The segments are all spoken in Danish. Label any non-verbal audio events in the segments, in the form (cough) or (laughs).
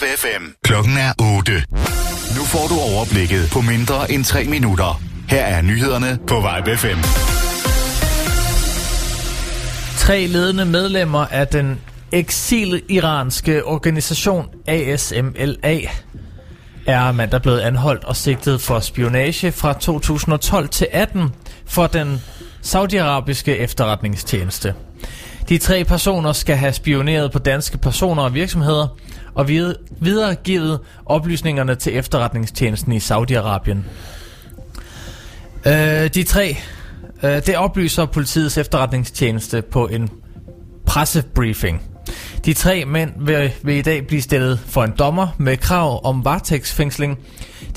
Vibe FM. Klokken er 8. Nu får du overblikket på mindre end 3 minutter. Her er nyhederne på Vibe FM. Tre ledende medlemmer af den eksil-iranske organisation ASMLA er mandag blevet anholdt og sigtet for spionage fra 2012 til 18 for den saudiarabiske efterretningstjeneste. De tre personer skal have spioneret på danske personer og virksomheder og videregivet oplysningerne til efterretningstjenesten i Saudi-Arabien. Øh, de tre, øh, det oplyser politiets efterretningstjeneste på en pressebriefing. De tre mænd vil, vil i dag blive stillet for en dommer med krav om varetægtsfængsling.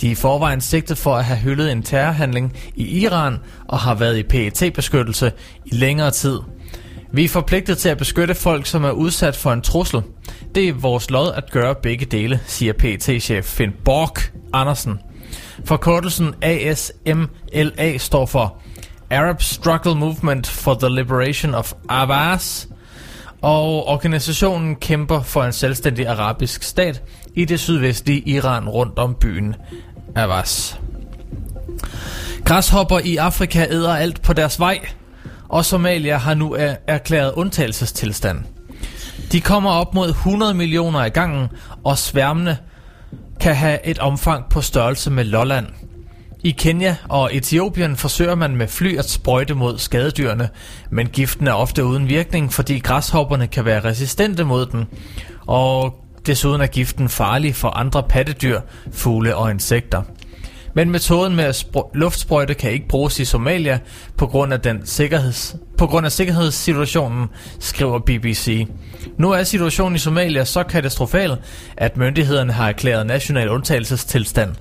De er i forvejen sigtet for at have hyldet en terrorhandling i Iran og har været i PET-beskyttelse i længere tid. Vi er forpligtet til at beskytte folk, som er udsat for en trussel. Det er vores lod at gøre begge dele, siger pt chef Finn Borg Andersen. Forkortelsen ASMLA står for Arab Struggle Movement for the Liberation of Abbas, og organisationen kæmper for en selvstændig arabisk stat i det sydvestlige Iran rundt om byen Abbas. Græshopper i Afrika æder alt på deres vej, og Somalia har nu erklæret undtagelsestilstand. De kommer op mod 100 millioner i gangen, og sværmene kan have et omfang på størrelse med Lolland. I Kenya og Etiopien forsøger man med fly at sprøjte mod skadedyrene, men giften er ofte uden virkning, fordi græshopperne kan være resistente mod den, og desuden er giften farlig for andre pattedyr, fugle og insekter. Men metoden med at luftsprøjte kan ikke bruges i Somalia på grund af, den sikkerheds på grund af sikkerhedssituationen, skriver BBC. Nu er situationen i Somalia så katastrofal, at myndighederne har erklæret national undtagelsestilstand.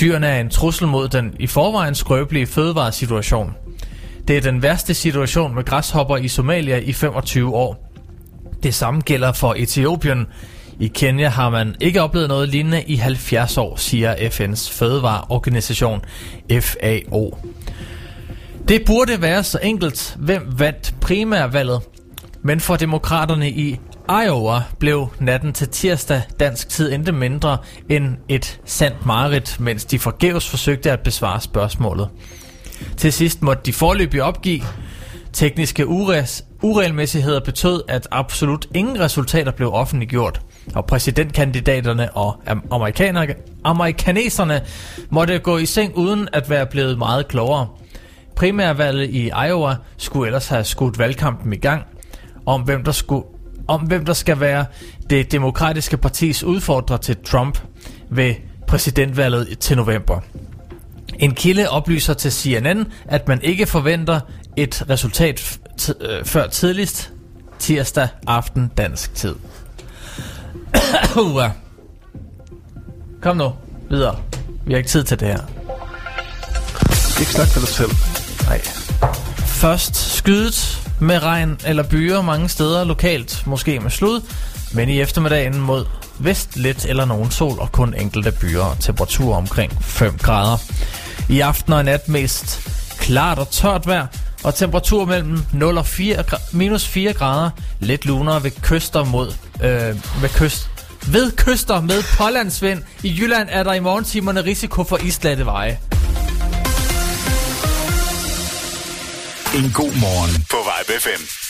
Dyrene er en trussel mod den i forvejen skrøbelige fødevaresituation. Det er den værste situation med græshopper i Somalia i 25 år. Det samme gælder for Etiopien, i Kenya har man ikke oplevet noget lignende i 70 år, siger FN's fødevareorganisation FAO. Det burde være så enkelt, hvem vandt primærvalget. Men for demokraterne i Iowa blev natten til tirsdag dansk tid endte mindre end et sandt mareridt, mens de forgæves forsøgte at besvare spørgsmålet. Til sidst måtte de forløbig opgive. Tekniske uregelmæssigheder betød, at absolut ingen resultater blev offentliggjort og præsidentkandidaterne og amerikanerne, amerikaneserne måtte gå i seng uden at være blevet meget klogere. Primærvalget i Iowa skulle ellers have skudt valgkampen i gang om hvem der skulle om hvem der skal være det demokratiske partis udfordrer til Trump ved præsidentvalget til november. En kilde oplyser til CNN, at man ikke forventer et resultat øh, før tidligst tirsdag aften dansk tid. (coughs) Kom nu, videre. Vi har ikke tid til det her. Ikke snak for dig selv. Nej. Først skydet med regn eller byer mange steder lokalt, måske med slud, men i eftermiddagen mod vest lidt eller nogen sol og kun enkelte byer og temperatur omkring 5 grader. I aften og nat mest klart og tørt vejr, og temperatur mellem 0 og 4, minus 4 grader, lidt lunere ved kyster mod, øh, med kyst, ved kyster med pålandsvind. I Jylland er der i morgentimerne risiko for islatte veje. En god morgen på Vibe 5.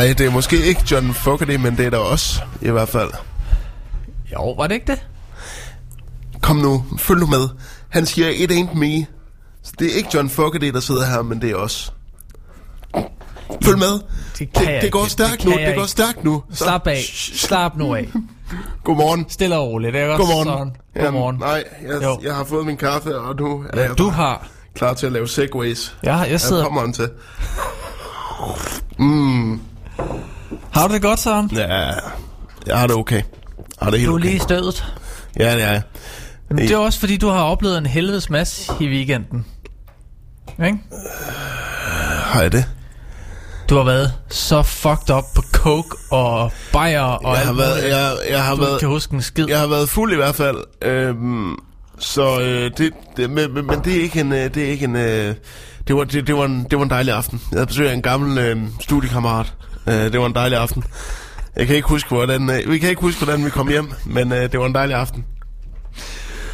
Nej, det er måske ikke John Fogerty, men det er der også, i hvert fald. Jo, var det ikke det? Kom nu, følg nu med. Han siger, it ain't me. Så det er ikke John Fogerty, der sidder her, men det er os. Følg med. Det kan det, jeg det går stærkt Det nu, det jeg går stærkt nu. Så- Slap af. Slap nu af. Godmorgen. Stille og roligt. Det er også Godmorgen. sådan. Godmorgen. nej, jeg, Jo. jeg har fået min kaffe, og nu er Ja, jeg du har... klar til at lave segways. Ja, jeg Jeg sidder... kommer den til. Har du det godt, Søren? Ja, jeg har det okay. Har det helt Du er okay. lige i stødet. Ja, det er jeg. Men det er også fordi, du har oplevet en helvedes masse i weekenden. Ikke? Har jeg det? Du har været så fucked up på coke og bajer og Jeg har alt været, muligt. jeg, jeg har Du været, kan huske en skid. jeg har været fuld i hvert fald. Øhm, så øh, det, det men, men, men det er ikke en, øh, det er ikke en, øh, det var, det, det var en, det var en dejlig aften. Jeg havde besøg af en gammel øh, studiekammerat. Øh, det var en dejlig aften. Jeg kan ikke huske hvordan, øh, vi kan ikke huske hvordan vi kom hjem, men øh, det var en dejlig aften.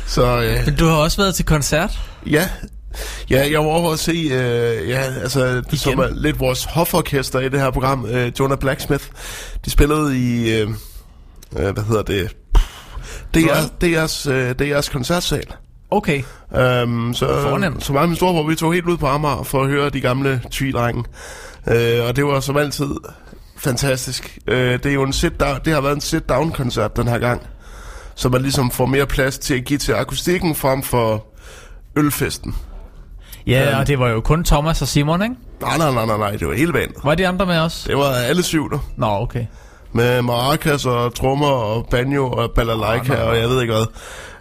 Så øh, Men du har også været til koncert. Ja, ja jeg var over at se, øh, ja, altså, det som er lidt vores hoforkester i det her program, øh, Jonah Blacksmith. De spillede i, øh, øh, hvad hedder det, er, jeres, øh, det jeres koncertsal. Okay. Um, så, Fornemt. så mig og min storebror, vi tog helt ud på Amager for at høre de gamle tvi-drenge. Uh, og det var som altid fantastisk. Uh, det er jo en sit down, det har været en sit-down koncert den her gang. Så man ligesom får mere plads til at give til akustikken frem for ølfesten. Ja, Øhm. og det var jo kun Thomas og Simon, ikke? Nej, nej, nej, nej, nej, det var hele bandet. Var de andre med os? Det var alle syv der. Nå, okay. Med maracas og trommer og banjo og balalaika nå. og jeg ved ikke hvad.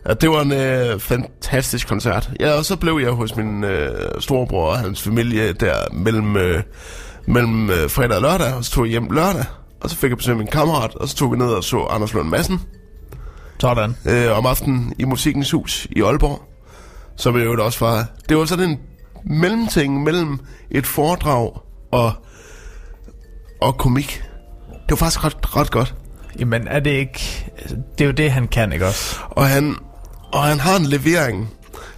Ja, det var en øh, fantastisk koncert. Ja, og så blev jeg hos min øh, storebror og hans familie der mellem, øh, mellem øh, fredag og lørdag, og så tog jeg hjem lørdag. Og så fik jeg besøg af min kammerat, og så tog vi ned og så Anders Lund Madsen Sådan. øh, om aftenen i Musikkens Hus i Aalborg. Som jo også var... Det var sådan en mellemting mellem et foredrag og, og komik. Det var faktisk ret, ret godt. Jamen, er det ikke... Det er jo det, han kan, ikke også? Og han, og han har en levering.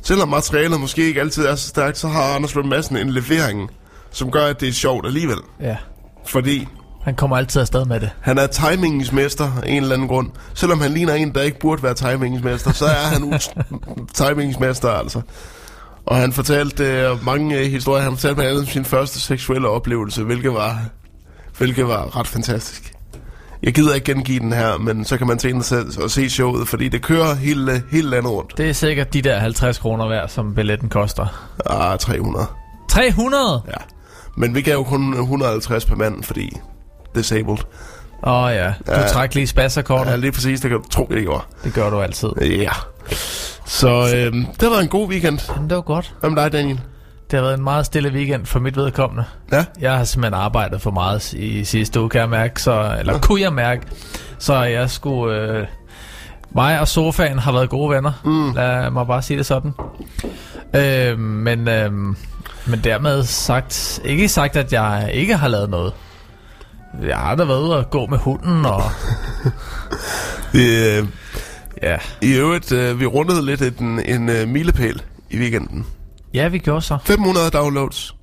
Selvom materialet måske ikke altid er så stærkt, så har Anders Lund Madsen en levering, som gør, at det er sjovt alligevel. Ja. Fordi Han kommer altid afsted med det. han er timingens mester af en eller anden grund. Selvom han ligner en, der ikke burde være timingens mester, så er han (laughs) timingens mester altså. Og han fortalte øh, mange øh, historier. Han fortalte blandt andet om sin første seksuelle oplevelse, hvilket var, hvilket var ret fantastisk. Jeg gider ikke gengive den her, men så kan man tænke selv og se showet, fordi det kører hele, hele landet rundt. Det er sikkert de der 50 kroner værd, som billetten koster. Ah, 300. 300? Ja. Men vi gav jo kun 150 per mand, fordi disabled. Åh oh, ja, du Ja. træk lige spasserkortet. Ja, lige præcis, det kan du tro, jeg gjorde. Det gør du altid. Ja. Så øhm, det var en god weekend. Jamen, det var godt. Hvad med dig, Daniel? Det har været en meget stille weekend for mit vedkommende. Ja? Jeg har simpelthen arbejdet for meget i sidste uge, kan jeg mærke. Så, eller kunne jeg mærke. Så jeg skulle... Øh, mig og sofaen har været gode venner. Mm. Lad mig bare sige det sådan. Øh, men, øh, men dermed sagt... Ikke sagt, at jeg ikke har lavet noget. Jeg har da været ude og gå med hunden, og (laughs) Vi, øh, ja, I øvrigt, øh, vi rundede lidt en, en øh, milepæl i weekenden. ja vi gjorde så. 500 downloads.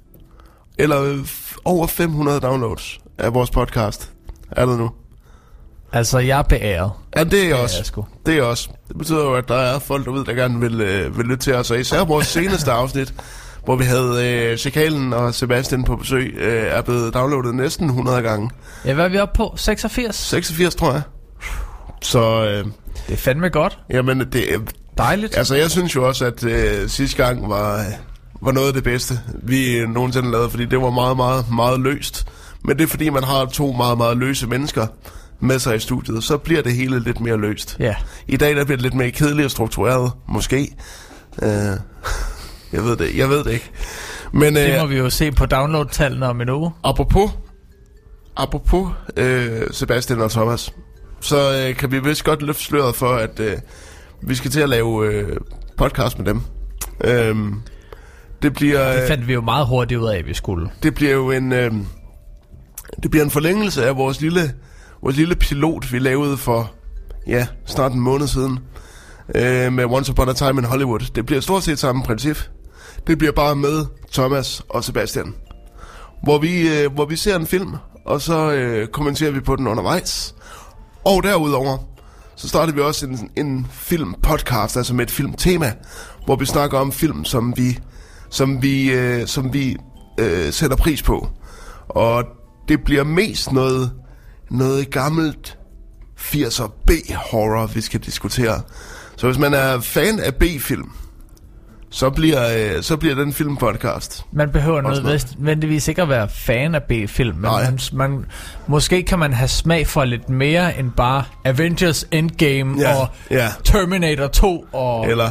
Eller øh, over 500 downloads af vores podcast. Er det nu? Altså, jeg er beæret. Ja, det er jeg også. jeg. Det er også. Det betyder jo, at der er folk derude, der gerne vil, øh, vil lytte til os. Og især vores (laughs) seneste afsnit, hvor vi havde øh, Chakalen og Sebastian på besøg, øh, er blevet downloadet næsten 100 gange. Ja, hvad er vi oppe på? 86? 86, tror jeg. Så, øh, Det er fandme godt. jamen, det, Dejligt. altså, jeg synes jo også, at øh, sidste gang var, var noget af det bedste, vi øh, nogensinde lavede, fordi det var meget, meget, meget løst. Men det er fordi, man har to meget, meget løse mennesker med sig i studiet, så bliver det hele lidt mere løst. Ja. I dag der bliver det lidt mere kedeligt og struktureret, måske. Uh, jeg ved det, jeg ved det ikke. Men Det må uh, vi jo se på download-tallene om en uge. apropos, apropos uh, Sebastian og Thomas, så uh, kan vi vist godt løfte sløret for, at uh, vi skal til at lave uh, podcast med dem. Uh, det bliver, Det øh, fandt vi jo meget hurtigt ud af, at vi skulle. det bliver jo en, øh, det bliver en forlængelse af vores lille, vores lille pilot, vi lavede for, ja, snart en måned siden, øh, med Once Upon a Time in Hollywood. Det bliver stort set samme princip. Det bliver bare med Thomas og Sebastian. Hvor vi, øh, hvor vi ser en film, og så øh, kommenterer vi på den undervejs. Og derudover, så starter vi også en, en filmpodcast, altså med et filmtema, hvor vi snakker om film, som vi, som vi, øh, som vi øh, sætter pris på. Og det bliver mest noget, noget gammelt 80'er B-horror, vi skal diskutere. Så hvis man er fan af B-film, så bliver, øh, så bliver den filmpodcast. Man behøver Også nødvendigvis nødvendigvis ikke at være fan af B-film, men Nej. man, man, måske kan man have smag for lidt mere end bare Avengers Endgame Ja, og ja. Terminator 2 og Eller,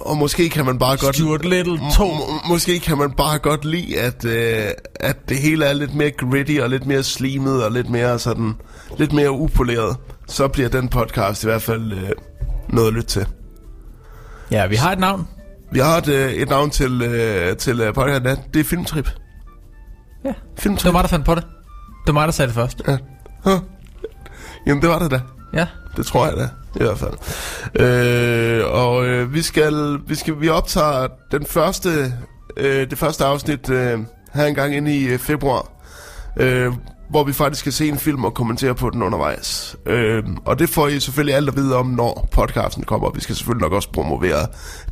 og måske kan man bare godt... Stuart Little M- 2. m- måske kan man bare godt lide, at, øh, at det hele er lidt mere gritty og lidt mere slimet og lidt mere sådan, lidt mere upoleret. Så bliver den podcast i hvert fald øh, noget at lytte til. Ja, vi har et navn. Vi har et, øh, et navn til, øh, til øh, podcasten. ja. Det er Filmtrip. Ja. Filmtrip. Det var mig, der fandt på det. Det var mig, der sagde det først. Ja. Huh. Jamen, det var det da. Ja. Det tror jeg da, i hvert fald. Øh, og øh, vi skal, vi skal, vi optager den første, øh, det første afsnit øh, her engang inde i øh, februar, øh, hvor vi faktisk skal se en film og kommentere på den undervejs. Øh, og det får I selvfølgelig alt at vide om, når podcasten kommer. Vi skal selvfølgelig nok også promovere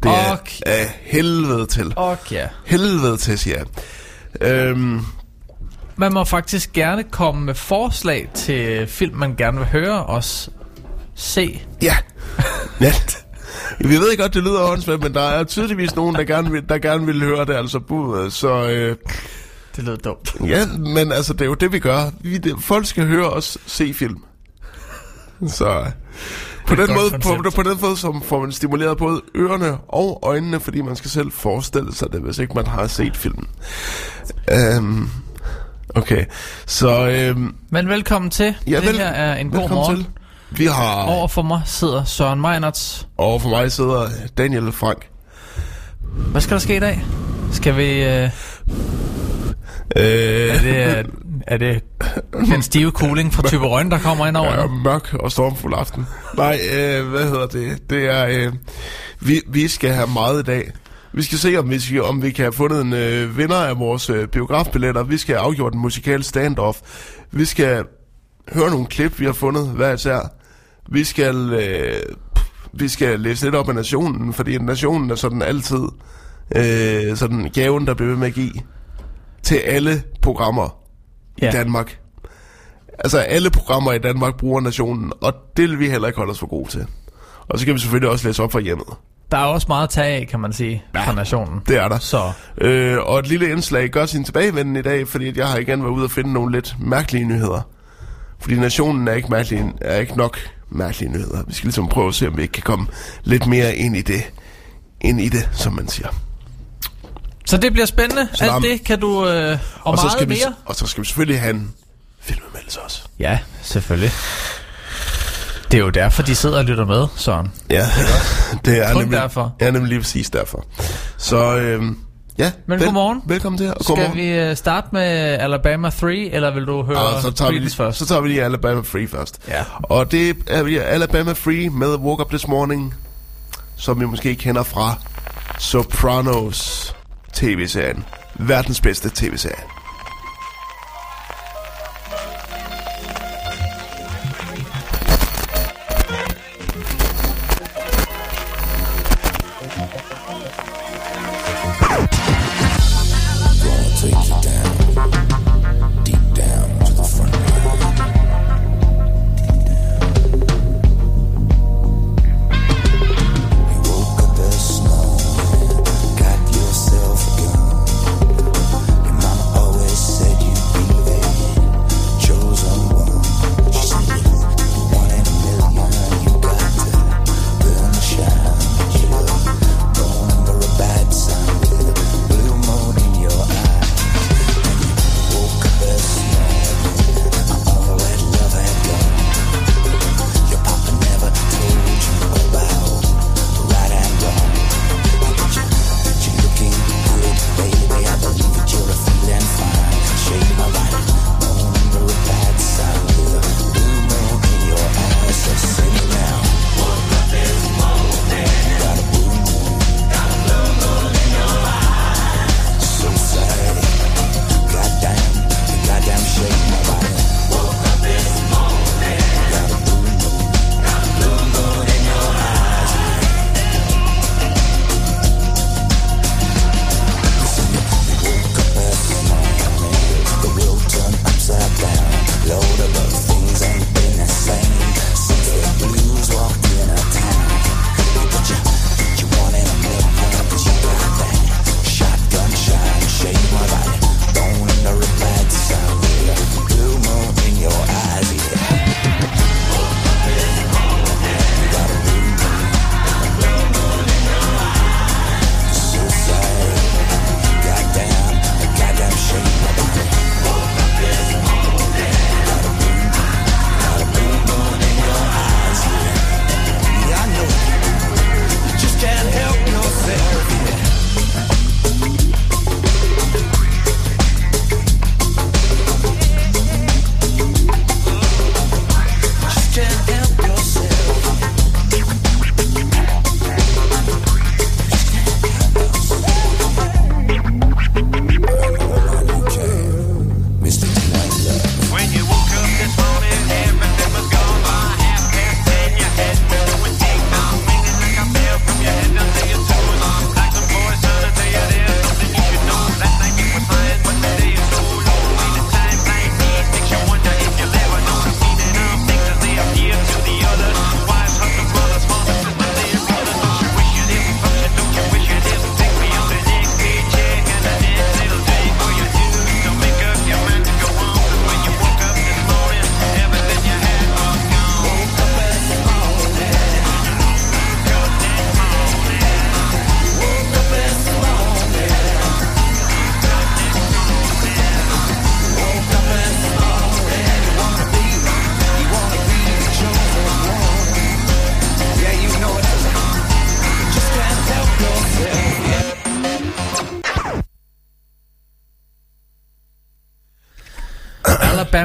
det af, Okay. af helvede til. Okay. Helvede til, siger jeg. Øhm, Man må faktisk gerne komme med forslag til film, man gerne vil høre os se. Ja. ja. Vi ved godt, det lyder åndssvagt, men der er tydeligvis nogen, der gerne vil, der gerne vil høre det, altså budet. Så øh, Det lyder dumt. ja, men altså, det er jo det, vi gør. Vi, det, folk skal høre os se film. Så øh, på den, måde, på, koncept. på den måde som får man stimuleret både ørerne og øjnene, fordi man skal selv forestille sig det, hvis ikke man har set filmen. Um, okay, så øhm, Men velkommen til. ja, det her er en god velkommen morgen. Til. Vi har... Over for mig sidder Søren Meinerts. Og for mig sidder Daniel Frank. Hvad skal der ske i dag? Skal vi... Øh, Øh, er, det, er, er det den stive cooling fra Type Røn, der kommer ind over? Ja, mørk og stormfuld aften. Nej, øh, hvad hedder det? Det er, øh, vi, vi skal have meget i dag. Vi skal se, om vi, skal, om vi kan have fundet en øh, vinder af vores øh, biografbilletter. Vi skal have afgjort en musikal standoff. Vi skal høre nogle klip, vi har fundet hver især. Vi skal, øh, vi skal læse lidt op af nationen, fordi nationen er sådan altid øh, sådan gaven, der bliver ved med at give til alle programmer ja. Ja. i Danmark. Altså alle programmer i Danmark bruger nationen, og det vil vi heller ikke holde os for gode til. Og så kan vi selvfølgelig også læse op fra hjemmet. Der er også meget at tage af, kan man sige, fra nationen. Det er der. Så Øh, og et lille indslag gør sin tilbagevenden i dag, fordi at jeg har igen været ude og finde nogle lidt mærkelige nyheder. Fordi nationen er ikke, mærkelige, er ikke nok mærkelige nyheder. Vi skal ligesom prøve at se, om vi ikke kan komme lidt mere ind i det, ind i det som man siger. Så det bliver spændende. Så Alt det kan du... Øh, og, og så meget skal vi, mere. og så skal vi selvfølgelig have en filmanmeldelse også. Ja, selvfølgelig. Det er jo derfor, de sidder og lytter med, Søren. Ja, det er (laughs) Kun nemlig, derfor. Ja, nemlig lige præcis derfor. Så øhm, ja, Men godmorgen. Velkommen til, og Skal godmorgen. vi øh, starte med Alabama 3, eller vil du høre Og så tager, vi lige, først? så tager vi lige Alabama Free først. Ja. Og det er vi Alabama Free med Woke Up This Morning, som vi måske kender fra Sopranos tv-serien. Verdens bedste tv-serie.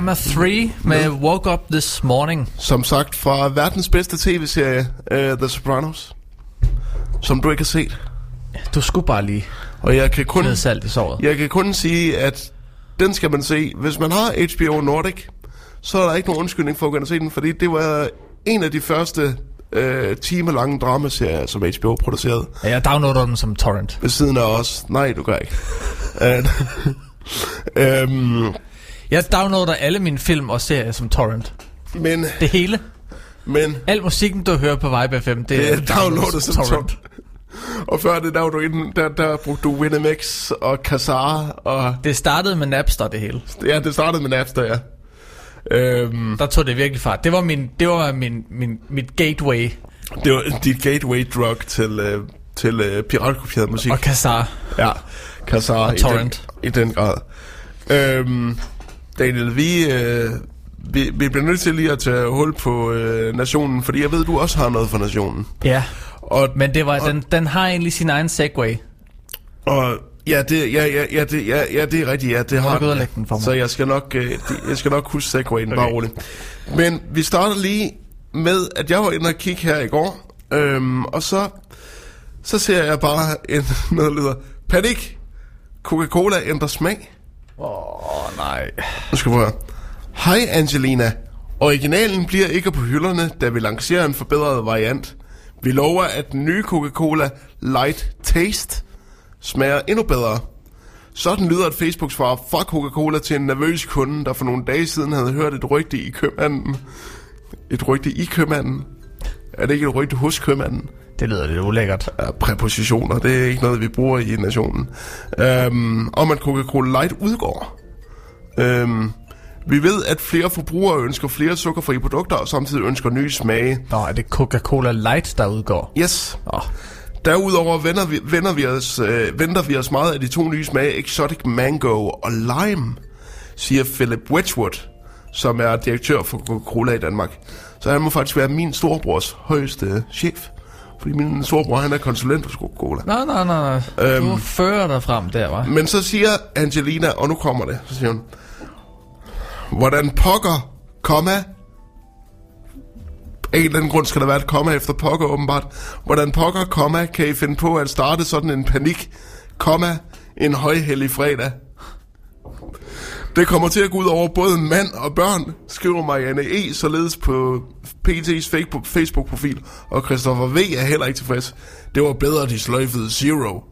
Alabama 3 med Woke Up This Morning. Som sagt fra verdens bedste tv-serie, uh, The Sopranos. Som du ikke har set. Du skulle bare lige Og jeg kan kun, salt i såret. jeg kan kun sige, at den skal man se. Hvis man har HBO Nordic, så er der ikke nogen undskyldning for at gå ind og se den, fordi det var en af de første øh, timelange dramaserier, som HBO producerede. Ja, Jeg downloader den som torrent. Ved siden af os. Nej, du gør ikke. (laughs) Øh, øhm, Jeg downloader alle mine film og serier som torrent. men, Det hele. men Al musikken, du hører på Vibe FM, det, det er downloadet som torrent. Og før det, der, var du inde, der, der brugte du Winamix og Kazaa, og Det startede med Napster, det hele. ja, det startede med Napster, ja. Øhm, Der tog det virkelig fart. Det var, min, det var min, min, mit gateway det var dit gateway drug til, øh, til øh, piratkopieret musik. og Kazaa. Ja, Kazaa i den, torrent. i den grad. Øhm, Daniel, vi, øh, vi, vi bliver nødt til lige at tage hul på øh, nationen, fordi jeg ved, du også har noget for nationen. Ja, Og, men det var, den, den har egentlig sin egen segway. og ja, det, ja, ja, ja, det, ja, ja, det er rigtigt, ja, det har ud og den. for mig? Så jeg skal nok, øh, jeg skal nok huske segwayen, okay. bare roligt. Men vi starter lige med, at jeg var inde og kigge her i går, øhm, og så, så ser jeg bare en, (laughs) noget, der lyder, panik, Coca-Cola ændrer smag. Åh, oh, nej. Nu skal vi høre. Hej Angelina. Originalen bliver ikke på hylderne, da vi lancerer en forbedret variant. Vi lover, at den nye Coca-Cola Light Taste smager endnu bedre. Sådan lyder et Facebook-svar fra Coca-Cola til en nervøs kunde, der for nogle dage siden havde hørt et rygte i købmanden. Et rygte i købmanden? Er det ikke et rygte hos købmanden? Det lyder lidt ulækkert. Ja, præpositioner, det er ikke noget, vi bruger i nationen. Øhm, om at Coca-Cola Light udgår. Øhm, vi ved, at flere forbrugere ønsker flere sukkerfrie produkter, og samtidig ønsker nye smage. Nå, er det Coca-Cola Light, der udgår? Yes. Åh, Derudover vender vi, vender vi os, øh, venter vi os meget af de to nye smage, Exotic Mango og Lime, siger Philip Wedgwood, som er direktør for Coca-Cola i Danmark. Så han må faktisk være min storebrors højeste chef. Fordi min storebror, han er konsulent hos Coca-Cola. nej, nej, nej. nej. Øhm. Du fører dig frem der, var. Men så siger Angelina, og nu kommer det, så siger hun, hvordan pokker, komma, af en eller anden grund skal der være et komma efter pokker åbenbart. Hvordan pokker, komma, kan I finde på at starte sådan en panik, komma, en højhellig fredag? Det kommer til at gå ud over både mand og børn, skriver Marianne E. således på PT's Facebook- Facebook-profil, og Christopher V. er heller ikke tilfreds. Det var bedre, de sløjfede Zero.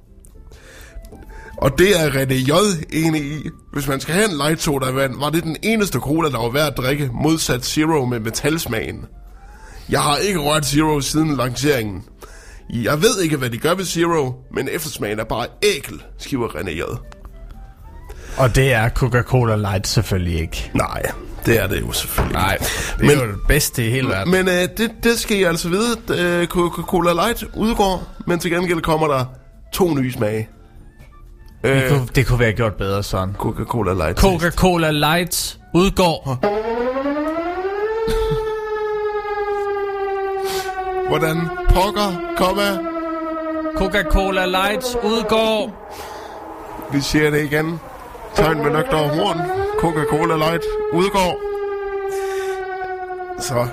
Og det er René J. enig i. Hvis man skal have en light soda vand, var det den eneste cola, der var værd at drikke, modsat Zero med metalsmagen. Jeg har ikke rørt Zero siden lanceringen. Jeg ved ikke, hvad de gør ved Zero, men eftersmagen er bare ækel, skriver René J. Og det er Coca-Cola Light selvfølgelig ikke. Nej, det er det jo selvfølgelig. Nej, det er Men- jo det bedste i hele verden. Men øh, det, det skal I altså vide. Øh, Coca-Cola Light udgår, men til gengæld kommer der to nye smage. Det Øh, kunne, det kunne være gjort bedre sådan. Coca-Cola Light. Coca-Cola Light udgår. Hvordan pokker, komma, Coca-Cola Light udgår. vi siger det igen. Tegn med nøgter og horn. Coca-Cola Light udgår. Så,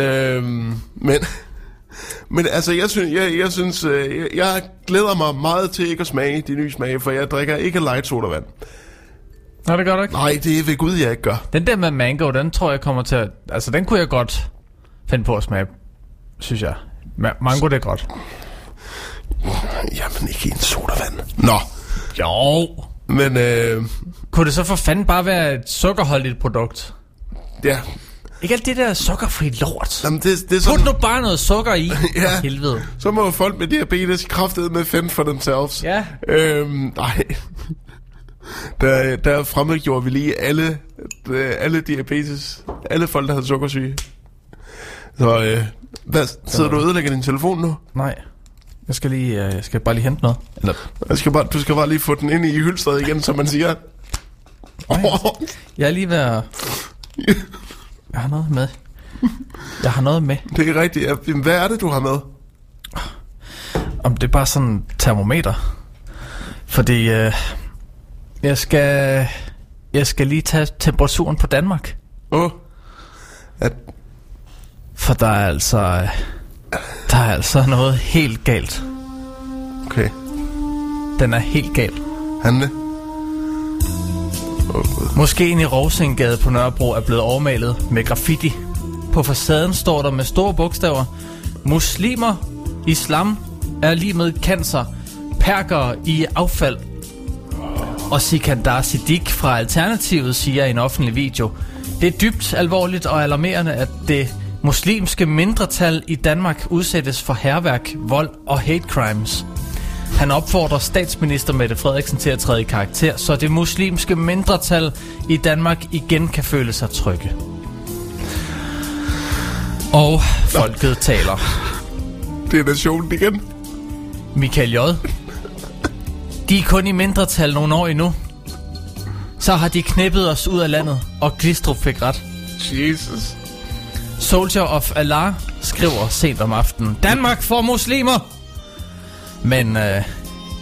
øhm, men, (laughs) men altså, jeg synes, jeg, jeg, synes øh, jeg, jeg glæder mig meget til ikke at smage de nye smage, for jeg drikker ikke light sodavand. Nå, det gør du ikke. Nej, det er ved Gud, jeg ikke gør. Den der med mango, den tror jeg kommer til at... Altså, den kunne jeg godt finde på at smage, synes jeg. Ma- mango, det er godt. Jamen, ikke en sodavand. Nå, Jo. Men øh, Kunne det så for fanden bare være et sukkerholdigt produkt? ja, Ikke alt det der sukkerfri lort. Jamen, det, det er Put sådan, nu bare noget sukker i. (laughs) Ja. For helvede. så må folk med diabetes kraftet med fend for themselves. Ja. Øhm, nej. Der, der fremmedgjorde vi lige alle, øh, alle diabetes, alle folk, der havde sukkersyge. Så, øh, hvad, sidder du og ødelægger din telefon nu? Nej. Jeg skal lige, øh, jeg skal bare lige hente noget. Eller, Jeg skal bare, du skal bare lige få den ind i hylstret igen, som man siger. jeg er lige ved at... Jeg har noget med. Jeg har noget med. det er rigtigt. Hvad er det, du har med? Om det er bare sådan en termometer. Fordi øh, jeg skal jeg skal lige tage temperaturen på Danmark. Åh. Oh. At, For der er altså... øh, Der er altså noget helt galt. okay. Den er helt gal. Han det? Åh, Gud. Moskeen i Rovsindgade på Nørrebro er blevet overmalet med graffiti. På facaden står der med store bogstaver Muslimer, islam er lige med cancer, perker i affald. Og Sikandar Siddiq fra Alternativet siger i en offentlig video, det er dybt alvorligt og alarmerende, at det muslimske mindretal i Danmark udsættes for herværk, vold og hate crimes. Han opfordrer statsminister Mette Frederiksen til at træde i karakter, så det muslimske mindretal i Danmark igen kan føle sig trygge. Og folket taler. Det er nationen igen. Michael J. De er kun i mindretal nogle år endnu. Så har de knippet os ud af landet, og Glistrup fik ret. Jesus. Soldier of Allah skriver sent om aftenen. Danmark for muslimer! Men øh,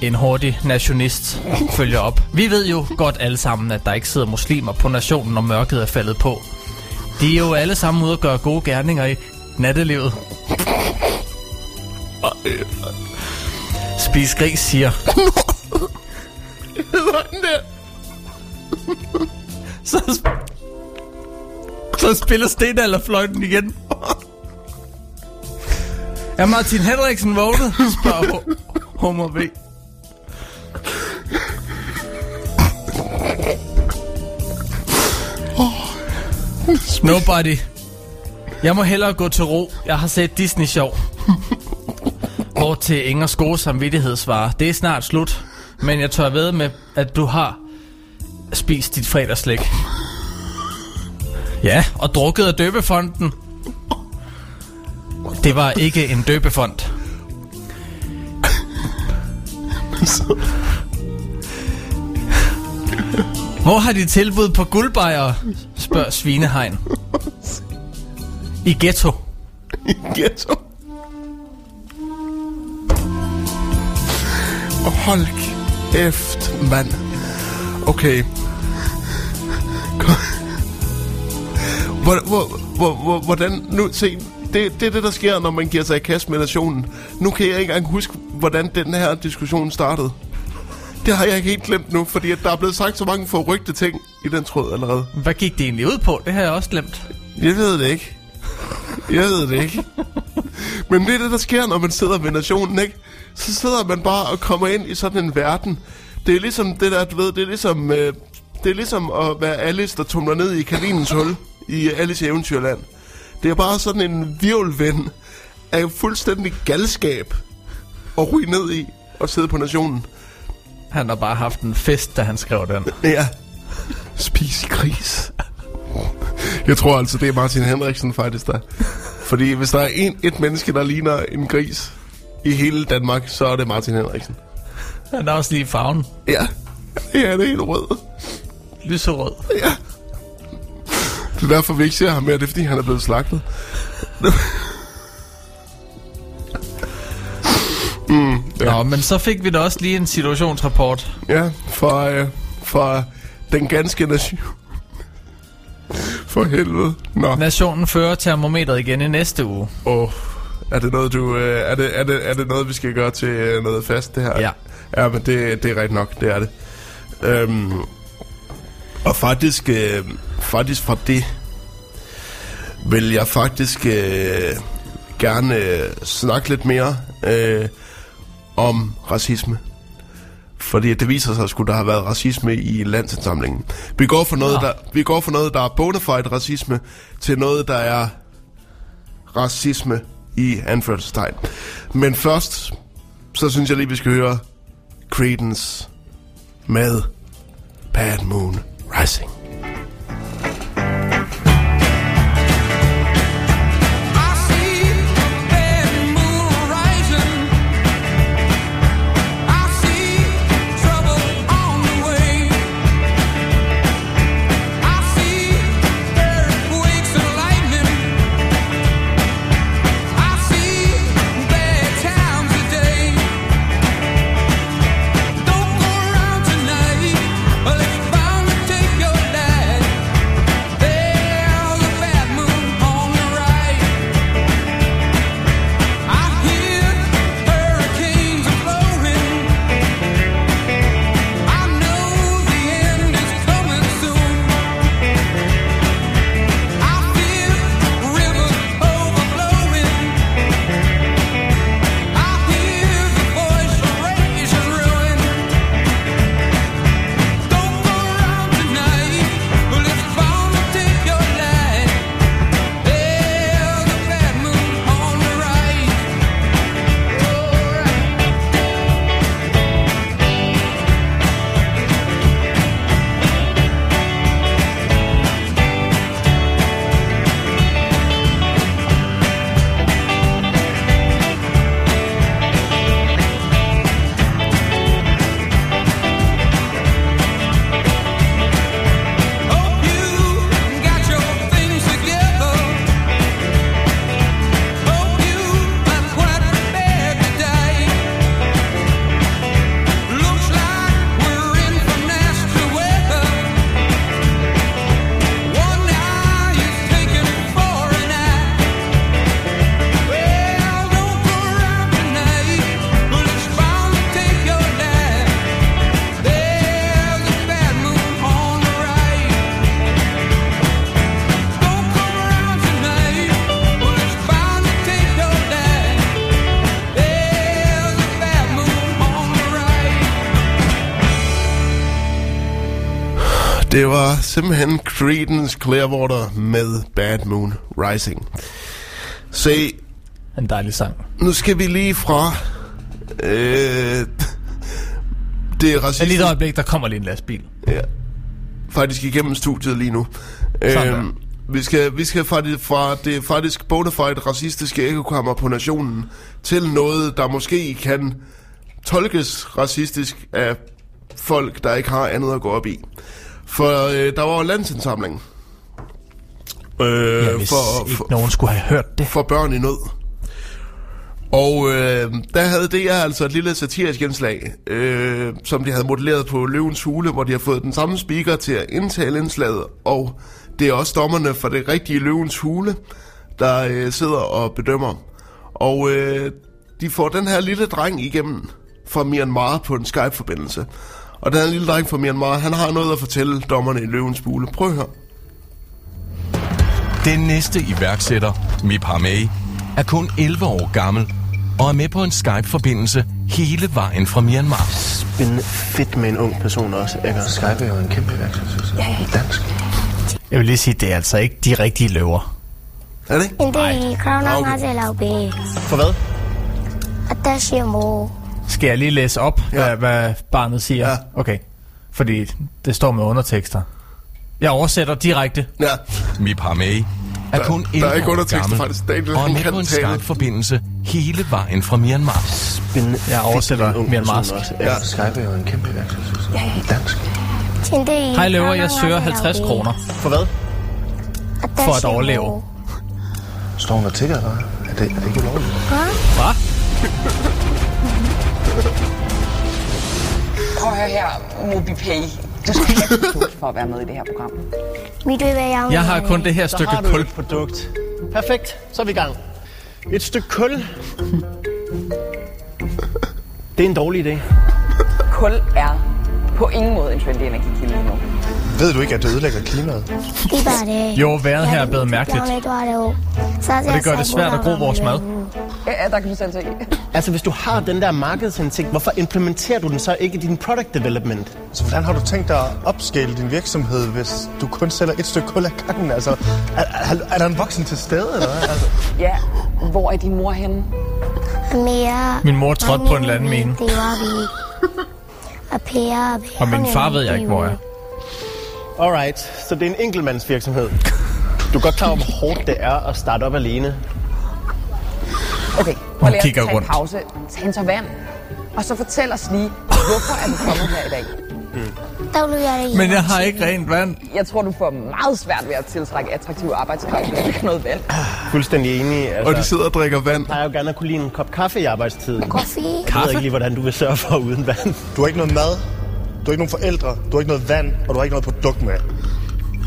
en hurtig nationist følger op. Vi ved jo godt alle sammen, at der ikke sidder muslimer på nationen, når mørket er faldet på. De er jo alle sammen ude at gøre gode gerninger i nattelivet. Spis gris siger. så, sp- så spiller stenalderfløjten igen. Er Martin Henriksen vågnet? Spørger Homer V. Nobody. Jeg må hellere gå til ro. Jeg har set Disney Show. Hvor til Ingers gode samvittighed svarer, det er snart slut, men jeg tør ved med, at du har spist dit fredagslæg. Ja, og drukket af døbefonden. Det var ikke en døbefond. Hvor har de tilbud på guldbejer? Spørger Svinehegn. I ghetto. Ghetto. Og hold kæft, mand. Okay. Kom. Hvor, hvor, hvor, hvor, hvordan... Nu, se, det, det er det, der sker, når man giver sig i kast med nationen. Nu kan jeg ikke engang huske, hvordan den her diskussion startede. Det har jeg helt glemt nu, fordi at der er blevet sagt så mange forrygte ting i den tråd allerede. Hvad gik det egentlig ud på? Det har jeg også glemt. Jeg ved det ikke. Jeg ved det ikke. Men det er det, der sker, når man sidder ved nationen, ikke? Så sidder man bare og kommer ind i sådan en verden. Det er ligesom det der, du ved, det er ligesom, øh, det er ligesom at være Alice, der tumler ned i kaninens hul i Alice i Eventyrland. Det er bare sådan en virvelvind af fuldstændig galskab at ryge ned i og sidde på nationen. Han har bare haft en fest, da han skrev den. (laughs) Ja. Spis gris. Jeg tror altså, det er Martin Henriksen faktisk der. Fordi hvis der er en, et menneske, der ligner en gris i hele Danmark, så er det Martin Henriksen. Han er også lige i farven. Ja. Ja, det er helt rød. Lyserød. Ja. Det er derfor, vi ikke ser ham mere. Det er, fordi han er blevet slagtet. mm, ja. Nå, men så fik vi da også lige en situationsrapport. ja, fra, øh, fra den ganske nation. For helvede. Nå. Nationen fører termometret igen i næste uge. Åh, er det noget, du... Øh, er, det, er, det, er det noget, vi skal gøre til øh, noget fast, det her? Ja. Ja, men det, det er rigtigt nok, det er det. Øhm, og faktisk, øh, faktisk fra det, vil jeg faktisk øh, gerne øh, snakke lidt mere øh, om racisme. Fordi det viser sig sgu, der har været racisme i landsindsamlingen. Vi går for noget, Nå. der, vi går for noget, der er bona fide racisme, til noget, der er racisme i anførselstegn. Men først, så synes jeg lige, vi skal høre Credence med Bad Moon Rising. Det var simpelthen Creedence Clearwater med Bad Moon Rising. Se, En dejlig sang. nu skal vi lige fra... Øh, det er racistisk. lige et øjeblik, der kommer lige en lastbil. Ja. Faktisk igennem studiet lige nu. Sådan. Øhm, vi skal, vi skal fra det, fra det faktisk bona fide racistiske ekokammer på nationen til noget, der måske kan tolkes racistisk af folk, der ikke har andet at gå op i. For øh, der var landsindsamling. Øh, Ja, hvis for, ikke for, nogen skulle have hørt det. for børn i nød. Og øh, der havde det altså et lille satirisk indslag, øh, som de havde modelleret på Løvens Hule, hvor de har fået den samme speaker til at indtale indslaget, og det er også dommerne for det rigtige Løvens Hule, der øh, sidder og bedømmer. Og øh, de får den her lille dreng igennem fra Myanmar på en Skype-forbindelse. Og den her lille dreng fra Myanmar, han har noget at fortælle dommerne i Løvens Hule. Prøv at høre. Den næste iværksætter, Mip Hamei, er kun 11 år gammel og er med på en Skype-forbindelse hele vejen fra Myanmar. Spændende fedt med en ung person også. Ikke? Og Skype er jo en kæmpe iværksættelse. Ja, ja. Dansk. Jeg vil lige sige, det er altså ikke de rigtige løver. Er det ikke? hindi crown Ah, ang okay. nga sila Skal jeg lige læse op, Ja. hvad, hvad barnet siger? Ja. Okay. Fordi det står med undertekster. Jeg oversætter direkte. Ja. Mip Hamei er Der- kun der 11 er ikke undertekster, faktisk. Det er ikke- og er på en tale. Skype-forbindelse hele vejen fra Myanmar. Spændende Jeg oversætter myanmarsk. Ja. Skype er jo en kæmpe iværksættelse. Ja, ja. Dansk. Hej løver, jeg søger sila 50 be. kroner. For hvad? For at overleve. Står hun og tigger, eller? Er det, er det ikke ulovligt? Hvad? Prøv at høre her, MobiPay. Du skal have et produkt for at være med i det her program. Vil du være jeg? Jeg har kun det her Så stykke har du kul. et produkt. Perfekt, så er vi i gang. Et stykke kul. Det er en dårlig idé. Kul er på ingen måde en trendy energikilde nu. Ved du ikke, at det ødelægger klimaet? Di ba det? Jo, vejret her er blevet mærkeligt. Og det gør det svært at gro vores mad. Ja, der kan du selv se. Altså, hvis du har den der markedsindsigt, hvorfor implementerer du den så ikke i din product development? Så hvordan har du tænkt dig at opskale din virksomhed, hvis du kun sælger et stykke kul af gangen? Altså, er, er, er der en voksen til stede, eller hvad? Altså, Ja, hvor er din mor henne? Mere. Min mor trådte på en landmine. Det var vi. Og Per. Og min far ved jeg ikke, hvor er. Alright, så det er en enkeltmandsvirksomhed. Du er godt klar over, hvor hårdt det er at starte op alene. Okay, prøv lige kigger at tage rundt. en pause. Tag en tår vand. Og så fortæl os lige, hvorfor er du kommet her i dag? Der jeg. Men jeg har ikke rent vand. Jeg tror, du får meget svært ved at tiltrække attraktiv arbejdskraft, hvis du ikke har noget vand. Fuldstændig enig. Altså, Og de sidder og drikker vand. Jeg jo gerne at kunne lide en kop kaffe i arbejdstiden. Kaffe. Jeg ved ikke lige, hvordan du vil sørge for uden vand. du har ikke noget mad, du har ikke nogen forældre, du har ikke noget vand, og du har ikke noget produkt med.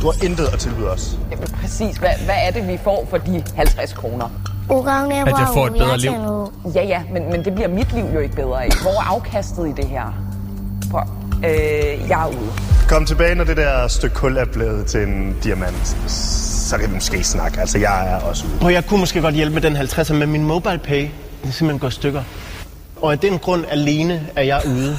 Du har intet at tilbyde os. Jamen, præcis, hvad, hvad er det, vi får for de 50 kroner? At jeg får et bedre liv. Ja, ja, men, men det bliver mit liv jo ikke bedre af. Hvor er afkastet i det her? Prøv. Øh, jeg er ude. Kom tilbage, når det der stykke kul er blevet til en diamant. Så kan vi måske snakke. Altså, jeg er også ude. Og jeg kunne måske godt hjælpe med den 50'er, men min mobile pay, den er simpelthen i stykker. Og af den grund alene er jeg ude.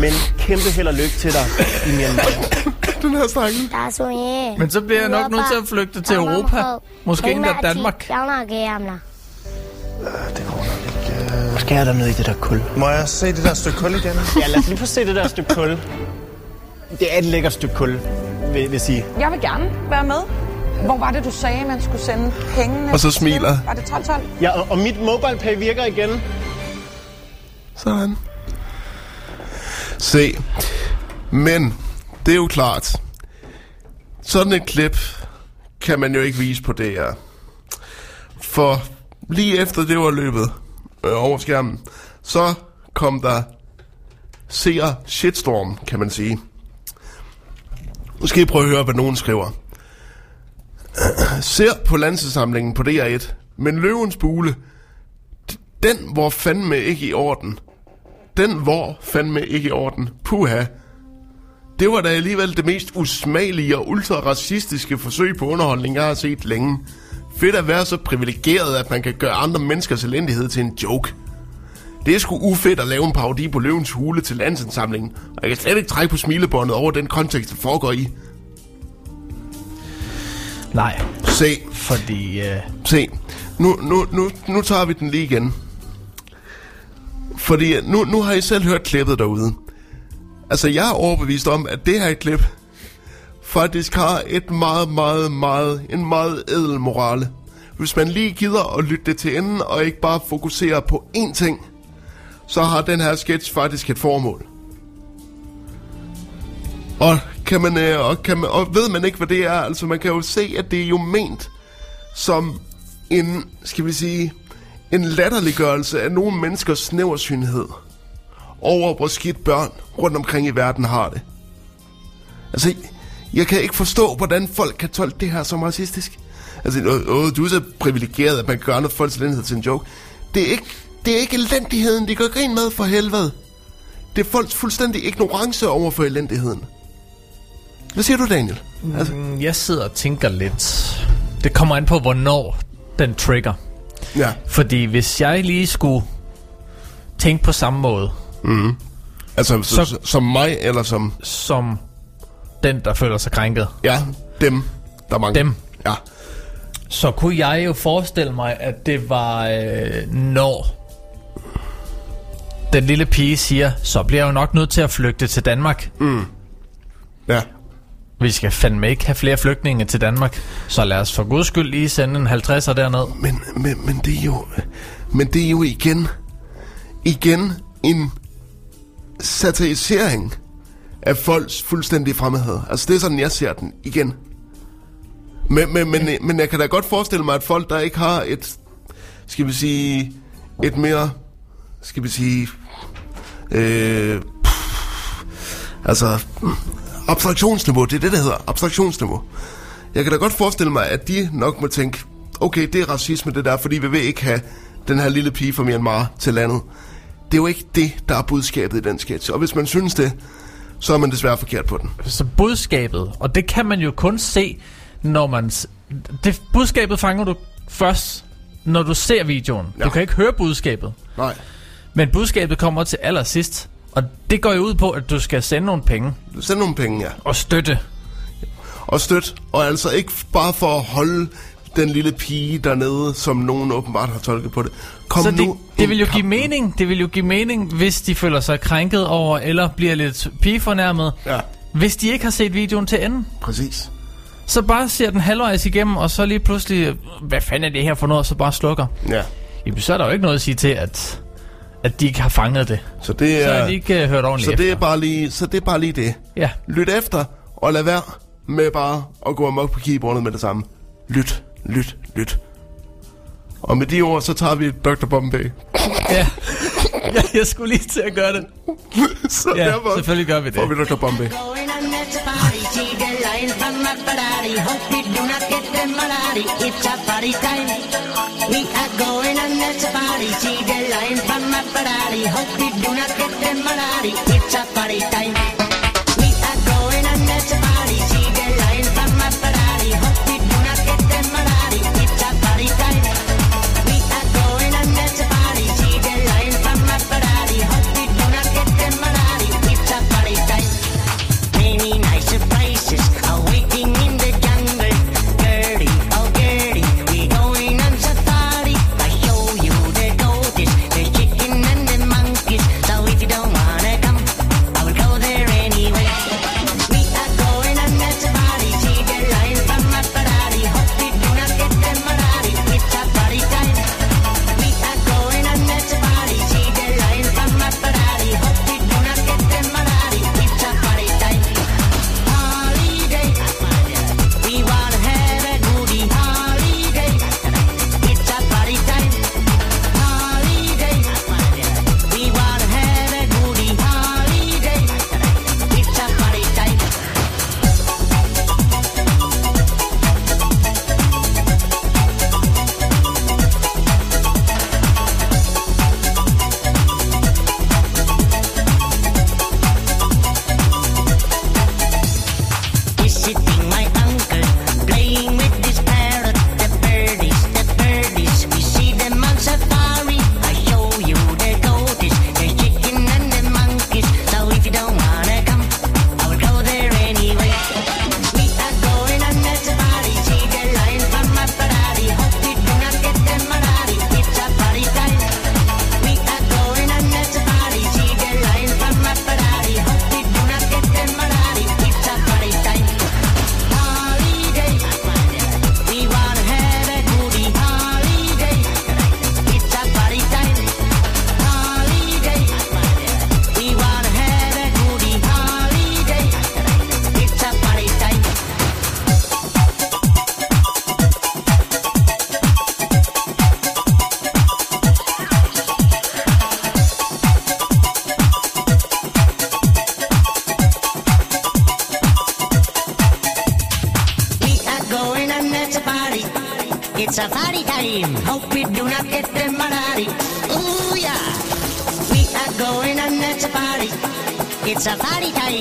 Men kæmpe held og lykke til dig i Myanmar. (coughs) Den her stakken. Er. Men så bliver jeg nok nødt til at flygte til Europa. Måske endda Danmark. Jeg gamle. Det går nok ikke. Måske er der noget i det der kul. Må jeg se det der stykke kul igen? Ja, lad os lige få se det der stykke kul. Det er et lækkert stykke kul, vil, jeg sige. Jeg vil gerne være med. Hvor var det, du sagde, man skulle sende pengene? Og så smiler. Var det 12-12? Ja, og, og mit mobile pay virker igen. Sådan. Se. Men, det er jo klart. Sådan et klip kan man jo ikke vise på DR. For lige efter det var løbet øh, over skærmen, så kom der seer shitstorm, kan man sige. Nu skal I prøve at høre, hvad nogen skriver. (clears throat) Ser på landssamlingen på DR1, men løvens bule, den var fandme ikke i orden. Den var fandme ikke i orden. Puha. Det var da alligevel det mest usmagelige og ultra-racistiske forsøg på underholdning, jeg har set længe. Fedt at være så privilegeret, at man kan gøre andre menneskers elendighed til en joke. Det er sgu ufedt at lave en parodi på løvens hule til landsindsamlingen, og jeg kan slet ikke trække på smilebåndet over den kontekst, det foregår i. Nej, Se, fordi... Øh, se. Nu, nu, nu, nu tager vi den lige igen. Fordi nu, nu har I selv hørt klippet derude. Altså, jeg er overbevist om, at det her klip faktisk har et meget, meget, meget, en meget edel morale. Hvis man lige gider at lytte det til enden, og ikke bare fokusere på én ting, så har den her sketch faktisk et formål. Og kan man, øh, og, kan man, og ved man ikke, hvad det er, altså man kan jo se, at det er jo ment som en, skal vi sige, en latterliggørelse af nogle menneskers snæversynhed over, hvor skidt børn rundt omkring i verden har det. Altså, jeg kan ikke forstå, hvordan folk kan tolke det her som racistisk. Altså, åh, du er så privilegeret, at man gør noget folks elendighed til en joke. Det er ikke, det er ikke elendigheden, de gør grin med for helvede. Det er folks fuldstændig ignorance over for elendigheden. Hvad siger du, Daniel? Altså, mm, jeg sidder og tænker lidt... Det kommer an på, hvornår den trigger ja. Fordi hvis jeg lige skulle tænke på samme måde, Altså, så, Så- som mig, eller som... som den, der føler sig krænket, Ja, dem. Der er mange. Dem. Ja. så kunne jeg jo forestille mig, at det var, øh, når den lille pige siger, så bliver jeg jo nok nødt til at flygte til Danmark. Ja. Vi skal fandme ikke have flere flygtninge til Danmark, så lad os for guds skyld lige sende en 50'er derned. Men, men, men det er jo... Men det er jo igen... Igen en satirisering af folks fuldstændige fremmedhed. Altså, det er sådan, jeg ser den igen. Men, men, men, men jeg kan da godt forestille mig, at folk, der ikke har et... Skal vi sige... Et mere... Skal vi sige... Øh, pff, altså... Abstraktionsniveau, det er det, det hedder. Abstraktionsniveau. Jeg kan da godt forestille mig, at de nok må tænke, okay, det er racisme det der, fordi vi vil ikke have den her lille pige fra Myanmar til landet. Det er jo ikke det, der er budskabet i den sketch. Og hvis man synes det, så er man desværre forkert på den. Så budskabet, og det kan man jo kun se, når man... Det budskabet fanger du først, når du ser videoen. Ja. Du kan ikke høre budskabet. Nej. Men budskabet kommer til allersidst. Og det går jo ud på, at du skal sende nogle penge Send nogle penge, ja. og støtte. Og støt. Og altså ikke bare for at holde den lille pige dernede, som nogen åbenbart har tolket på det. Kom Så det, nu det vil jo give kamp. mening, det vil jo give mening, hvis de føler sig krænket over, eller bliver lidt pigefornærmet, Ja, hvis de ikke har set videoen til enden. præcis. Så bare ser den halvvejs igennem, og så lige pludselig, hvad fanden er det her for noget, og så bare slukker. Ja. Jamen, så er der jo ikke noget at sige til, at, at de ikke har fanget det. Så det Så er, de ikke uh, hørt ordentligt så det er efter. bare lige, så det er bare lige det. Ja, Lyt efter, og lad være med bare at gå amok på keyboardet med det samme. Lyt, lyt, lyt. Og med de ord, så tager vi Dr. Bombay. ja. ja. Jeg skulle lige til at gøre det. (laughs) så Ja, derfor selvfølgelig gør vi det. får vi Dr. Bombay. Going on that's a party, see the line from my Ferrari. Hope we do not get them malari. It's a party time. We are going on that's a party, see the line from my Ferrari. Hope we do not get them malari. It's a party time.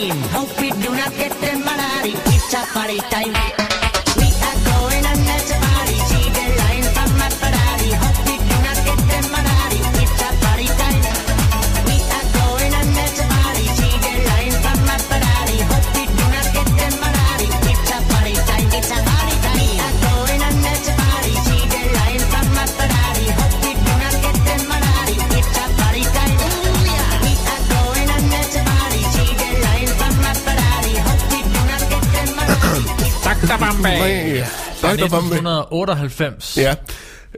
Hope we do not get them malady. It's a party time. Nej, Fra Dr. Bombay. 1998. Ja.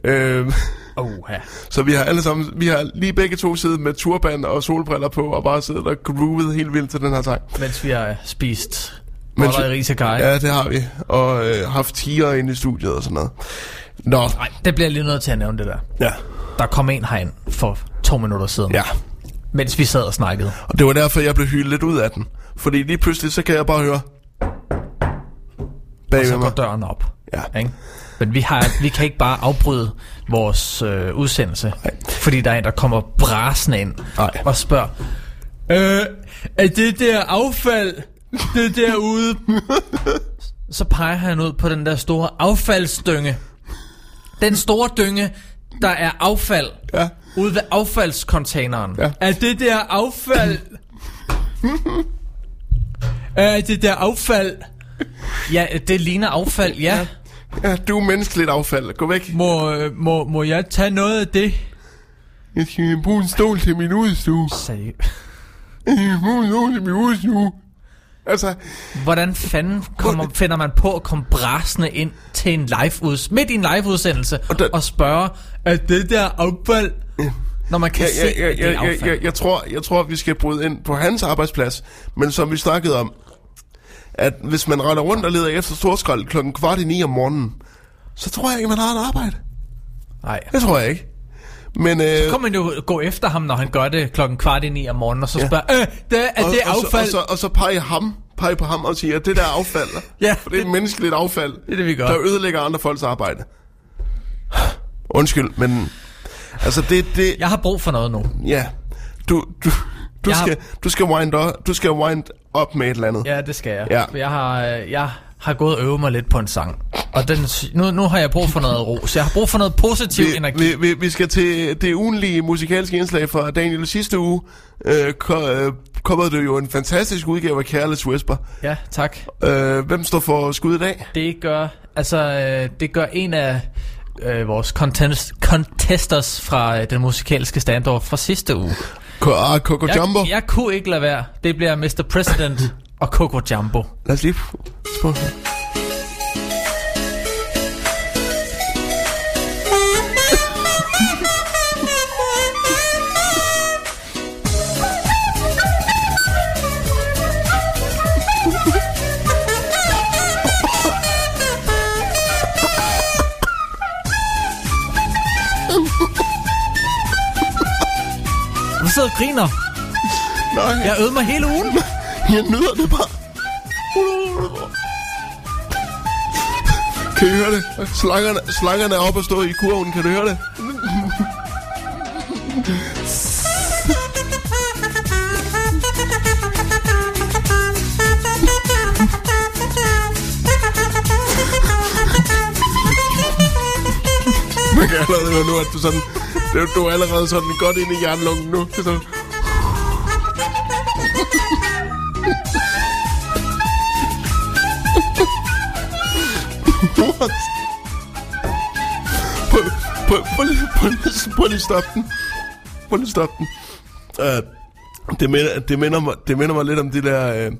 Øh, Oha. så vi har alle sammen, vi har lige begge to siddet med turban og solbriller på, og bare siddet og groovet helt vildt til den her sang. Mens vi har spist Mens boller i ris og kaj. Ja, det har vi. Og øh, haft tiger inde i studiet og sådan noget. Nå, Nej, det bliver lige nødt til at nævne det der. ja. Der kom en herind for to minutter siden. Ja. Mens vi sad og snakkede. Og det var derfor, jeg blev hyldet lidt ud af den. Fordi lige pludselig, så kan jeg bare høre... Og Bag så ved går mig. døren op. Ja. Ikke? Men vi, har, vi kan ikke bare afbryde vores øh, udsendelse, Nej. fordi der er en, der kommer brasende ind Nej. og spørger, øh, er det der affald, det derude? (laughs) så peger han ud på den der store affaldsdynge. Den store dynge, der er affald Ja. ude ved affaldscontaineren. Ja. Er det der affald? (laughs) er det der affald? Ja, det ligner affald, ja. Ja, du er menneskeligt affald. Gå væk. Må, øh, må, må jeg tage noget af det? Jeg skal bruge en stol til min udstue. Seriøst. Jeg skal bruge en stol til min udstue. Altså, Hvordan fanden kommer, finder man på at komme brasende ind til en live uds midt i en live udsendelse og, der- og spørge, er det der affald? Når man kan jeg, se, jeg, jeg, at det er jeg, jeg, affald. jeg, jeg, tror, jeg tror, vi skal bryde ind på hans arbejdsplads. Men som vi snakkede om, at hvis man render rundt og leder efter storskrald klokken kvart i ni om morgenen, så tror jeg ikke, man har et arbejde. Nej. Det tror jeg ikke. Men, øh, Så kan man jo gå efter ham, når han gør det klokken kvart i ni om morgenen, og så spørge, øh, det, er og, det og, så, affald? og, så, og så pege ham, pege på ham og sige, at det der er affald. (laughs) Ja, For det er menneskeligt affald, det er det, vi gør. der ødelægger andre folks arbejde. (sighs) Undskyld, men... Altså, det... det Jeg har brug for noget nu. ja, du, du, du, Jeg har- skal, du, skal wind du skal wind op med et eller andet. Ja, det skal jeg. Ja. For Jeg har, øh, jeg har gået og øvet mig lidt på en sang. Og den, nu, nu har jeg brug for noget ros. Jeg har brug for noget positiv Vi, energi. vi, vi, vi skal til det ugenlige musikalske indslag fra Daniel sidste uge. Øh, ko, øh, kommer det jo en fantastisk udgave af Careless Whisper. Ja, tak. Øh, hvem står for skud i dag? Det gør, altså, øh, det gør en af øh, vores contest, contesters fra øh, den musikalske standoff fra sidste uge. Ah, Coco Jumbo? Jeg, jeg kunne ikke lade være. Det bliver Mr. President og Coco Jumbo. Lad os lige spørge. Sidder og griner. Nej, Jeg øvede mig hele ugen. (laughs) jeg nyder det bare. Kan I høre det? Slangerne, slangerne er oppe og stå i kurven, kan du høre det? (laughs) Man kan allerede høre nu, at du, sådan, det du er allerede sådan godt ind i jernlungen nu. Det What? Prøv, prøv, prøv, lige- prøv, lige- prøv lige at stoppe den. Prøv lige at stoppe den. Uh, det, minder, det, minder mig, det minder mig lidt om det der... Uh,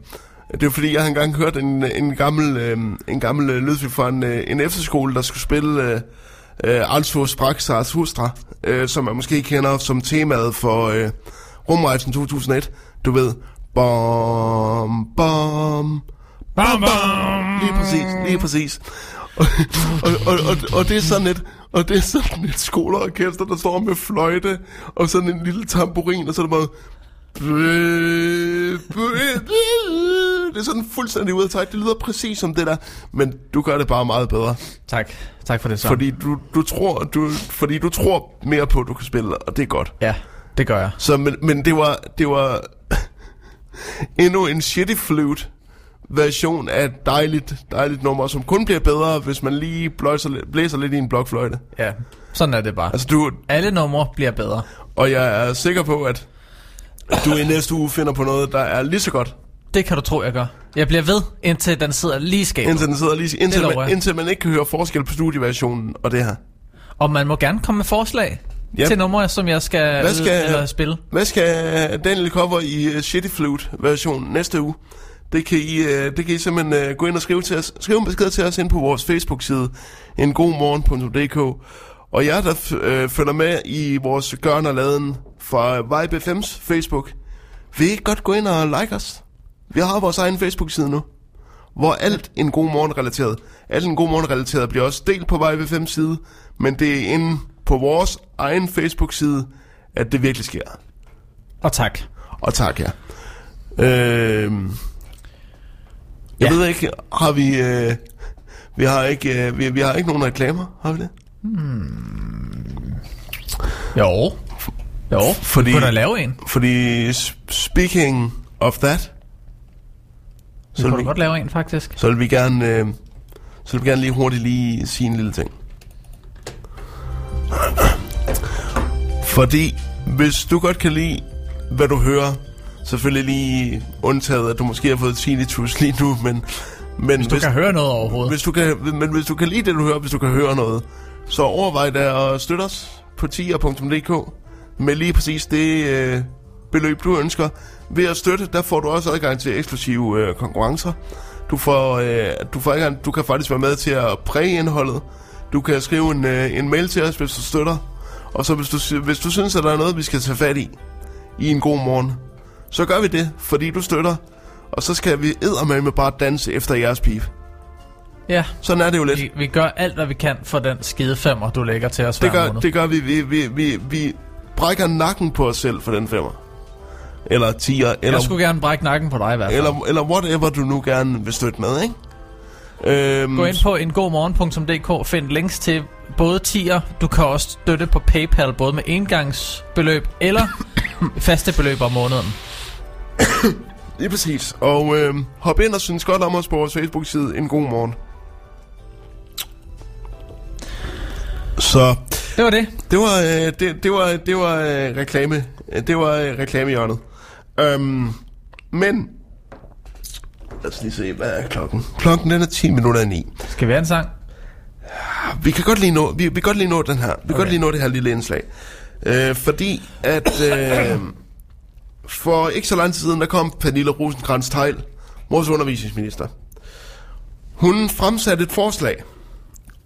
det er fordi, jeg har engang hørt en, en gammel, uh, en gammel uh, lydfilm fra en, uh, en efterskole, der skulle spille uh, uh, Altså Spraksars Hustra, uh, som man måske kender som temaet for uh, Rumrejsen 2001. Du ved, bom, bom, bam, bam. Lige præcis, lige præcis. Og, og, og, og, det er sådan et, og det er sådan et skoleorkester, der står med fløjte, og sådan en lille tamburin, og så er det bare... det er sådan fuldstændig ud af takt. Det lyder præcis som det der, men du gør det bare meget bedre. Tak. Tak for det så. Fordi du, du tror, du, fordi du tror mere på, at du kan spille, og det er godt. Ja, det gør jeg. Så, men, men det var, det var (laughs) endnu en shitty flute version af et dejligt, dejligt nummer, som kun bliver bedre, hvis man lige blæser, lidt- blæser lidt i en blokfløjte. Ja, sådan er det bare. Altså du, Alle numre bliver bedre. og jeg er sikker på, at du i næste uge finder på noget, der er lige så godt, Det kan du tro, jeg gør. Jeg bliver ved, indtil den sidder lige i skabet. indtil den sidder lige, indtil, man, jeg. indtil man ikke kan høre forskel på studieversionen og det her. Og man må gerne komme med forslag Ja. til numre, som jeg skal, Hvad skal eller spille. Hvad skal Daniel cover i uh, Shitty Flute version næste uge? Det kan I, uh, det kan I simpelthen uh, gå ind og skrive til os. Skriv en besked til os ind på vores Facebook-side, en god morgen.dk. Og jer, der øh, følger med i vores gørn og laden fra Vibe FM's Facebook, vil I godt gå ind og like os? Vi har vores egen Facebook-side nu, hvor alt en god morgen relateret, alt en god morgen relateret bliver også delt på Vibe FM's side, men det er inde på vores egen Facebook-side, at det virkelig sker. Og tak. Og tak, ja. Øh, jeg Ja. ved ikke, har vi... Øh, vi har ikke, øh, vi, vi har ikke nogen reklamer, har vi det? Jo. Jo, Fordi- du kunne da lave en. Fordi speaking of that, Så kunne vil, du vi, godt lave en, faktisk. så vil vi gerne, øh, så vil vi gerne lige hurtigt lige sige en lille ting. Fordi hvis du godt kan lide, hvad du hører, selvfølgelig lige undtaget, at du måske har fået tinnitus lige nu, men, men Hvis du kan høre noget overhovedet. hvis du kan, men hvis du kan lide det, du hører, hvis du kan høre noget, så overvej da at støtte os på tier.dk med lige præcis det øh, beløb, du ønsker. Ved at støtte, der får du også adgang til eksklusive øh, konkurrencer. Du, får, øh, du, får adgang, du kan faktisk være med til at præge indholdet. Du kan skrive en, øh, en mail til os, hvis du støtter. Og så hvis du, hvis du synes, at der er noget, vi skal tage fat i, i en god morgen, så gør vi det, fordi du støtter. Og så skal vi eddermame bare danse efter jeres pip. Ja, Sådan er det jo lidt. vi, vi gør alt, hvad vi kan for den skide femmer, du lægger til os Det hver gør, måned. det gør vi. Vi, vi, vi. vi brækker nakken på os selv for den femmer. Eller tiger, eller, Jeg skulle gerne brække nakken på dig i hvert fald. eller, eller whatever du nu gerne vil støtte med, ikke? Øhm, Gå ind på engodmorgen.dk, find links til både tier, du kan også støtte på PayPal, både med engangsbeløb eller (coughs) faste beløb om måneden. (coughs) Lige præcis. Og øhm, hop ind og synes godt om os på vores Facebook-side. En god morgen. Så Det var det. det var, øh, det, det var, det var øh, reklame. Det var øh, reklamehjørnet. Øhm, men... Lad os lige se, hvad er klokken? Klokken den er 10 minutter i 9. Skal vi have en sang? Vi kan godt lige nå, vi, vi kan godt lige nå den her. Vi kan Okay. godt lige nå det her lille indslag. Øh, fordi at øh, for ikke så lang tid siden, der kom Pernille rosenkrantz teil vores undervisningsminister. Hun fremsatte et forslag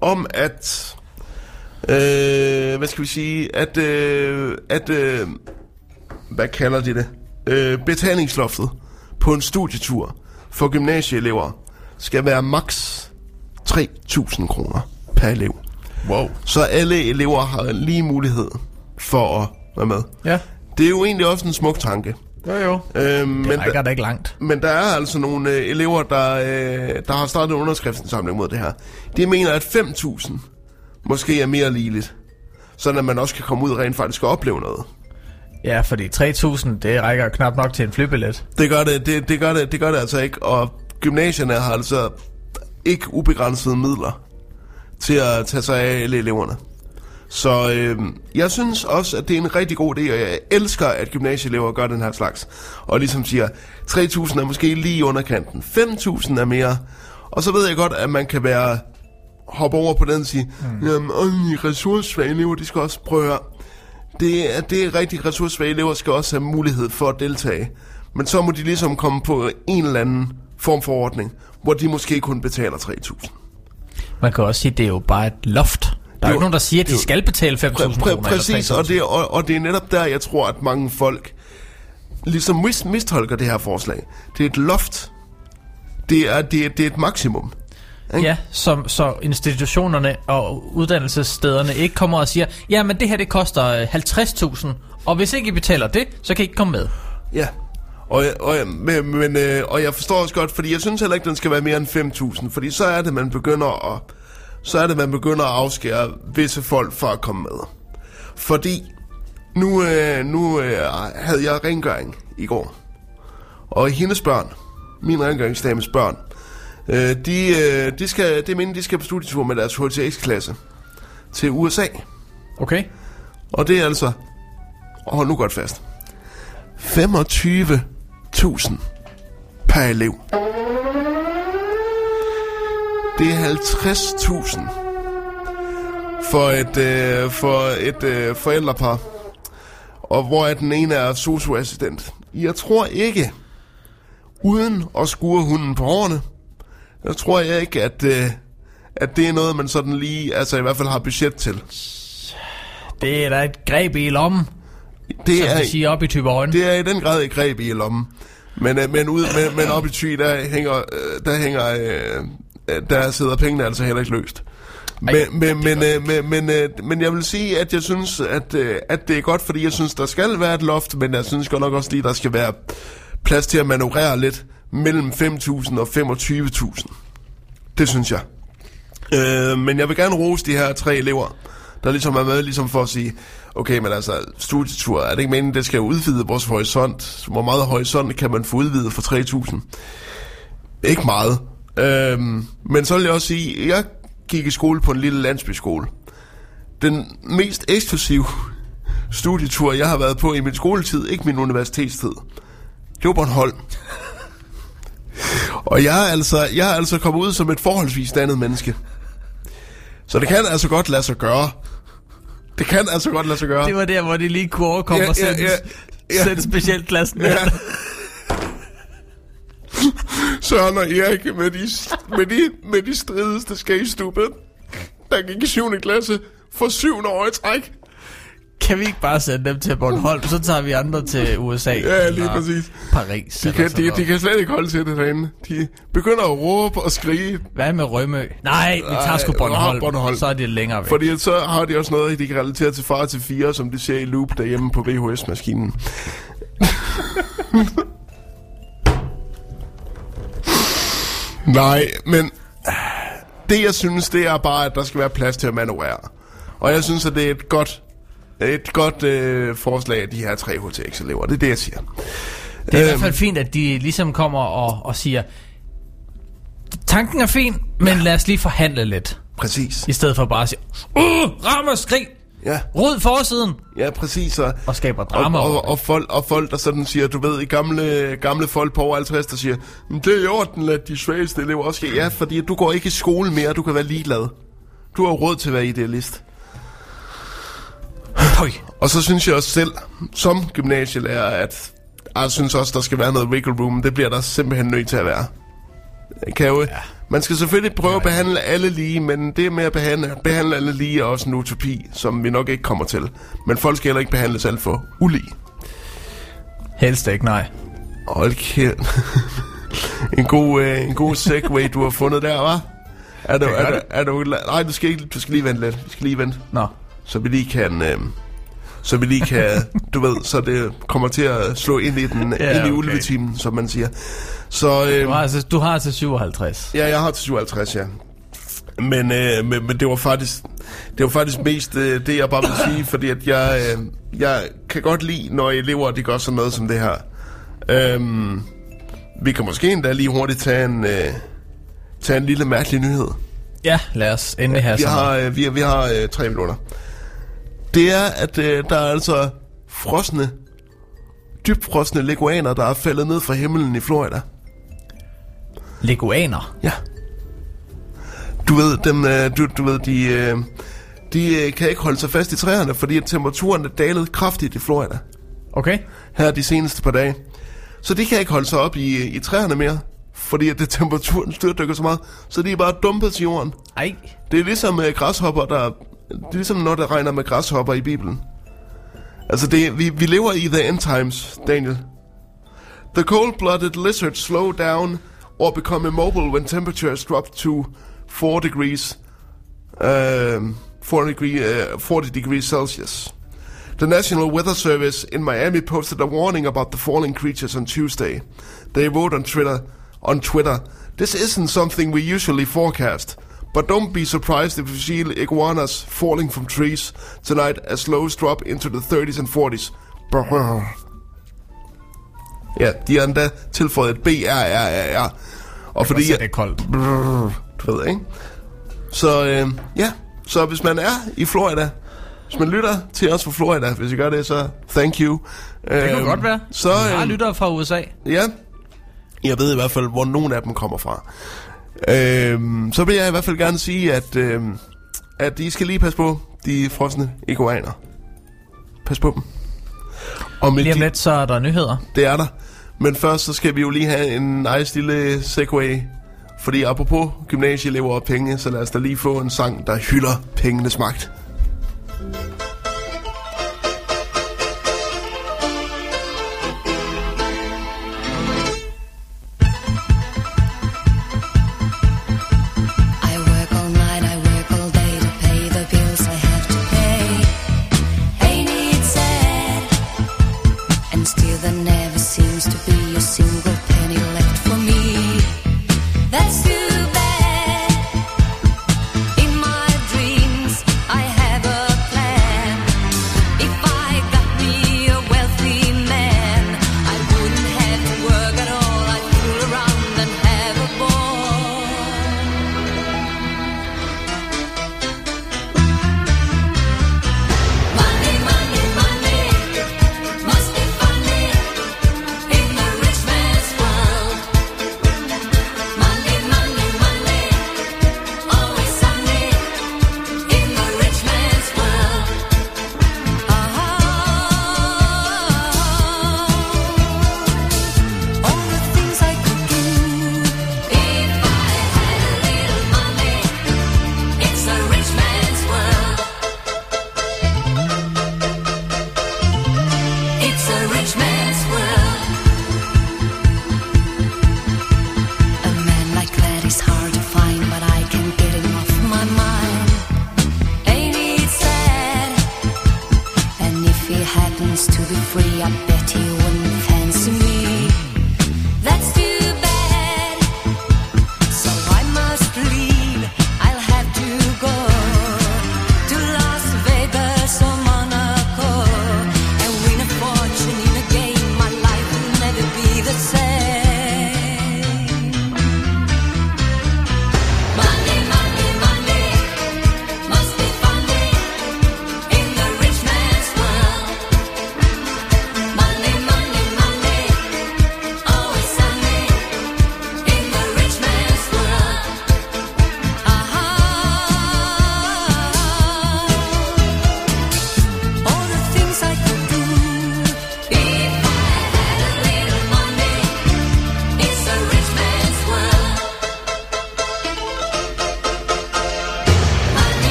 om at, øh, hvad skal vi sige, at, øh, at øh, hvad kalder de det, øh, betalingsloftet på en studietur for gymnasieelever skal være maks 3.000 kroner per elev. Wow. Så alle elever har lige mulighed for at være med. Ja. Det er jo egentlig også en smuk tanke. Jo jo. Øhm, men, Det rækker da ikke langt. men der er altså nogle øh, elever, der, øh, der har startet en underskriftsindsamling mod det her. De mener, at 5.000 måske er mere ligeligt. Sådan at man også kan komme ud og rent faktisk og opleve noget. Ja, fordi 3.000, det rækker knap nok til en flybillet. Det gør det, det, det, gør det, det gør det altså ikke. Og gymnasierne har altså ikke ubegrænsede midler til at tage sig af alle eleverne. Så øh, jeg synes også, at det er en rigtig god idé, og jeg elsker, at gymnasieelever gør den her slags. Og ligesom siger, 3.000 er måske lige i underkanten, 5.000 er mere. Og så ved jeg godt, at man kan være hoppe over på den og sige, mm. jamen, øh, ressourcesvage elever, de skal også prøve at. Det er, det er rigtig ressourcesvage elever skal også have mulighed for at deltage. Men så må de ligesom komme på en eller anden form for ordning, hvor de måske kun betaler 3.000. Man kan også sige, at det er jo bare et loft. Der er jo ikke nogen, der siger, at de jo- skal betale 5.000 Præ- kroner. præ- eller præcis, 3.000. og det, og, og det er netop der, jeg tror, at mange folk ligesom mis, mistolker det her forslag. Det er et loft. Det er, det er, det er et maksimum. Ikke? Ja, som, så institutionerne og uddannelsesstederne ikke kommer og siger, ja, men det her det koster øh, 50.000, og hvis ikke I betaler det, så kan I ikke komme med. Ja, Og, og, men, men, øh, og jeg forstår også godt, fordi jeg synes heller ikke, den skal være mere end 5.000, fordi så er det, man begynder at, så er det, man begynder at afskære visse folk fra at komme med. Fordi nu, øh, nu øh, havde jeg rengøring i går, og hendes børn, min rengøringsdames børn, øh, de, øh, de skal, det er meningen, de skal på studietur med deres HTX-klasse til USA. Okay. Og det er altså, og hold nu godt fast, 25.000 per elev. Det er 50.000 for et, øh, for et øh, forældrepar, og hvor at den ene er socioassistent. Jeg tror ikke, uden at skure hunden på hårene, jeg tror jeg ikke, at, øh, at det er noget, man sådan lige, altså i hvert fald har budget til. Det er da et greb i lommen, Det som er, de siger op i Tyborg. det er i den grad et greb i lommen. Men, øh, men, ud, men, men op i Thy, der hænger, øh, der hænger, øh, øh, der sidder pengene altså heller ikke løst. Men, men, men, øh, men, men, øh, men jeg vil sige, at jeg synes, at, øh, at det er godt, fordi jeg synes, der skal være et loft, men jeg synes godt nok også lige, der skal være plads til at manøvrere lidt mellem 5.000 og 25.000. Det synes jeg. Øh, men jeg vil gerne rose de her tre elever, der ligesom er med ligesom for at sige, okay, men altså, studietur, er det ikke meningen, det skal udvide vores horisont? Hvor meget horisont kan man få udvidet for 3.000? Ikke meget. Øh, men så vil jeg også sige, jeg gik i skole på en lille landsbyskole. Den mest eksklusive studietur, jeg har været på i min skoletid, ikke min universitetstid, det var Bornholm. Og jeg er altså, jeg er altså kommet ud som et forholdsvis dannet menneske. Så det kan altså godt lade sig gøre. Det kan altså godt lade sig gøre. Det var der, hvor de lige kunne overkomme Ja, og ja, sætte, ja, ja. sætte specielt klassen. Ja. (laughs) Søren og Erik med de, med de, med de strideste skægstube, der gik i 7. klasse for syvende år i træk. Kan vi ikke bare sende dem til Bornholm, så tager vi andre til USA? Ja, lige præcis. Paris. De kan, de, de kan slet ikke holde til det derinde. De begynder at råbe og skrige. Hvad med Rømø? Nej, vi tager sgu Bornholm. Bornholm. Så er det længere væk. Fordi så har de også noget, de kan relatere til far til fire, som de ser i loop derhjemme på VHS-maskinen. (laughs) Nej, men det jeg synes, det er bare, at der skal være plads til at manøvrere. Og jeg synes, at det er et godt, et godt øh, forslag af de her tre HTX-elever. Det er det, jeg siger. Det er i Øhm. hvert fald fint, at de ligesom kommer og, og siger, tanken er fin, men lad os lige forhandle lidt. Præcis. I stedet for bare at sige, uh, ram og skrig, Ja. ryd forsiden, Ja, præcis. Og, og skaber drama og, og, og, folk, og folk, der sådan siger, du ved, i gamle, gamle folk på over 50, der siger, "Men det er i orden, at de svageste elever også skal. Ja, fordi du går ikke i skole mere, du kan være ligeglad. Du har råd til at være idealist. Høj. Og så synes jeg også selv, som gymnasielærer, at jeg synes også, der skal være noget wiggle room. Det bliver der simpelthen nødt til at være. Kan jo, ja. Man skal selvfølgelig prøve at behandle alle lige, men det med at behandle, behandle alle lige er også en utopi, som vi nok ikke kommer til. Men folk skal heller ikke behandles alt for ulige. Helst ikke, nej. Hold kæft. (laughs) en god, øh, en god segway, du har fundet der, hva'? Er du, er, du, er du, nej, du skal, ikke, du skal lige vente lidt. Vi skal lige vente. Nå. Så vi lige kan... Øh, så vi lige kan, (laughs) du ved, så det kommer til at slå ind i den, Ja, ind i okay. ulvetimen, som man siger. Så øh, Du har, altså, du har til 57. ja, jeg har til 57, ja. Men, øh, men, men det var faktisk det var faktisk mest øh, det jeg bare vil sige, fordi at jeg øh, jeg kan godt lide når elever de gør sådan noget som det her. Øhm, vi kan måske endda lige hurtigt tage en øh, tage en lille mærkelig nyhed. Ja, lad os endelig have Vi sådan har, øh, vi, har- vi har øh, tre minutter. Det er, at øh, der er altså frosne, dybfrosne leguaner, der er faldet ned fra himlen i Florida. Leguaner. Ja. Du ved, dem, øh, du, du ved de, øh, de øh, kan ikke holde sig fast i træerne, fordi at temperaturen er dalet kraftigt i Florida Okay. her de seneste par dage. Så de kan ikke holde sig op i, i træerne mere, fordi at det (laughs) temperaturen styrtdykker så meget, så de er bare dumpet til jorden. Ej. Det er ligesom øh, græshopper, der... Det er ligesom når det regner med græshopper i Bibelen. Altså, det, vi, vi lever i the end times, Daniel. The cold-blooded lizards slow down or become immobile when temperatures drop to 4 degrees, um, uh, 4 degree, uh, 40 degrees Celsius. The National Weather Service in Miami posted a warning about the falling creatures on Tuesday. They wrote on Twitter, on Twitter, "This isn't something we usually forecast, but don't be surprised if you see iguanas falling from trees tonight as lows drop into the 30s and 40s." Brrr. Ja, de har endda tilføjet et BRRR. Og fordi... se, det er koldt. Brrr, du ved, ikke? Så øh, ja, så hvis man er i Florida, hvis man lytter til os fra Florida, hvis I gør det, så thank you. Det kan godt være. Så, har øh, lyttere fra USA. Ja, jeg ved i hvert fald, hvor nogle af dem kommer fra. Øhm, så vil jeg i hvert fald gerne sige, at, øhm, at I skal lige passe på de frosne iguaner. Pas på dem. Og med Lige om de- lidt, så er der nyheder. Det er der. Men først så skal vi jo lige have en nice lille segway. Fordi apropos gymnasieelever og penge, så lad os da lige få en sang, der hylder pengenes magt.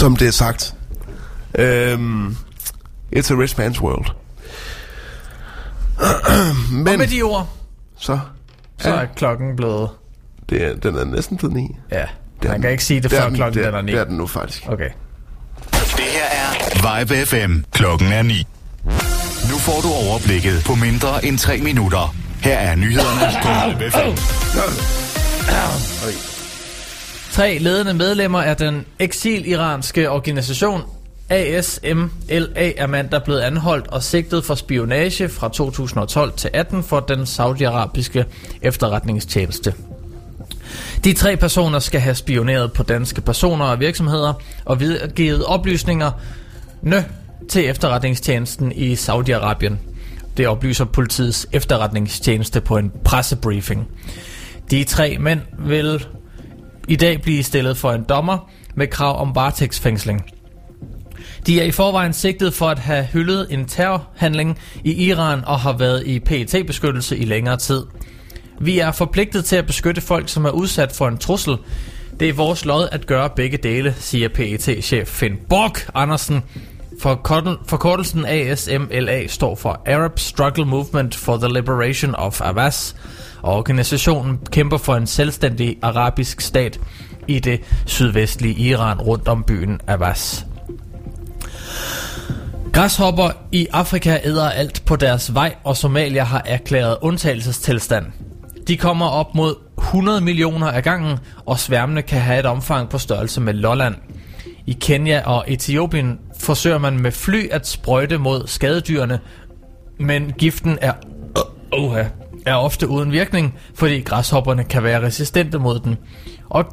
Som det er sagt. Øhm, it's a rich man's world. (clears throat) Men Og med de ord, så, så er klokken blevet... det er, den er næsten blevet ni. Ja, Det man kan den. ikke sige det Det før den, klokken det den er ni. Det er den nu faktisk. Okay. Det her er Vibe FM. Klokken er 9. Nu får du overblikket på mindre end 3 minutter. Her er nyhederne på Vibe FM. Tre ledende medlemmer af den eksil-iranske organisation ASMLA er mandag blevet anholdt og sigtet for spionage fra 2012 til 18 for den saudiarabiske efterretningstjeneste. De tre personer skal have spioneret på danske personer og virksomheder og videregivet oplysninger nø til efterretningstjenesten i Saudi-Arabien. Det oplyser politiets efterretningstjeneste på en pressebriefing. De tre mænd vil i dag blive stillet for en dommer med krav om varetægtsfængsling. De er i forvejen sigtet for at have hyldet en terrorhandling i Iran og har været i pet beskyttelse i længere tid. Vi er forpligtet til at beskytte folk, som er udsat for en trussel. Det er vores lod at gøre begge dele, siger pet chef Finn Borg Andersen. Forkortelsen ASMLA står for Arab Struggle Movement for the Liberation of Abbas, og organisationen kæmper for en selvstændig arabisk stat i det sydvestlige Iran rundt om byen Abbas. Græshopper i Afrika æder alt på deres vej, og Somalia har erklæret undtagelsestilstand. De kommer op mod 100 millioner af gangen, og sværmene kan have et omfang på størrelse med Lolland. I Kenya og Etiopien forsøger man med fly at sprøjte mod skadedyrene, men giften er, uh, uh, er ofte uden virkning, fordi græshopperne kan være resistente mod den. Og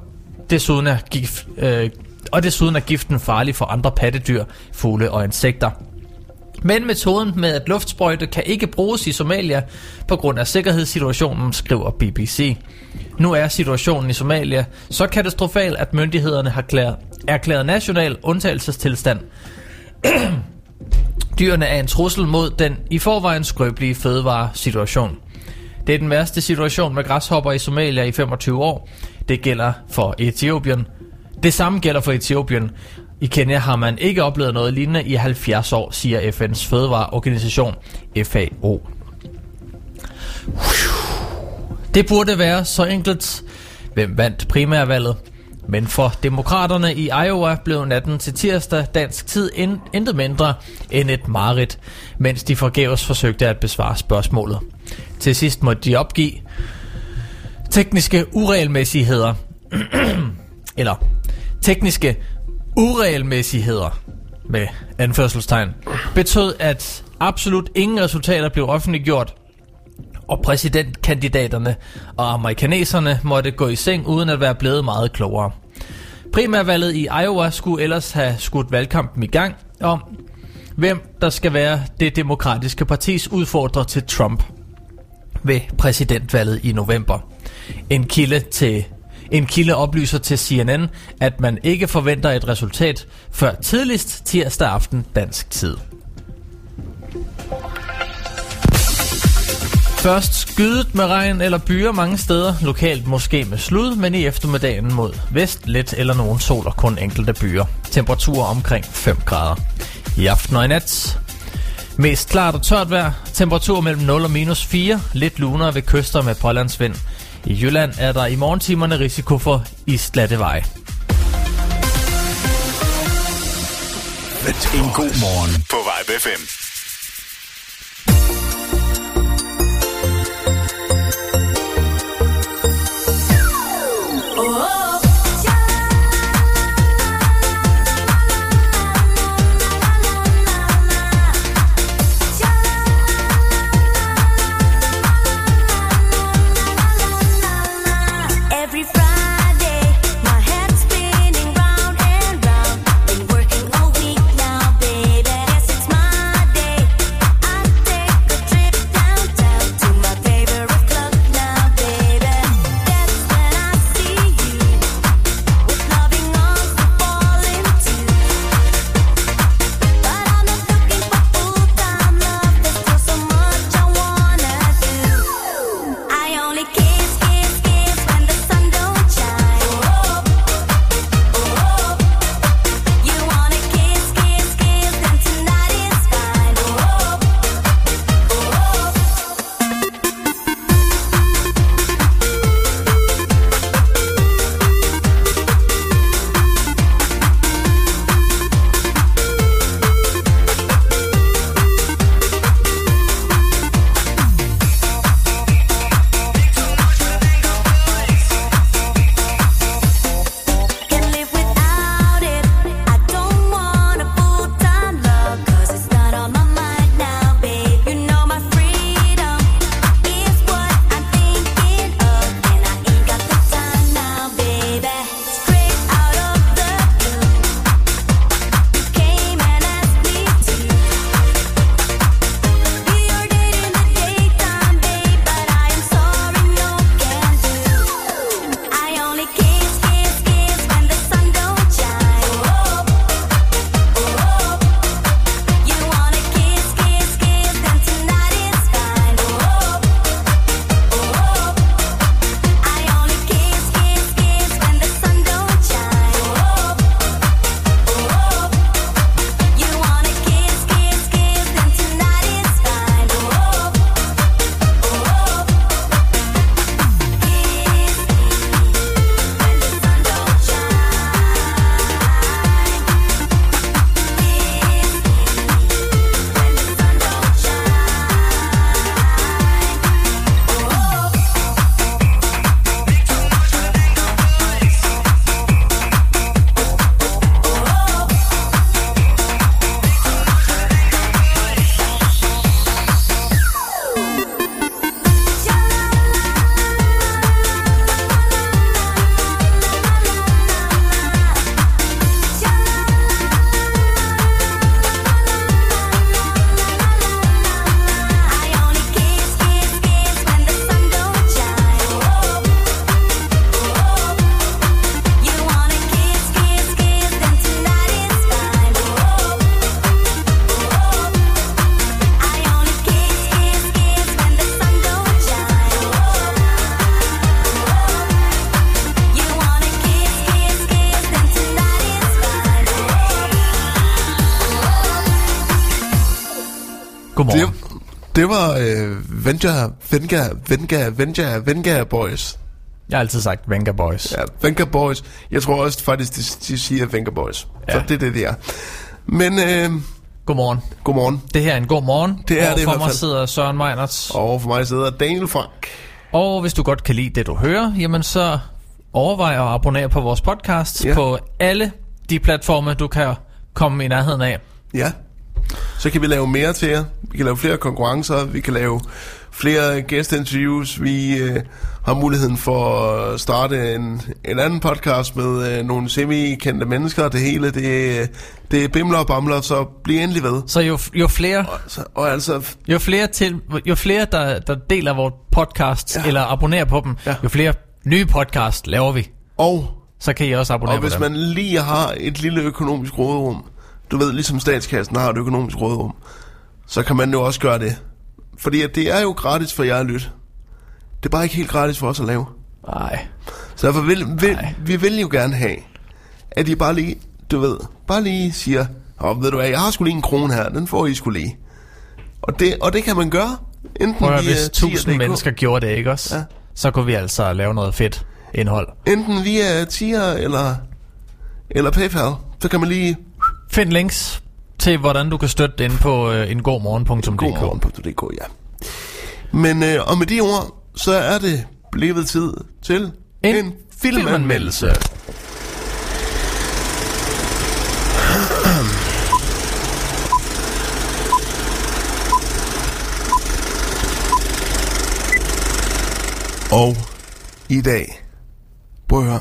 desuden er, gif, øh, og desuden er giften farlig for andre pattedyr, fugle og insekter. Men metoden med at luftsprøjte kan ikke bruges i Somalia på grund af sikkerhedssituationen, skriver BBC. Nu er situationen i Somalia så katastrofal, at myndighederne har erklæret, erklæret national undtagelsestilstand. (clears throat) Dyrene er en trussel mod den i forvejen skrøbelige fødevaresituation. Det er den værste situation med græshopper i Somalia i 25 år. Det gælder for Etiopien. Det samme gælder for Etiopien. I Kenya har man ikke oplevet noget lignende i 70 år, siger FN's fødevareorganisation FAO. Det burde være så enkelt. Hvem vandt primærvalget? Men for demokraterne i Iowa blev natten til tirsdag dansk tid intet mindre end et mareridt, mens de forgæves forsøgte at besvare spørgsmålet. Til sidst måtte de opgive tekniske uregelmæssigheder. (clears throat) Eller tekniske uregelmæssigheder med anførselstegn betød, at absolut ingen resultater blev offentliggjort, og præsidentkandidaterne og amerikaneserne måtte gå i seng uden at være blevet meget klogere. Primærvalget i Iowa skulle ellers have skudt valgkampen i gang om, hvem der skal være det demokratiske partis udfordrer til Trump ved præsidentvalget i november. En kilde til en kilde oplyser til CNN, at man ikke forventer et resultat før tidligst tirsdag aften dansk tid. Først skydet med regn eller byer mange steder, lokalt måske med slud, men i eftermiddagen mod vest let eller nogen sol og kun enkelte byer. Temperaturer omkring 5 grader. I aften og i nat Mest klart og tørt vejr. Temperatur mellem 0 og minus 4. Lidt lunere ved kyster med pålandsvind. I Jylland er der i morgentimerne risiko for isglattevej. En god morgen på Vibe FM. Godmorgen. Det, det var øh, Venga, Venga, Venga, Venga, Venga Boys. Jeg har altid sagt Venga Boys. Ja, Venga Boys. Jeg tror også faktisk, de, de siger Venga Boys. Ja. Så det er det, det er. Men øh, Godmorgen. godmorgen. Det her er en god morgen. Det er det i for hvert mig fald. sidder Søren Meinerts. Og overfor mig sidder Daniel Frank. Og hvis du godt kan lide det, du hører, jamen så overvej at abonnere på vores podcast ja. på alle de platforme, du kan komme i nærheden af. Ja. Så kan vi lave mere til jer. Vi kan lave flere konkurrencer. Vi kan lave flere gæsteinterviews. Vi øh, har muligheden for at starte en, en anden podcast med øh, nogle semi-kendte mennesker. Det hele, det, det er bimler og bamler, så bliv endelig ved. Så jo, jo flere, Så, og altså, jo flere, til, jo flere der, der deler vores podcast, ja. eller abonnerer på dem, ja. jo flere nye podcast laver vi. og, Så kan I også abonnere og på hvis dem. man lige har et lille økonomisk råderum, du ved, ligesom statskassen har et økonomisk råderum, så kan man jo også gøre det. Fordi at det er jo gratis for jer at lytte. Det er bare ikke helt gratis for os at lave. Nej. Så derfor vil, vil, vi vil jo gerne have, at I bare lige, du ved, bare lige siger, Åh, ved du hvad, jeg har sgu lige en krone her, den får I sgu lige. Og det, og det kan man gøre, enten Prøv at via hvis tusind tier.dk, mennesker gjorde det, ikke også? Ja. Så kunne vi altså lave noget fedt indhold. enten via tier eller, eller PayPal, så kan man lige Find links til, hvordan du kan støtte inde på øh, engårdmorgen.dk. godmorgen.dk, ja. Men øh, og med de ord, så er det blevet tid til en, En en filmanmeldelse. Og i dag, prøv at høre,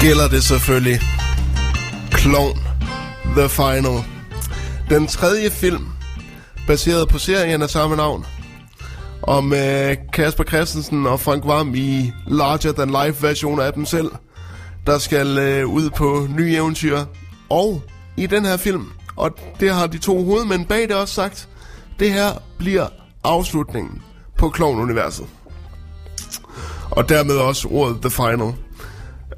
gælder det selvfølgelig Clone The Final. Den tredje film, baseret på serien af samme navn, om øh, Kasper Christensen og Frank Varm i larger than life versioner af dem selv, der skal øh, ud på nye eventyr. Og i den her film, og det har de to hovedmænd bag det også sagt, det her bliver afslutningen på Clown-universet. Og dermed også ordet The Final.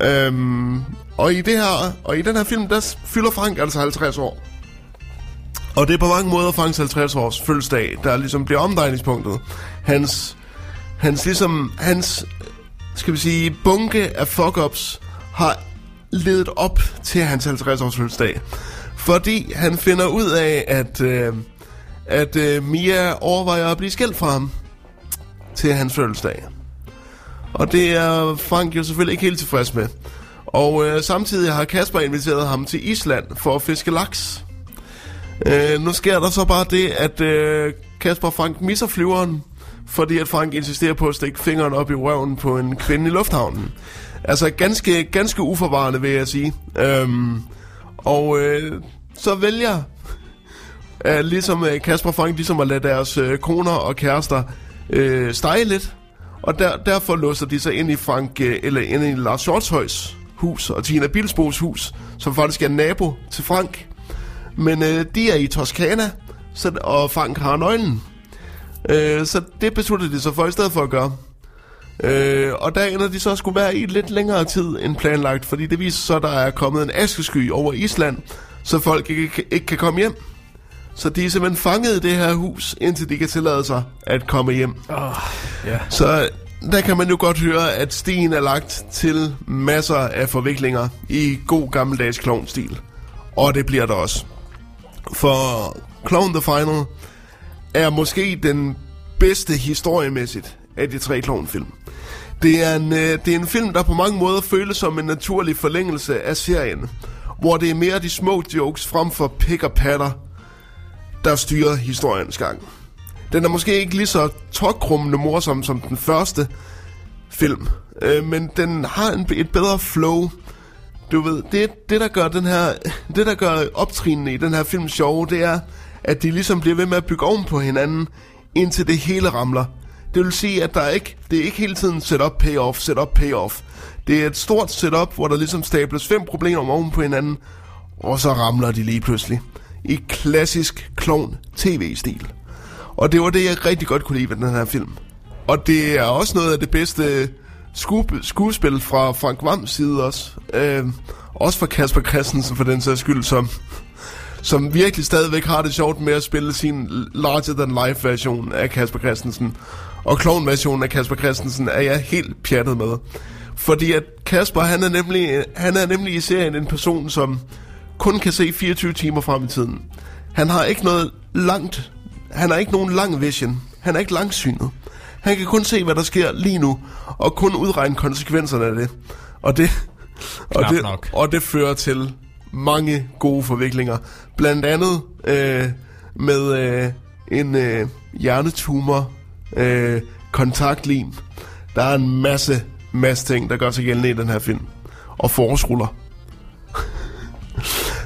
Øhm, og i det her, og i den her film, der fylder Frank altså 50 år. Og det er på mange måder Franks 50 års fødselsdag, der ligesom bliver omdrejningspunktet. Hans, hans ligesom, hans, skal vi sige, bunke af fuck-ups har ledet op til hans 50 års fødselsdag. Fordi han finder ud af, at, øh, at øh, Mia overvejer at blive skilt fra ham til hans fødselsdag. Og det er Frank jo selvfølgelig ikke helt tilfreds med. Og øh, samtidig har Kasper inviteret ham til Island for at fiske laks. Øh, nu sker der så bare det, at øh, Kasper og Frank misser flyveren, fordi at Frank insisterer på at stikke fingeren op i røven på en kvinde i lufthavnen. Altså ganske, ganske uforvarende, vil jeg sige. Øhm, og øh, så vælger øh, ligesom øh, Kasper og Frank ligesom at lade deres øh, koner og kærester øh, stege lidt. Og der, derfor låser de sig ind i Frank, øh, eller ind i Lars Hjortshøjs hus og Tina Bilsbos hus, som faktisk er nabo til Frank. Men øh, de er i Toskana, så, og Frank har nøglen. Øh, så det besluttede de sig for i stedet for at gøre. Øh, og der ender de så skulle være i lidt længere tid end planlagt, fordi det viser så, at der er kommet en askesky over Island, så folk ikke, ikke kan komme hjem. Så de er simpelthen fanget i det her hus, indtil de kan tillade sig at komme hjem. Ja. Så der kan man jo godt høre, at stien er lagt til masser af forviklinger i god gammeldags klovnstil. Og det bliver der også. For Clown The Final er måske den bedste historiemæssigt af de tre klovnfilm. Det er, en, øh, det er en film, der på mange måder føles som en naturlig forlængelse af serien, hvor det er mere de små jokes frem for pick og patter, der styrer historiens gang. Den er måske ikke lige så tokrummende morsom som den første film, øh, men den har en, et bedre flow. Du ved, det, det der gør den her, det der gør optrinene i den her film sjove, det er, at de ligesom bliver ved med at bygge oven på hinanden, indtil det hele ramler. Det vil sige, at der er ikke, det er ikke hele tiden setup, payoff, setup, payoff. Det er et stort setup, hvor der ligesom stables fem problemer oven på hinanden, og så ramler de lige pludselig. I klassisk klovn tv-stil. Og det var det, jeg rigtig godt kunne lide ved den her film. Og det er også noget af det bedste skuespil fra Frank Vams side også. Øh, Også fra Kasper Christensen for den sags skyld, som, som virkelig stadigvæk har det sjovt med at spille sin larger than life version af Kasper Christensen. Og klovn-versionen af Kasper Christensen er jeg helt pjattet med. Fordi at Kasper, han er nemlig, han er nemlig i serien en person, som kun kan se 24 timer frem i tiden. Han har ikke noget langt, han har ikke nogen lang vision. Han er ikke langsynet. Han kan kun se, hvad der sker lige nu, og kun udregne konsekvenserne af det. Og det, og Knap det, nok. og det fører til mange gode forviklinger. Blandt andet øh, med øh, en øh, hjernetumor, øh, kontaktlim. Der er en masse, masse ting, der gør sig gældende i den her film. Og forårsruller.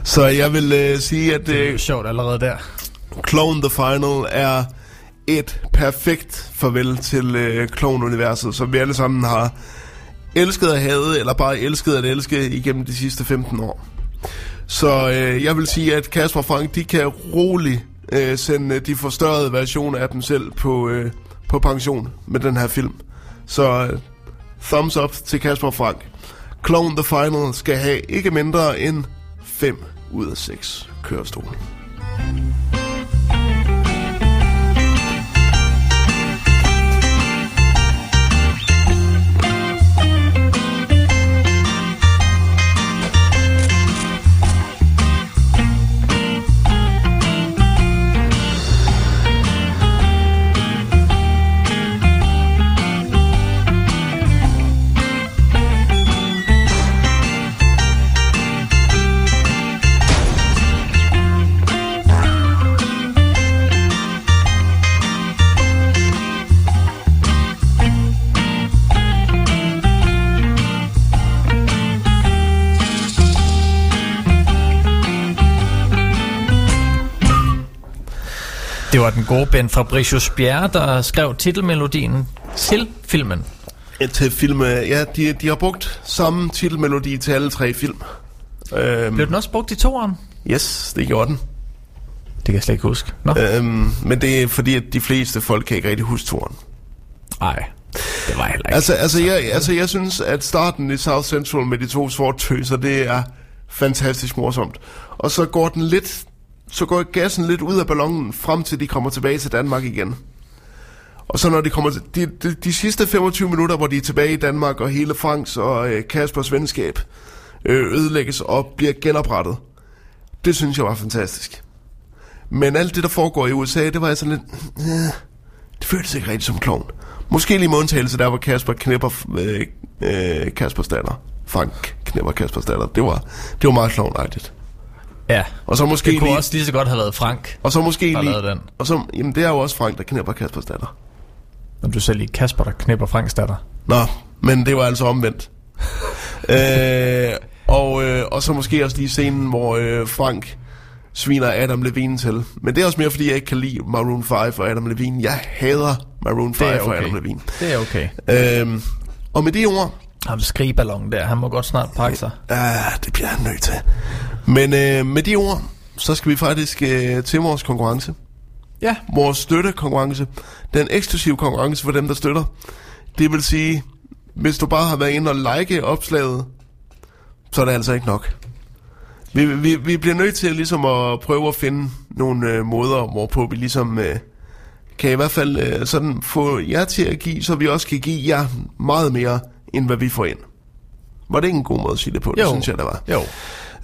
Så jeg vil øh, sige, at Det er øh, jo sjovt allerede der. Clone The Final er et perfekt farvel til øh, Clone-universet, som vi alle sammen har elsket at have, eller bare elsket at elske igennem de sidste 15 år. Så øh, jeg vil sige, at Kasper og Frank, de kan roligt øh, sende de forstørrede versioner af dem selv på, øh, på pension med den her film. Så øh, thumbs up til Kasper og Frank. Clone The Final skal have ikke mindre end 5 ud af 6 kørestole. Det var den gode Ben Fabricius Bjerre, der skrev titelmelodien til filmen. til film. øh, Ja, de, de har brugt samme titelmelodi til alle tre film. Øhm, Blev den også brugt i toeren? Yes, det gjorde den. Det kan jeg slet ikke huske. Nå. Øhm, men det er fordi, at de fleste folk kan ikke rigtig huske turen. Nej, det var heller ikke. Altså, altså, jeg, altså, jeg synes, at starten i South Central med de to sorte tøser, det er fantastisk morsomt. Og så går den lidt, så går gassen lidt ud af ballonen, frem til de kommer tilbage til Danmark igen. Og så når de kommer til, de, de, de sidste 25 minutter, hvor de er tilbage i Danmark, og hele Franks og øh, Kaspers venskab øh, ødelægges og bliver genoprettet, det synes jeg var fantastisk. Men alt det, der foregår i USA, det var jeg sådan lidt... Øh, det føltes ikke rigtigt som klovn. Måske lige med undtagelse der, hvor Kasper knipper øh, øh, Kaspers datter. Frank knipper Kaspers datter. Det var, det var meget klovnagtigt. Ja, Og så måske det kunne lige, også lige så godt have været Frank, og så måske der lige, den. og så, jamen det er jo også Frank, der knipper Kaspers datter. Når du selv lige Kasper, der knipper Franks datter. Nå, men det var altså omvendt. (laughs) øh, og, øh, og så måske også lige scenen, hvor øh, Frank sviner Adam Levine til. Men det er også mere, fordi jeg ikke kan lide Maroon 5 og Adam Levine. Jeg hader Maroon 5 Det er og okay. Adam Levine. Det er okay. Øh, og med de ord, Ham skrigeballon der, han må godt snart pakke sig. Ah, det bliver han nødt til. Men øh, med de ord, så skal vi faktisk øh, til vores konkurrence. Ja. Vores støttekonkurrence. Den eksklusive konkurrence for dem, der støtter. Det vil sige, hvis du bare har været inde og like opslaget, så er det altså ikke nok. Vi, vi, vi bliver nødt til ligesom at prøve at finde nogle øh, måder, hvorpå vi ligesom øh, kan i hvert fald øh, sådan få jer til at give, så vi også kan give jer meget mere, end hvad vi får ind. Var det ikke en god måde at sige det på? Det Jo. synes jeg, det var. Jo.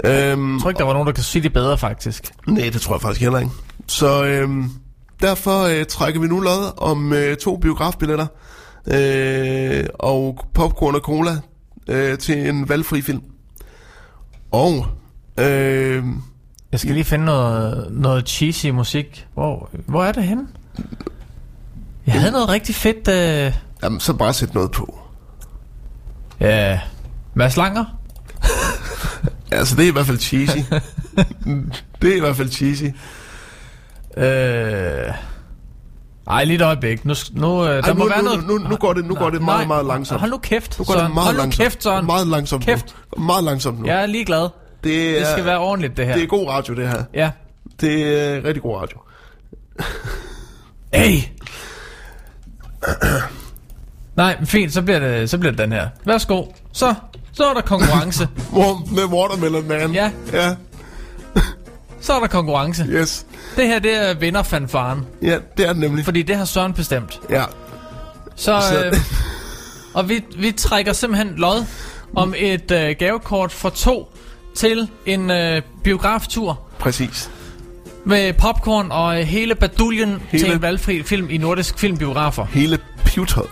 Øhm, Jeg tror ikke, der var nogen, der kan sige det bedre, faktisk. Nej, det tror jeg faktisk heller ikke. Så øhm, derfor øh, trækker vi nu lod om øh, to biografbilletter øh, og popcorn og cola øh, til en valgfri film. Og øh, Jeg skal lige finde noget, noget cheesy musik. Hvor, hvor er det henne? Jeg havde noget rigtig fedt... Øh... jamen, så bare sæt noget på. Ja, Mads Langer? (laughs) Altså, det er i hvert fald cheesy. det er i hvert fald cheesy. Øh... Ej, lige et øjeblik. Nu, nu, øh, der Ej, må nu, være nu, noget... nu, nu går det, nu går det meget, meget langsomt. Hold nu kæft, Nu går det Søren. meget Hold nu langsomt. kæft, Søren. Meget langsomt Kæft. nu. Meget langsomt nu. Jeg er ligeglad. det, er, Det skal være ordentligt, det her. det er god radio, det her. Ja. Det er rigtig god radio. Hey! (clears throat) Nej, men fint, så bliver, det, så bliver det den her. Værsgo. Så, så er der konkurrence. (laughs) Med Watermelon Man. Ja. Ja, (laughs) så er der konkurrence. yes. Det her, det er vinderfanfaren. Ja, det er det nemlig. Fordi det har Søren bestemt. Ja, Så, Så- øh, og vi, vi trækker simpelthen lod om et øh, gavekort for to til en øh, biograftur præcis. med popcorn og øh, hele baduljen. Hele- til en valgfri film i nordisk filmbiografer. Hele pivetøjet.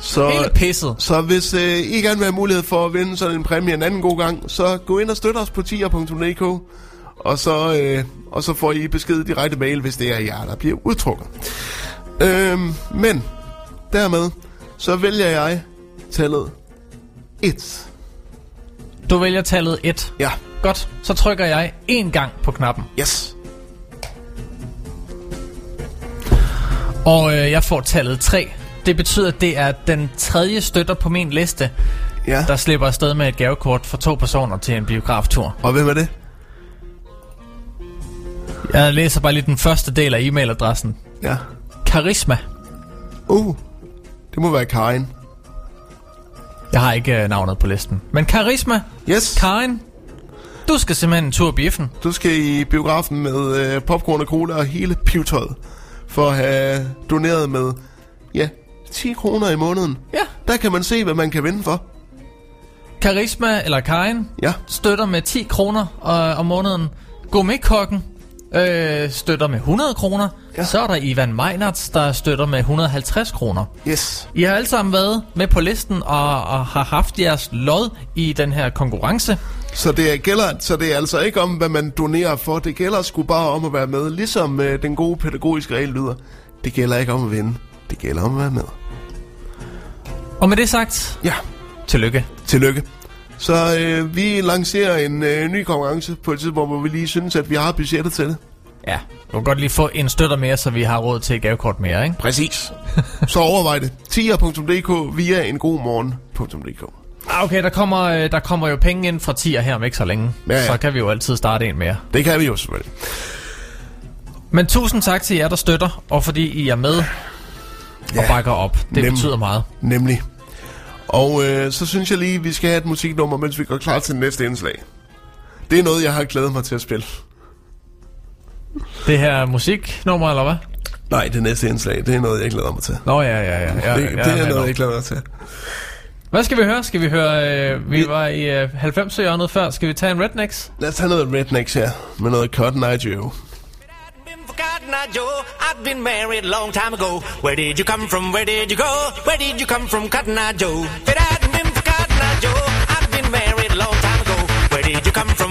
Så, Hele pisset. så hvis øh, I gerne vil have mulighed for at vinde sådan en præmie en anden god gang, så gå ind og støt os på tier.dk, og så, øh, og så får I besked direkte mail, hvis det er jer, der bliver udtrukket. Øhm, men dermed, så vælger jeg tallet 1. Du vælger tallet 1. Ja, Godt, så trykker jeg en gang på knappen. yes. Og øh, jeg får tallet 3. Det betyder, at det er den tredje støtter på min liste, Ja, der slipper afsted med et gavekort for to personer til en biograftur. og hvem er det? Jeg læser bare lige den første del af e-mailadressen. Ja. Karisma. Uh, det må være Karin. Jeg har ikke øh, navnet på listen. Men Karisma, Yes. Karin, du skal simpelthen en tur i biffen. Du skal i biografen med øh, popcorn og cola og hele pivetøjet. For at have doneret med, ja, 10 kroner i måneden. Ja. Der kan man se, hvad man kan vinde for. Karisma eller Karin Ja, støtter med 10 kroner øh, om måneden. Gourmetkokken øh, støtter med 100 kroner. Ja. Så er der Ivan Meinerts, der støtter med 150 kroner. yes. I har alle sammen været med på listen og, og har haft jeres lod i den her konkurrence. Så det, er, gælder, så det er altså ikke om, hvad man donerer for. Det gælder sgu bare om at være med. Ligesom øh, den gode pædagogiske regel lyder. Det gælder ikke om at vinde. Det gælder om at være med. Og med det sagt, Ja, tillykke. tillykke. Så øh, vi lancerer en øh, ny konkurrence på et tidspunkt, hvor vi lige synes, at vi har budgettet til det. Ja, du kan godt lige få en støtter mere, så vi har råd til et gavekort mere, ikke? Præcis. Så overvej det. tier.dk via en god morgen.dk. Ah, Okay, der kommer, øh, der kommer jo penge ind fra tier her om ikke så længe. Ja, ja. Så kan vi jo altid starte en mere. Det kan vi jo selvfølgelig. Men tusind tak til jer, der støtter, og fordi I er med ja, og bakker op. Det nem- betyder meget. Nemlig. Og øh, så synes jeg lige, vi skal have et musiknummer, mens vi går klar til det næste indslag. Det er noget, jeg har glædet mig til at spille. Det her musiknummer, eller hvad? Nej, det næste indslag, det er noget, jeg glæder mig til. Nå ja, ja, ja. ja, det, ja, det er ja, noget, jeg glæder mig til. Hvad skal vi høre? Skal vi høre, øh, vi var i øh, 90'erne før. Skal vi tage en Rednecks? Lad os tage noget Rednecks her, med noget Cotton Eye Joe. Forgotten, I Joe. I've been married a long time ago. Where did you come from? Where did you go? Where did you come from, Cotton Eye Joe? If it hadn't been for Cotton Eye Joe, I've been married a long time ago. Where did you come from?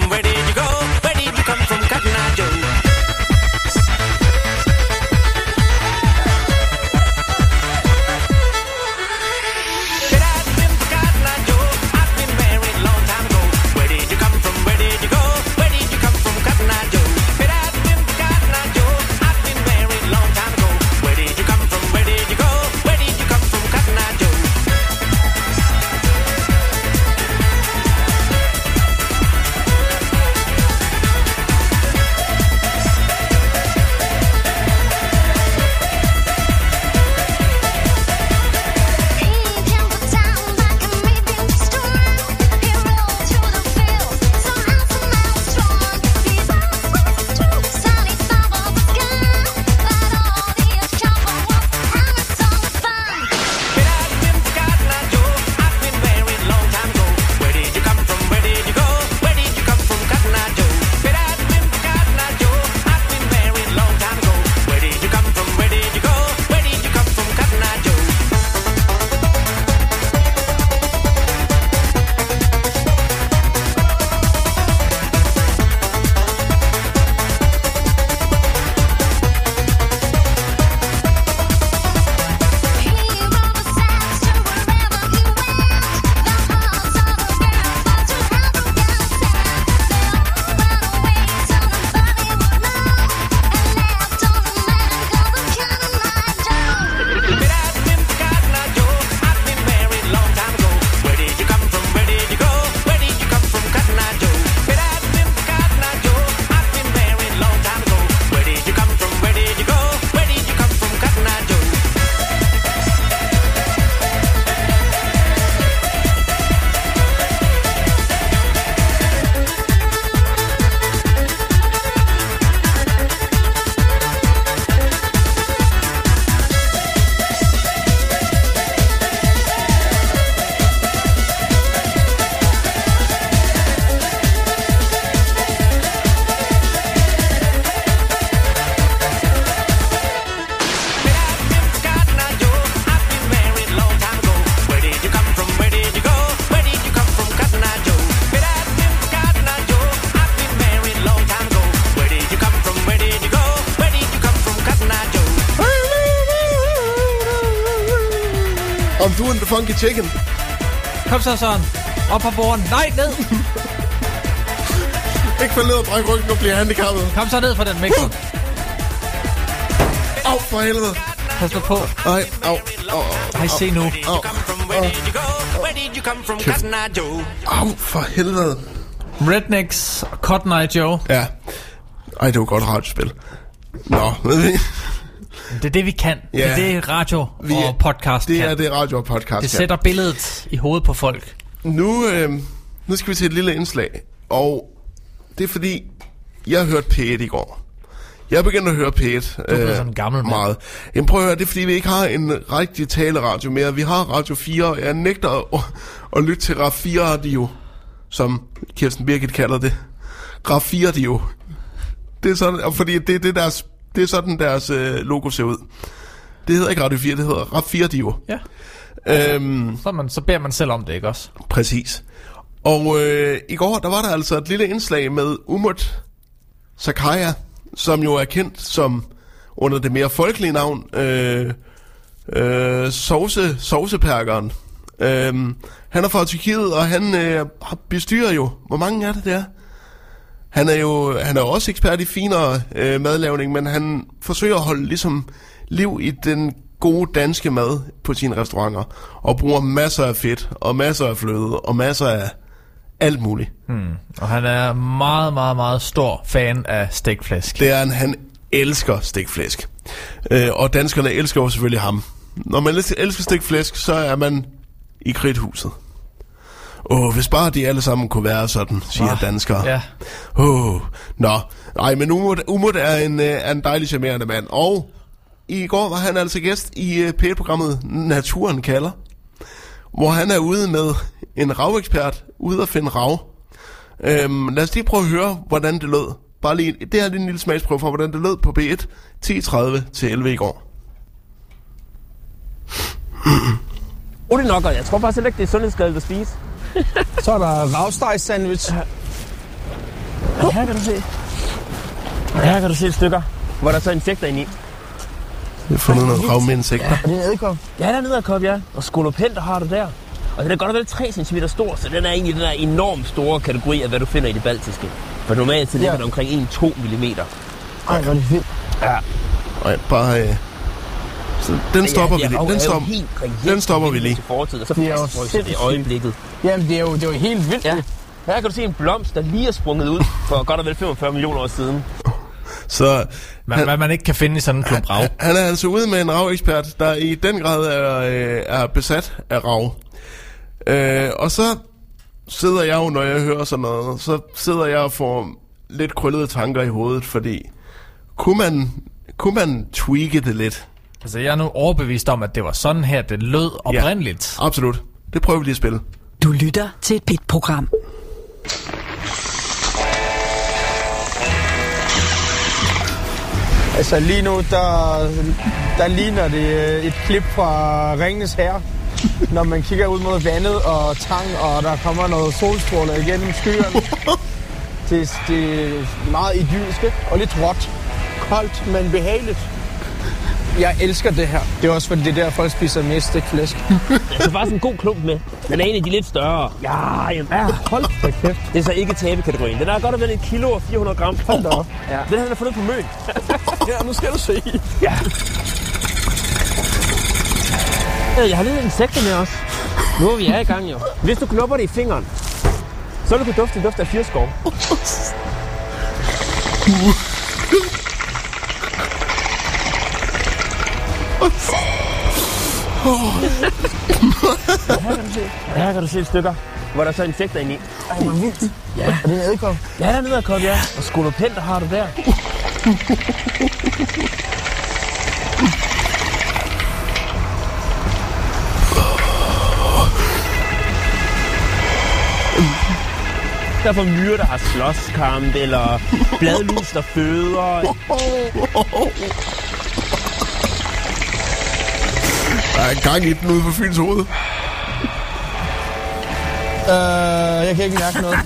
Chicken. Kom så, Søren. Op på borden. Nej, ned. (laughs) Ikke falde ned og brække ryggen og blive handicappet. Kom så ned for den mixer. Au, for helvede. Pas nu på. Nej, au, au, Ej, se nu. au, Joe? au, for helvede. Rednecks og Cotton Eye Joe. Ja. Ej, det var godt radiospil. Nå, Det er det, vi kan. Det er Ja. det, radio Vi og podcast det kan. er det radio og podcast. Det kan. sætter billedet i hovedet på folk. Nu, øh, nu skal vi til et lille indslag, og det er fordi, jeg hørte P1 i går. Jeg begyndte at høre P1 Du er blevet sådan en gammel mand. meget. Jamen prøv at høre, det er fordi, vi ikke har en rigtig taleradio mere. Vi har Radio 4, og jeg nægter at, (laughs) at lytte til RAF 4 Radio, som Kirsten Birgit kalder det. RAF 4 Radio. Det er sådan, fordi det, det, er deres, det er sådan, deres øh, logo ser ud. Det hedder ikke Radio 4, det hedder RAF 4 Radio. Ja. Øhm, Så, man, så beder man selv om det, ikke også? Præcis. Og øh, i går, der var der altså et lille indslag med Umut Sakaya, som jo er kendt som, under det mere folkelige navn, øh, øh, sovse, sovsepærkeren. Øh, han er fra Tyrkiet, og han øh, bestyrer jo, hvor mange er det der? Han er jo han er også ekspert i finere øh, madlavning, men han forsøger at holde ligesom liv i den gode danske mad på sine restauranter, og bruger masser af fedt, og masser af fløde, og masser af alt muligt. Hmm. Og han er meget, meget, meget stor fan af stegflæsk. Det er han, han elsker stikflæsk. Øh, og danskerne elsker jo selvfølgelig ham. Når man elsker stikflæsk, så er man i kridthuset. Åh, hvis bare de alle sammen kunne være sådan, siger Hva? danskere. Ja. Åh, nå. Nej, men Umut, Umut er, en, øh, er en dejlig charmerende mand. Og i går var han altså gæst i uh, P1-programmet Naturen kalder. Hvor han er ude med en ravekspert, ude at finde rav. Øhm, lad os lige prøve at høre, hvordan det lød. Bare lige, det her er lige en lille smagsprøve for, hvordan det lød på B1 10.30 til 11 i går. Roligt nok, og jeg tror faktisk heller ikke, det er sundhedsskadeligt at spise. (laughs) Så er der ravsteg sandwich. Og her kan du se. Og her kan du se et stykker, hvor der så er insekter inde i. Jeg har fundet noget rav med insekter. Og det er en æderkop? Ja, der er en æderkop, ja. Og skolopenter har du der. Og den er godt og vel 3 cm stor, så den er egentlig den der enormt store kategori af, hvad du finder i det baltiske. For normalt så ligger Ja. det omkring 1-2 mm. Ej, hvor er det fedt. Ja. Og bare... Øh, så den stopper vi lige. Den, stop, den stopper vi lige. Til fortiden, og så Det er jo i øjeblikket. Jamen, det er jo, det er jo helt vildt. Ja. Ja. Her kan du se en blomst, der lige er sprunget ud for godt og vel 45 millioner år siden. Så Man, hvad man ikke kan finde i sådan en klub rav. han er altså ude med en ravekspert, der i den grad er, øh, er besat af rav. Øh, og så sidder jeg jo, når jeg hører sådan noget, så sidder jeg og får lidt krøllede tanker i hovedet, fordi kunne man, kunne man tweake det lidt? Altså, jeg er nu overbevist om, at det var sådan her, det lød oprindeligt. Ja, absolut. Det prøver vi lige at spille. Du lytter til et PIT-program. Altså lige nu, der, der ligner det øh, et klip fra Ringenes Herre. Når man kigger ud mod vandet og tang, og der kommer noget solstråler igennem skyerne. Det, det er meget idyllisk og lidt råt. Koldt, men behageligt. Jeg elsker det her. Det er også fordi, det er der, folk spiser mest stikflæsk. Jeg har faktisk en god klump med. Den er en af de lidt større. Ja, jamen. Ja, hold da kæft. Det er så ikke tabekategorien. Den er godt og vel et kilo og 400 gram. Hold da op. Ja. Den har fundet på møn. (laughs) Ja, nu skal du se. Ja. Øh, Jeg har lidt insekter med os. Nu er vi er i gang jo. Hvis du knupper det i fingeren, så vil du kunne dufte duft af fyrskov. (laughs) Her kan du se. Her kan du se et stykker, hvor der så er insekter inde i. Ej, hvor vildt. Ja. Er det en æderkop? Ja, der er en æderkop, ja. Og skolopenter har du der. Der er for myrer, der har slåskamp, eller bladlus, der føder. Der er gang i den ude på Fyns hoved. Øh, jeg kan ikke mærke noget.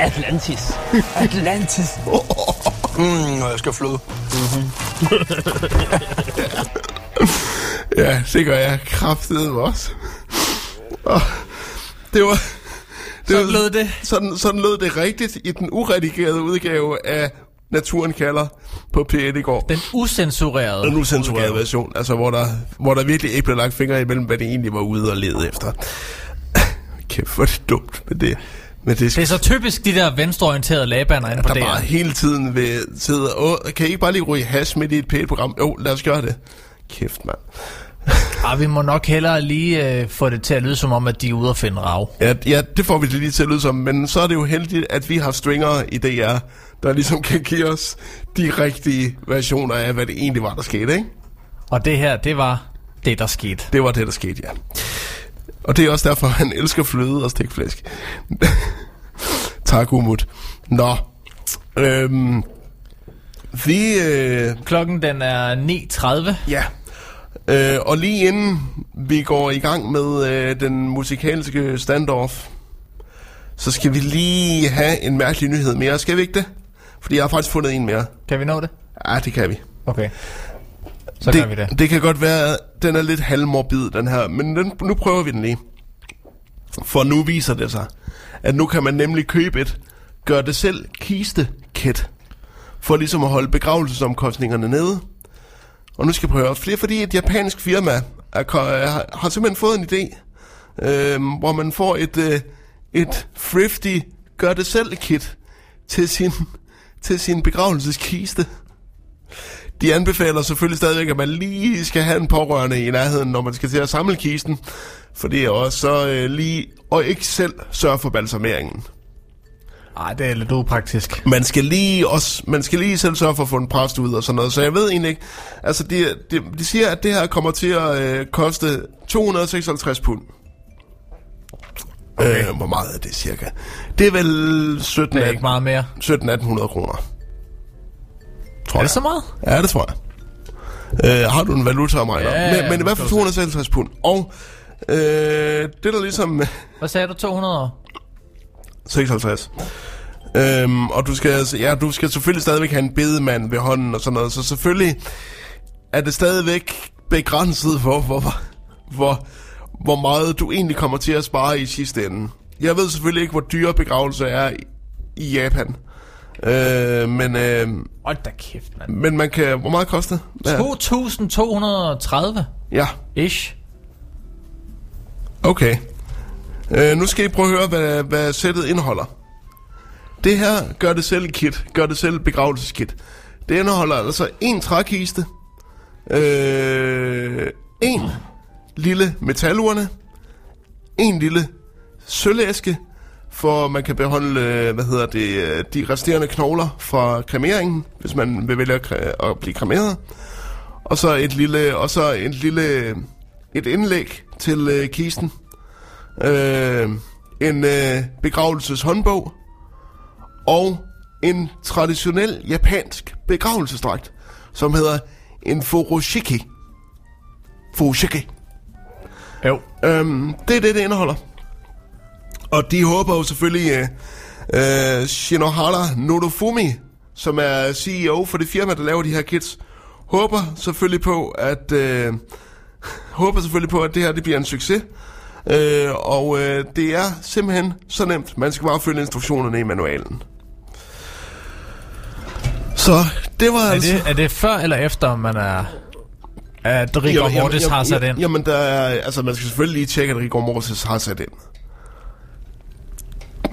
(laughs) Atlantis. Atlantis. Mm, jeg skal fløde. (laughs) ja, det gør jeg kraftedeme også. Og det var... Det Sådan lød det. Sådan, sådan lød det rigtigt i den uredigerede udgave af Naturen kalder på P1 i går. Den usensurerede Den usensurerede udgave. version, altså hvor der, hvor der virkelig ikke blev lagt fingre imellem, hvad det egentlig var ude og lede efter. (coughs) Kæft, hvor er det dumt med det. Men det, Det er så typisk de der venstreorienterede labander inde på der det bare hele tiden vil sidde og... Kan I ikke bare lige ryge hash midt i et P1-program? Jo, lad os gøre det. Kæft, mand. (laughs) Ah, vi må nok hellere lige øh, få det til at lyde som om, at de er ude og finde rav. Ja, ja, det får vi lige til at lyde som, men så er det jo heldigt, at vi har stringere i DR, der ligesom kan give os de rigtige versioner af, hvad det egentlig var, der skete, ikke? Og det her, det var det, der skete. Det var det, der skete, ja. Og det er også derfor, han elsker fløde og stikflæsk. (laughs) tak, Umut. Nå, øhm, vi... Øh, Klokken den er 9.30. Ja. Øh, og lige inden vi går i gang med øh, den musikalske standoff, så skal vi lige have en mærkelig nyhed mere. Skal vi ikke det? Fordi jeg har faktisk fundet en mere. Kan vi nå det? Ja, det kan vi. Okay. Så det, gør vi det. Det kan godt være, den er lidt halvmorbid, den her. Men den, nu prøver vi den lige. For nu viser det sig, at nu kan man nemlig købe et gør det selv kiste-kit. For ligesom at holde begravelsesomkostningerne nede. Og nu skal jeg prøve at flere, fordi et japansk firma er, har simpelthen fået en idé, øh, hvor man får et, øh, et thrifty gør det selv kit til sin, til sin begravelseskiste. De anbefaler selvfølgelig stadigvæk, at man lige skal have en pårørende i nærheden, når man skal til at samle kisten. For det er også så øh, lige, og ikke selv sørge for balsameringen. Ej, det er lidt upraktisk. Man skal lige også, man skal lige selv sørge for at få en præst ud og sådan noget. Så jeg ved egentlig ikke, altså de, de, de siger, at det her kommer til at øh, koste 256 pund. Okay. Øh, hvor meget er det cirka? Det er vel 17 Det er ikke meget mere. 17-1800 kroner. Tror Er jeg. det så meget? Ja, det tror jeg. Øh, har du en valuta om mig? Ja, men, men i hvert fald skal du 256 pund. Og øh, det der ligesom... Hvad sagde du? 200 år? 56. Øhm, og du skal, altså- ja, du skal selvfølgelig stadigvæk have en bedemand ved hånden og sådan noget, så selvfølgelig er det stadigvæk begrænset for, hvor, hvor, hvor meget du egentlig kommer til at spare i sidste ende. Jeg ved selvfølgelig ikke, hvor dyre begravelser er i, i Japan. Øh, men, øh, Hold da kæft, mand. men man kan... Hvor meget koster det? 2.230 Ja. ish. Okay. Øh, nu skal I prøve at høre, hvad, hvad sættet indeholder. Det her gør det selv kit, gør det selv begravelseskit. Det indeholder altså en trækiste, øh, en lille metalurne, en lille sølvæske, for man kan beholde, øh, hvad hedder det, øh, de resterende knogler fra kremeringen, hvis man vil vælge at blive kremeret. Og så et lille, og så et lille, et indlæg til øh, kisten. Øh, en øh, begravelseshåndbog og en traditionel japansk begravelsesdragt, som hedder en furoshiki. Furoshiki. Jo. Øhm, det er det, det indeholder. Og de håber jo selvfølgelig, øh, øh, Shinohara Nodofumi, som er CEO for det firma, der laver de her kits, håber selvfølgelig på, at øh, håber selvfølgelig på, at det her det bliver en succes. Øh, og øh, det er simpelthen så nemt. Man skal bare følge instruktionerne i manualen. Så det var Er altså... det, er det før eller efter, man er... At Rigor Jamen, Mortis jamen, har sat jamen, ind? Jamen, der er, altså, man skal selvfølgelig lige tjekke, at Rigor Mortis har sat ind.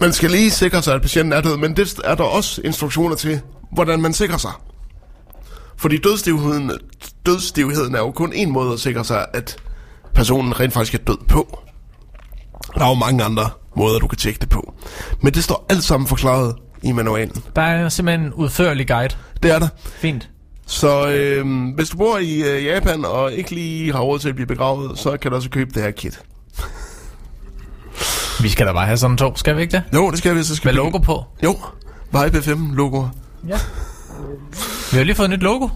Man skal lige sikre sig, at patienten er død, men det er der også instruktioner til, hvordan man sikrer sig. Fordi dødstivheden, dødstivheden er jo kun en måde at sikre sig, at personen rent faktisk er død på. Der er jo mange andre måder, du kan tjekke det på. Men det står alt sammen forklaret i manualen. Der er simpelthen en udførlig guide. Det er der. Fint. Så øh, hvis du bor i øh, Japan og ikke lige har råd til at blive begravet, så kan du også købe det her kit. Vi skal da bare have sådan to, skal vi ikke det? Jo, det skal vi. Så skal Med vi- logo på? Jo, Vibe FM logo. Ja. Vi har lige fået et nyt logo.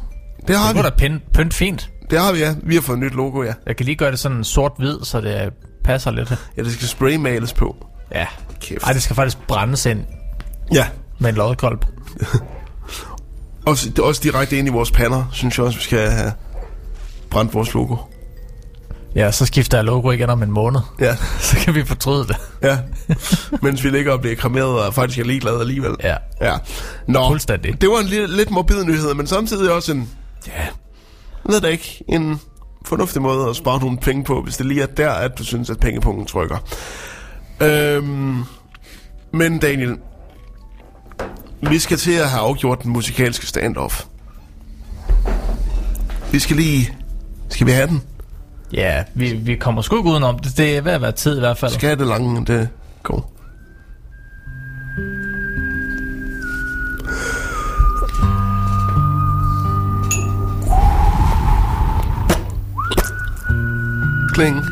Det har det vi. Det da pynt, pynt fint. Det har vi, ja. Vi har fået et nyt logo, ja. Jeg kan lige gøre det sådan sort-hvid, så det passer lidt. Ja, det skal spraymales på. Ja. Kæft. Ej, det skal faktisk brændes ind Ja. med en lodkolb. (laughs) Også, det er også direkte ind i vores pander, synes jeg også, vi skal have brændt vores logo. Ja, så skifter jeg logo igen om en måned. Ja. (laughs) Så kan vi fortryde det. Ja. Mens vi ligger og bliver kremeret og faktisk er ligeglade alligevel. Ja. Ja. Nå, Fuldstændig. det var en lidt, lidt morbid nyhed, men samtidig også en, ja, jeg ved det ikke, en fornuftig måde at spare nogle penge på, hvis det lige er der, at du synes, at pengepunkten trykker. Øhm, men Daniel, vi skal til at have afgjort den musikalske standoff. Vi skal lige... Skal vi have den? Ja, vi, vi kommer sgu ikke udenom det. Det er ved at være tid i hvert fald. Skal det lange, det går. Kling.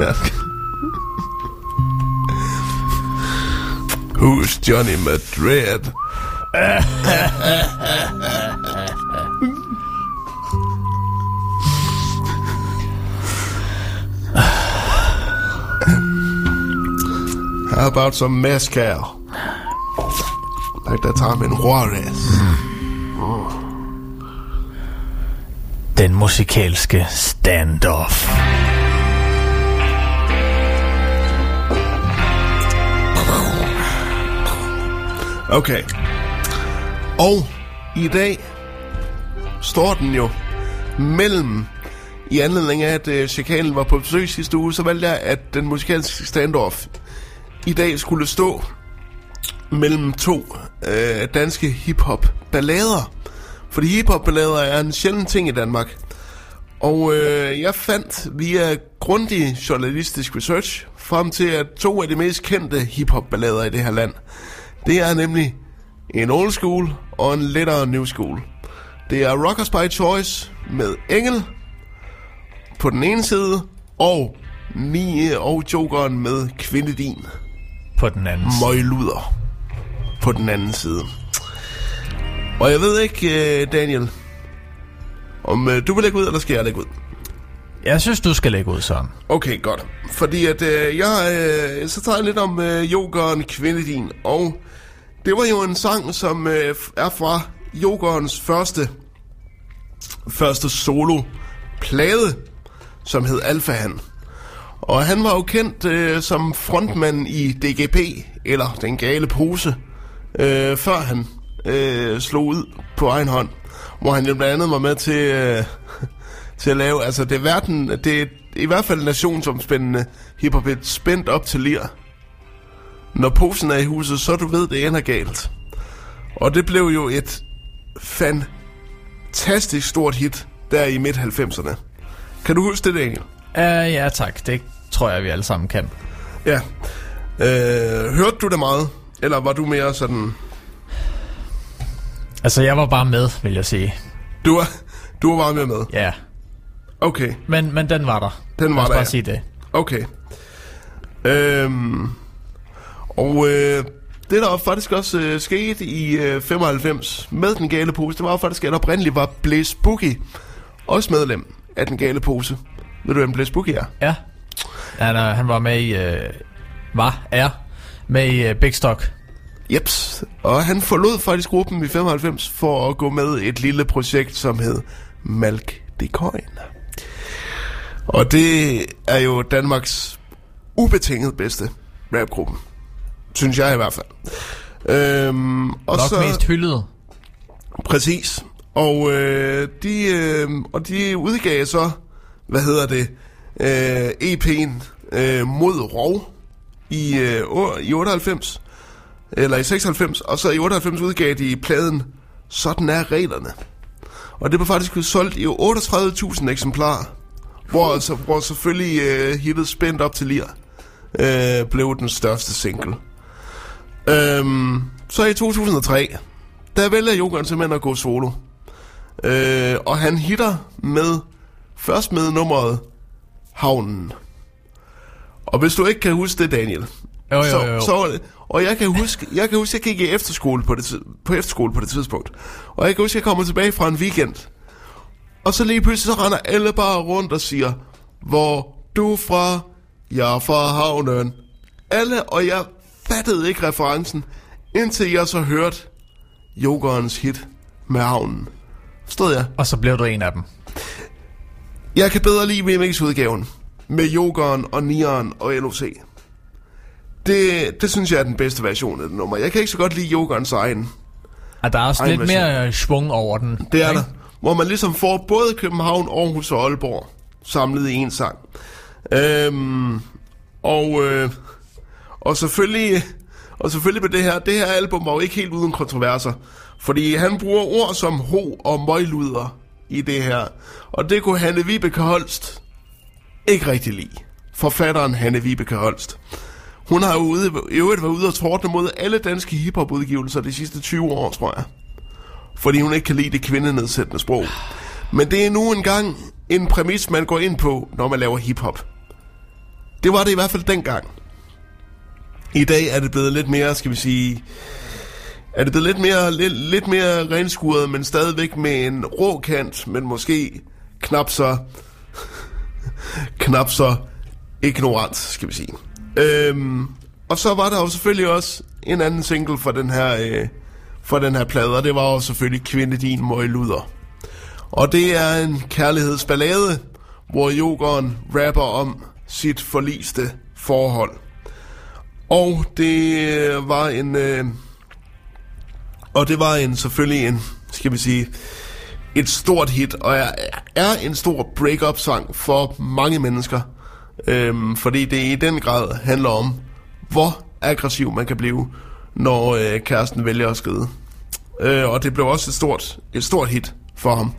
Ja. Who's Johnny Madrid? How about some mezcal? Like that time in Juarez. Den musikalske standoff. Okay. Og i dag står den jo mellem i anledning af, at øh, Chakalen var på besøg sidste uge, så valgte jeg, at den musikalske standoff i dag skulle stå mellem to øh, danske hiphop ballader. Fordi hiphop ballader er en sjælden ting i Danmark. Og øh, jeg fandt via grundig journalistisk research frem til, at to af de mest kendte hiphop ballader i det her land, det er nemlig en old school og en lettere new school. Det er Rockers by Choice med Engel på den ene side, og Mie og Jokeren med Kvindedin På den anden side. Møgluder på den anden side. Og jeg ved ikke, øh, Daniel, om øh, du vil lægge ud, eller skal jeg lægge ud? Jeg synes, du skal lægge ud sådan. Okay, godt. Fordi at øh, jeg, øh, så tager jeg lidt om øh, Jokeren Kvindedin, og det var jo en sang, som øh, er fra Jokerens første, første solo plade, som hed Alpha Han. Og han var jo kendt øh, som frontmand i DGP, eller Den Gale Pose, øh, før han øh, slog ud på egen hånd. Hvor han jo blandt andet var med til, øh, (laughs) til at lave, altså det er, verden, det er i hvert fald nationsomspændende hiphop spændt op til lir. Når posen er i huset, så du ved, det ender galt. Og det blev jo et fantastisk stort hit der i midt-90'erne. Kan du huske det, Daniel? Uh, ja, tak. Det tror jeg, vi alle sammen kan. Ja. Øh, hørte du det meget? Eller var du mere sådan... Altså, jeg var bare med, vil jeg sige. Du var, du var bare med med? Ja. Okay. Men, men den var der. Den var der, bare ja. sige det. Okay. Øhm, og øh, det der faktisk også øh, skete i øh, 95 med den gale pose, det var jo faktisk, at oprindeligt var Blaze Boogie også medlem af den gale pose. Ved du, hvem Blaze Boogie er? Ja. Han, er, han var med i... Øh, var, er, med i øh, Big Stock. Jeps. Og han forlod faktisk gruppen i 95 for at gå med et lille projekt, som hed Malk de Coin. Og det er jo Danmarks ubetinget bedste rapgruppe. Synes jeg i hvert fald. Øhm, og Nok så, mest hyldet. Præcis. Og, øh, de, øh, og de udgav så, hvad hedder det, øh, EP'en øh, mod rov i, øh, i 98, eller i 96, og så i 98 udgav de pladen Sådan er reglerne. Og det blev faktisk solgt i 38.000 eksemplarer, hvor, altså, hvor selvfølgelig øh, hittet Spændt op til lir øh, blev den største single. Øhm, så i 2003, der vælger Jokeren simpelthen at gå solo. Øh, og han hitter med, først med nummeret Havnen. Og hvis du ikke kan huske det, Daniel, Jo, jo, så, jo. så og jeg kan huske, jeg kan huske, jeg gik i efterskole på det, på efterskole på det tidspunkt. Og jeg kan huske, jeg kommer tilbage fra en weekend. Og så lige pludselig så render alle bare rundt og siger, hvor du er fra, jeg er fra havnen. Alle, og jeg fattede ikke referencen, indtil jeg så hørte Jokerens hit med havnen. Forstod jeg? Og så blev du en af dem. Jeg kan bedre lide remix-udgaven med Jokeren og Nieren og LOC. Det, det synes jeg er den bedste version af det nummer. Jeg kan ikke så godt lide Jokerens egen. Og der er også lidt version. mere svung over den. Det er ikke? der. Hvor man ligesom får både København, Aarhus og Aalborg samlet i en sang. Øhm, og, øh, og selvfølgelig... Og selvfølgelig med det her, det her album var jo ikke helt uden kontroverser. Fordi han bruger ord som ho og møgluder i det her. Og det kunne Hanne Vibeke Holst ikke rigtig lide. Forfatteren Hanne Vibeke Holst. Hun har jo ude, i øvrigt været ude og tordne mod alle danske hiphop-udgivelser de sidste 20 år, tror jeg fordi hun ikke kan lide det kvindenedsættende sprog. Men det er nu engang en præmis, man går ind på, når man laver hiphop. Det var det i hvert fald dengang. I dag er det blevet lidt mere, skal vi sige... Er det blevet lidt mere, lidt, lidt mere renskuret, men stadigvæk med en rå kant, men måske knap så... (laughs) knap så ignorant, skal vi sige. Øhm, og så var der jo selvfølgelig også en anden single for den her... Øh, for den her plade, og det var jo selvfølgelig Kvinde din møgluder. Og det er en kærlighedsballade, hvor Jokeren rapper om sit forliste forhold. Og det øh, var en... Øh, og det var en selvfølgelig en, skal vi sige, et stort hit, og er, er en stor break-up-sang for mange mennesker. Øhm, fordi det i den grad handler om, hvor aggressiv man kan blive, når øh, kæresten vælger at skride. Øh, og det blev også et stort, et stort hit for ham.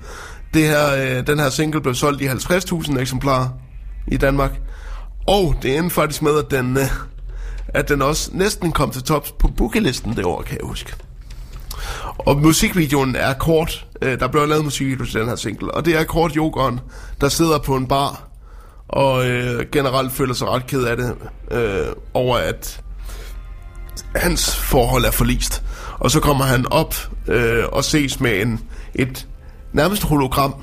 Det her, øh, den her single blev solgt i 50.000 eksemplarer i Danmark. Og det endte faktisk med, at den, øh, at den også næsten kom til tops på bookelisten det år, kan jeg huske. Og musikvideoen er kort. Øh, der blev lavet musikvideo til den her single. Og det er kort Jokeren, der sidder på en bar og øh, generelt føler sig ret ked af det øh, over, at hans forhold er forlist. Og så kommer han op øh, og ses med en, et nærmest hologram,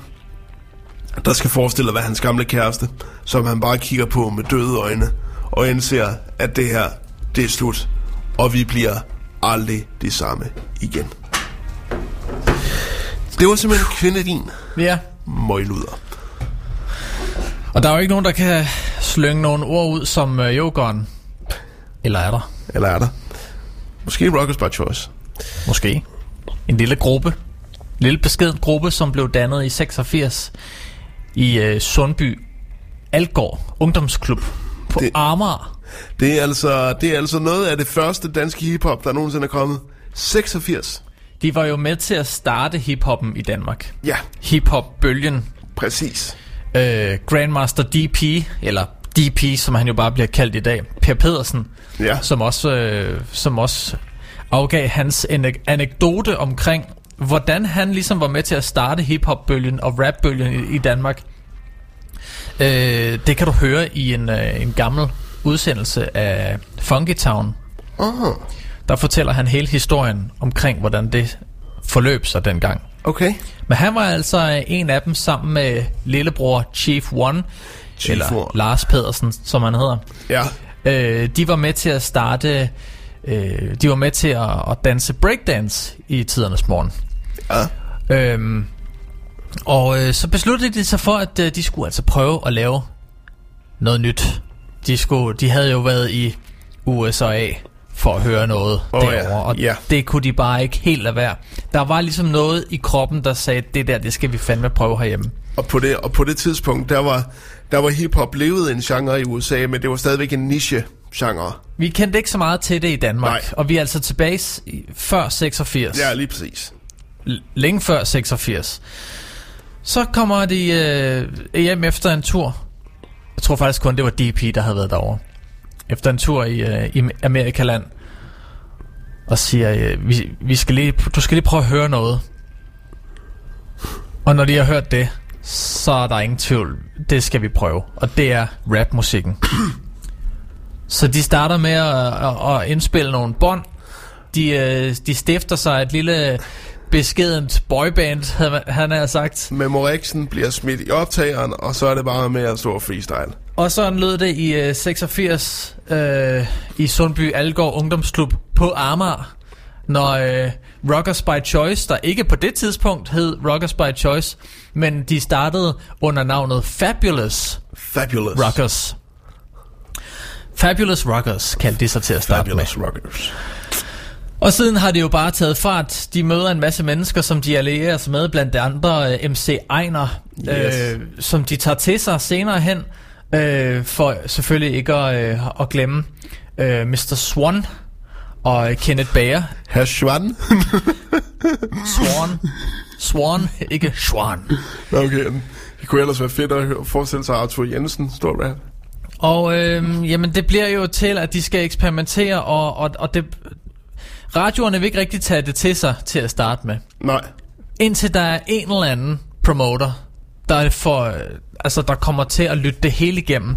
der skal forestille at være hans gamle kæreste, som han bare kigger på med døde øjne, og indser, at det her, det er slut, og vi bliver aldrig det samme igen. Det var simpelthen kvinde din Ja. møgluder. Og der er jo ikke nogen, der kan slynge nogle ord ud som øh. Eller er der? Eller er der? Måske Rockers by Choice. Måske. En lille gruppe. En lille beskeden gruppe, som blev dannet i 86 i øh, Sundby Algård Ungdomsklub på det, Amager. Det er, altså, det er altså noget af det første danske hiphop, der nogensinde er kommet. 86. De var jo med til at starte hiphoppen i Danmark. Ja. Hiphop-bølgen. Præcis. Øh, Grandmaster DP, eller DP, som han jo bare bliver kaldt i dag, Per Pedersen, ja. som, også, øh, som også afgav hans anek- anekdote omkring, hvordan han ligesom var med til at starte hiphop-bølgen og rap-bølgen i, i Danmark. Øh, det kan du høre i en, øh, en gammel udsendelse af Funky Town. Aha. Der fortæller han hele historien omkring, hvordan det forløb sig dengang. Okay. Men han var altså øh, en af dem sammen med lillebror Chief One, Chief eller One. Lars Pedersen, som han hedder. Ja. Øh, de var med til at starte, øh, de var med til at, at danse breakdance i tidernes morgen. Ja. Øhm, og øh, så besluttede de sig for, at øh, de skulle altså prøve at lave noget nyt. De, skulle, de havde jo været i USA for at høre noget oh, ja. derovre, og Ja. det kunne de bare ikke helt lade være. Der var ligesom noget i kroppen, der sagde, det der, det skal vi fandme prøve herhjemme. Og på det, og på det tidspunkt, der var, der var hiphop levet en genre i USA, men det var stadigvæk en niche-genre. Vi kendte ikke så meget til det i Danmark, Nej. og vi er altså tilbage før 86. Ja, lige præcis. L- længe før 86. Så kommer de øh, hjem efter en tur. Jeg tror faktisk kun, det var DP, der havde været derovre. Efter en tur i, øh, i Amerikaland. Og siger, øh, vi, vi skal lige, du skal lige prøve at høre noget. Og når de har hørt det, så er der ingen tvivl. Det skal vi prøve. Og det er rapmusikken. (clears throat) Så de starter med at, at, at indspille nogle bånd. De, øh, de stifter sig et lille beskedent boyband, havde han har sagt. Memorexen bliver smidt i optageren, og så er det bare med at stå og freestyle. Og så lød det i øh, 86 øh, i Sundby Algård Ungdomsklub på Amager. når øh, Rockers by Choice, der ikke på det tidspunkt hed Rockers by Choice, men de startede under navnet Fabulous Fabulous. Rockers. Fabulous Rockers kaldte de sig til at starte Fabulous med. Rockers. Og siden har det jo bare taget fart. De møder en masse mennesker, som de allierer sig med, blandt andre øh, MC Ejner, Yes. øh, som de tager til sig senere hen, øh, for selvfølgelig ikke at, øh, at glemme øh, Mr. Swan og øh, Kenneth Bager. Herr Schwan. (laughs) Swan. Swan, ikke Schwan. Okay, det kunne ellers være fedt at forestille sig Arthur Jensen, stor rap. Og øh, jamen, det bliver jo til, at de skal eksperimentere, og, og, og det, radioerne vil ikke rigtig tage det til sig til at starte med. Nej. Indtil der er en eller anden promoter, der, får, øh, altså, der kommer til at lytte det hele igennem.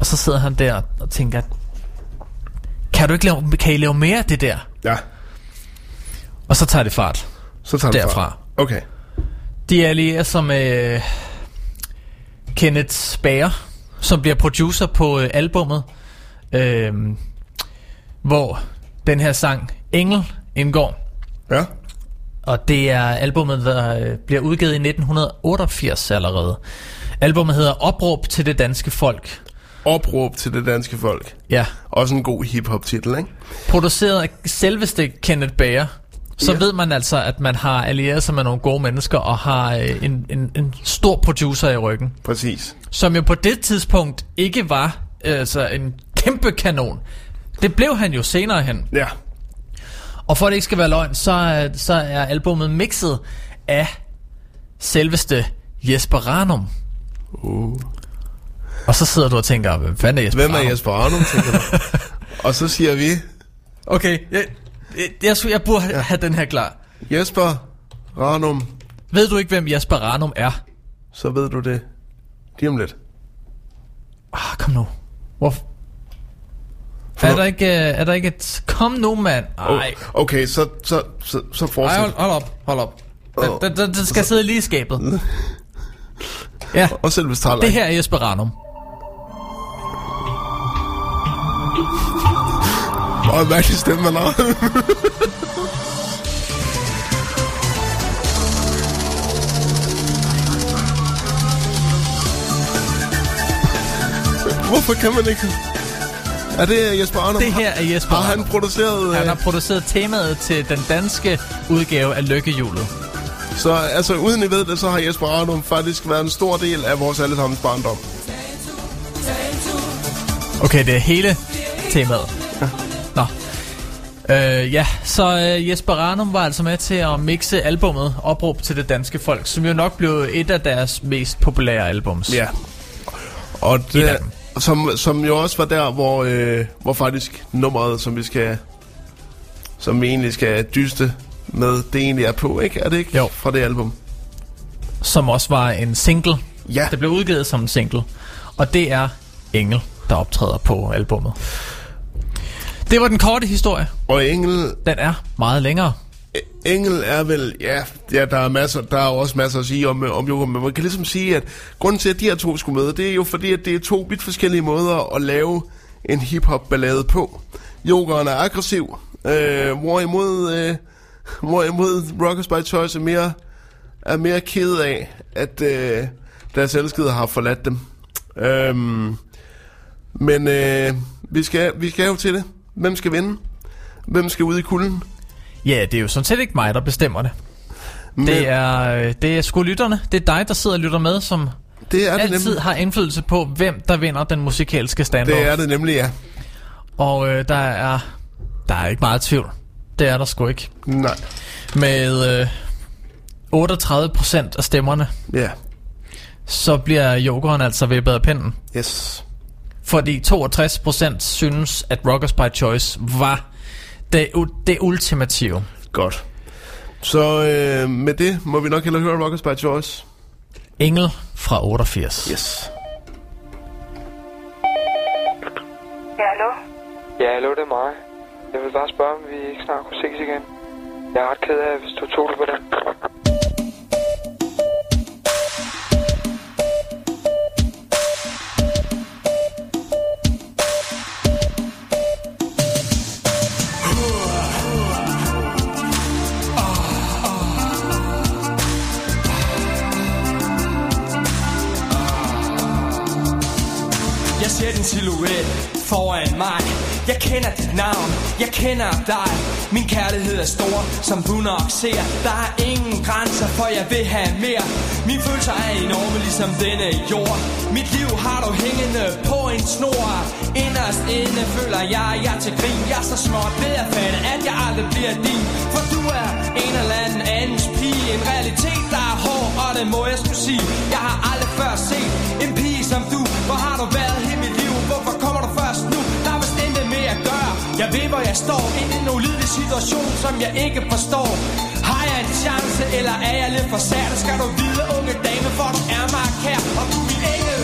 Og så sidder han der og tænker, kan, du ikke lave, kan I lave mere af det der? Ja. Og så tager det fart. Så tager det derfra. fart. Okay. De allierer sig med øh, Kenneth Bager, som bliver producer på øh, albummet, øh, hvor den her sang Engel indgår. Ja. Og det er albummet, der øh, bliver udgivet i 1988 allerede. Albummet hedder Opråb til det danske folk. Opråb til det danske folk. Ja. Også en god hip-hop titel, ikke? Produceret af selveste Kenneth Bager. Så Ja. ved man altså, at man har allieret sig med nogle gode mennesker og har øh, en, en, en stor producer i ryggen. Præcis. Som jo på det tidspunkt ikke var øh, altså en kæmpe kanon. Det blev han jo senere hen. Ja. Og for at det ikke skal være løgn, så, er- så er albummet mixet af selveste Jesper Ranum. Uh. Og så sidder du og tænker, hvem fanden er Jesper Hvem er Ranum? Jesper Arnum, tænker du? (laughs) Og så siger vi... Okay, jeg, jeg, jeg, jeg burde ja. have den her klar. Jesper Ranum. Ved du ikke, hvem Jesper Ranum er? Så ved du det lige om lidt. Ah, kom nu. Er der, ikke, øh, er der ikke et... Kom nu, mand. Ej. Oh, okay, så, så, så, så Ej, fortsæt. hold, hold op, hold op. Den, den, den skal sidde lige i skabet. Ja, Og selv hvis det her er Jesper Ranum. Hvor mærkelig stemme man har. Hvorfor kan man ikke? Er det Jesper Arnum? Det her er Jesper Har han produceret... Han øh, har produceret temaet til den danske udgave af Lykkehjulet. Så altså, uden I ved det, så har Jesper Arnum faktisk været en stor del af vores allesammens barndom. Okay, det er hele temaet. Nå. Øh, ja, så øh, Jesper Ranum var altså med til at mixe albummet Opråb til det danske folk, som jo nok blev et af deres mest populære albums. Ja. Og Et det, af dem. Som, som jo også var der, hvor, øh, hvor faktisk nummeret, som vi skal som vi egentlig skal dyste med, det egentlig er på, ikke? Er det ikke? Jo. Fra det album. Som også var en single. Ja. Det blev udgivet som en single. Og det er Engel, der optræder på albummet. Det var den korte historie. Og Engel, Den er meget længere. Engel er vel, ja, ja der, er masser, der er også masser at sige om, om Joko, men man kan ligesom sige, at grunden til, at de her to skulle med, det er jo fordi, at det er to vidt forskellige måder at lave en hip-hop-ballade på. Jokeren er aggressiv, øh, hvorimod, øh, hvorimod Rockers by Choice er mere, er mere ked af, at øh, deres elskede har forladt dem. Øh, men øh, vi, skal, vi skal jo til det. Hvem skal vinde? Hvem skal ud i kulden? Ja, det er jo sådan set ikke mig, der bestemmer det. Det er, øh, det er sgu lytterne. Det er dig, der sidder og lytter med, som det er det altid nemlig. har indflydelse på, hvem der vinder den musikalske standoff. Det er det nemlig, ja. Og øh, der er der er ikke meget tvivl. Det er der sgu ikke. Nej. Med øh, 38% af stemmerne, Ja. så bliver jokeren altså vippet af pinden. Yes. Fordi 62% synes, at Rockers by Choice var det, det ultimative. Godt. Så øh, med det må vi nok hellere høre Rockers by Choice. Engel fra 88. Yes. Ja, hallo? Ja, hallo, det er mig. Jeg vil bare spørge, om vi ikke snart kunne ses igen. Jeg er ret ked af, hvis du tog det på den. Ser din silhuet foran mig. Jeg kender dit navn, jeg kender dig. Min kærlighed er stor, som du nok ser. Der er ingen grænser, for jeg vil have mere. Min følelser er enorme, ligesom denne jord. Mit liv har du hængende på en snor. Inderst inde føler jeg, jeg til grin. Jeg er så småt ved at fatte, at jeg aldrig bliver din. For du er en eller anden andens pige. En realitet, der er hård, og det må jeg skulle sige. Jeg har aldrig før set en pige som du. Hvor har du været ved, hvor jeg står i en ulidelig situation, som jeg ikke forstår Har jeg en chance, eller er jeg lidt for sær? Det skal du vide, unge dame, for du er mig kær Og du er min engel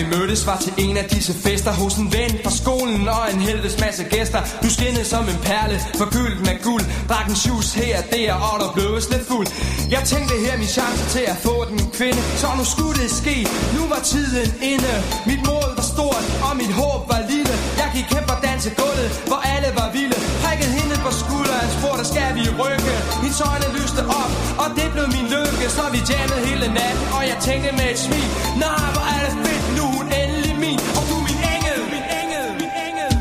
vi mødtes var til en af disse fester Hos en ven fra skolen og en helvedes masse gæster. Du skinnede som en perle, forgyldt med guld. Drak en shoes her og der, og der blev lidt fuld. Jeg tænkte her min chance til at få den kvinde Så nu skulle det ske, nu var tiden inde. Mit mål var stort, og mit håb var lille. Jeg gik hen på dansegulvet, hvor alle var vilde spurgte skal vi rykke? Hendes øjne lyste op, og det blev min lykke. Så vi jammede hele natten, og jeg tænkte med et smil. Nej, hvor er det fedt, nu er hun endelig min. Og du er min engel, min engel, min engel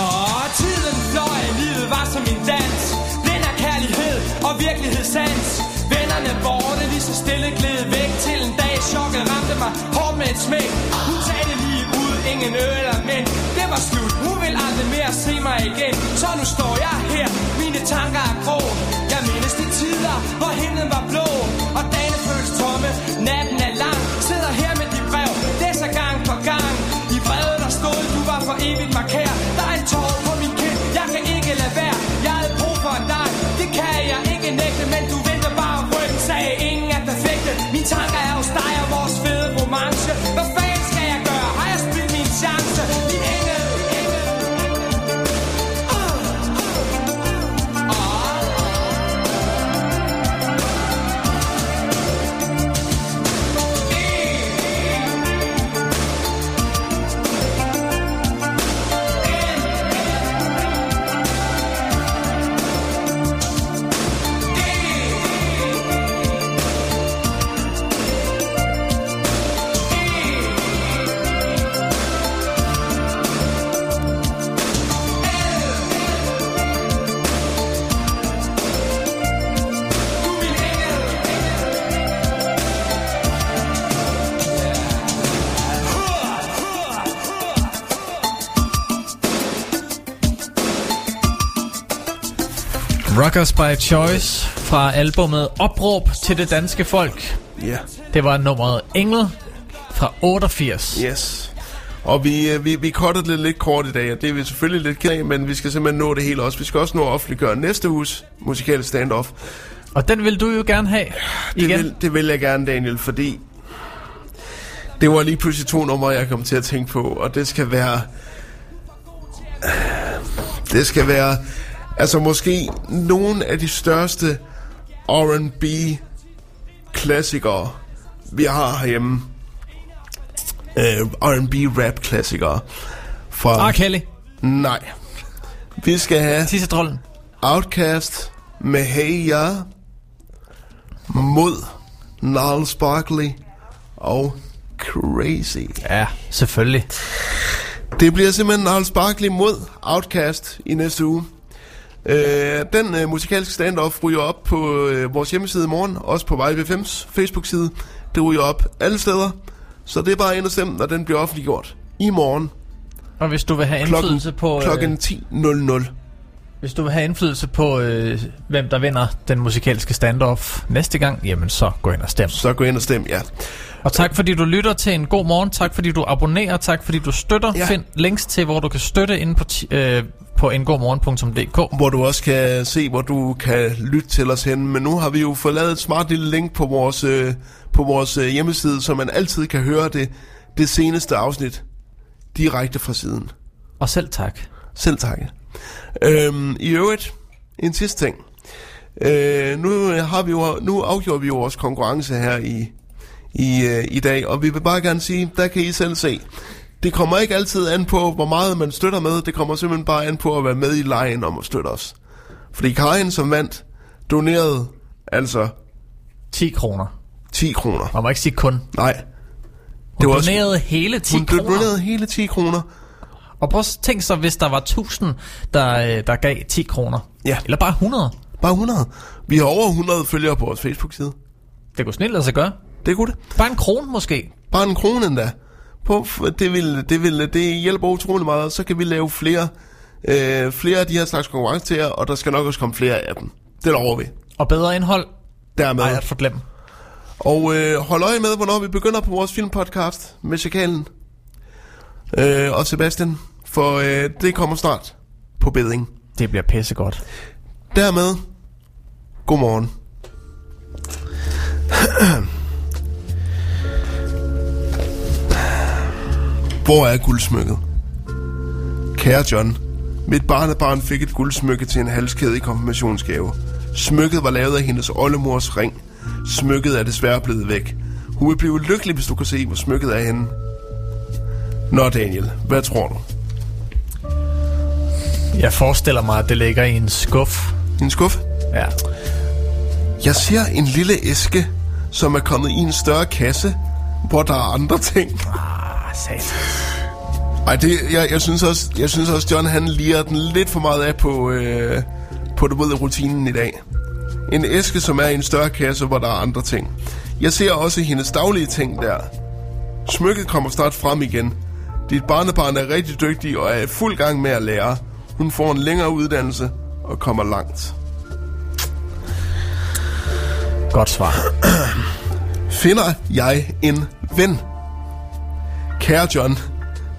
Og tiden fløj, livet var som en dans. Blind af kærlighed og virkelighedssans Vennerne borte lige så stille gled væk Til en dag. Chokket ramte mig hårdt med et smæk. Hun sagde det ingen øl men Det var slut, hun vil aldrig mere se mig igen. Så nu står jeg her, mine tanker er grå. Jeg mindes de tider, hvor himlen var blå. Og dagene føles tomme, natten er lang. Sidder her med de brev, læser gang på gang. I brevet der stod, du var for evigt markeret Der er en tår på Rockers by Choice fra albumet Opråb til det danske folk. Ja. Det var nummeret Engel fra 88. Yes. Og vi, øh, vi, vi cuttede det lidt kort i dag, og det er vi selvfølgelig lidt ked af, men vi skal simpelthen nå det hele også. Vi skal også nå at offentliggøre næste uges musikale standoff. Og den vil du jo gerne have Det igen. vil, det vil jeg gerne, Daniel, fordi det var lige pludselig to numre, jeg kom til at tænke på, og det skal være... Det skal være... Altså måske nogle af de største R&B klassikere, vi har herhjemme. Uh, R&B rap klassikere. Fra... R. Kelly. Nej. Vi skal have... Tissedrollen. Outcast med Hey Ya mod Gnarls Barkley og Crazy. Ja, selvfølgelig. Det bliver simpelthen Gnarls Barkley mod Outcast i næste uge. Øh, den øh, musikalske standoff ryger op på øh, vores hjemmeside i morgen, også på Vibe 5's Facebook-side. Det ryger op alle steder, så det er bare ind og stemme, når den bliver offentliggjort i morgen. Og hvis du vil have indflydelse på... øh, Klokken 10.00. Hvis du vil have indflydelse på, øh, hvem der vinder den musikalske standoff næste gang, jamen så gå ind og stem. Så gå ind og stem, ja. Og tak fordi du lytter til en god morgen. Tak fordi du abonnerer. Tak fordi du støtter. Ja. Find links til, hvor du kan støtte inde på, øh, på engodmorgen.dk. Hvor du også kan se, hvor du kan lytte til os hen. Men nu har vi jo fået lavet et smart lille link på vores, øh, på vores øh, hjemmeside, så man altid kan høre det, det seneste afsnit direkte fra siden. Og selv tak. Selv tak. Øhm, I øvrigt, en sidste ting. Øh, nu, har vi jo, nu afgjorde vi jo vores konkurrence her i, i, øh, i dag, og vi vil bare gerne sige, der kan I selv se. Det kommer ikke altid an på, hvor meget man støtter med. Det kommer simpelthen bare an på at være med i lejen om at støtte os. Fordi Karin, som vandt, donerede altså 10 kroner. 10 kroner. Man må ikke sige kun. Nej. Hun var også- donerede hele 10 Hun kroner. donerede hele 10 kroner. Og prøv at tænk så, hvis der var 1000, der, øh, der gav 10 kroner. Ja. Eller bare 100. Bare 100. Vi har over 100 følgere på vores Facebook-side. Det kunne snildt lade sig gøre. Det kunne det. Bare en krone måske. Bare en krone endda. På, det, vil, det, vil, det hjælper utrolig meget. Så kan vi lave flere, øh, flere af de her slags konkurrencer til jer, og der skal nok også komme flere af dem. Det lover vi. Og bedre indhold. Dermed. Ej, at forglemme. Og øh, hold øje med, hvornår vi begynder på vores filmpodcast med Chakalen øh, og Sebastian, for øh, det kommer snart på beding. Det bliver pissegodt. Dermed, godmorgen. Hvor er guldsmykket? Kære John, mit barnebarn fik et guldsmykke til en halskæde i konfirmationsgave. Smykket var lavet af hendes oldemors ring. Smykket er desværre blevet væk. Hun vil blive lykkelig, hvis du kan se, hvor smykket er henne. Nå Daniel, hvad tror du? Jeg forestiller mig, at det ligger i en skuff. En skuff? Ja. Jeg ser en lille æske, som er kommet i en større kasse, hvor der er andre ting. Ah, sat. Ej, det, jeg, jeg, synes også, jeg synes også, John han liger den lidt for meget af på, øh, på det ved, rutinen i dag. En æske, som er i en større kasse, hvor der er andre ting. Jeg ser også hendes daglige ting der. Smykket kommer snart frem igen. Dit barnebarn er rigtig dygtig og er i fuld gang med at lære. Hun får en længere uddannelse og kommer langt. Godt svar. Finder jeg en ven? Kære John,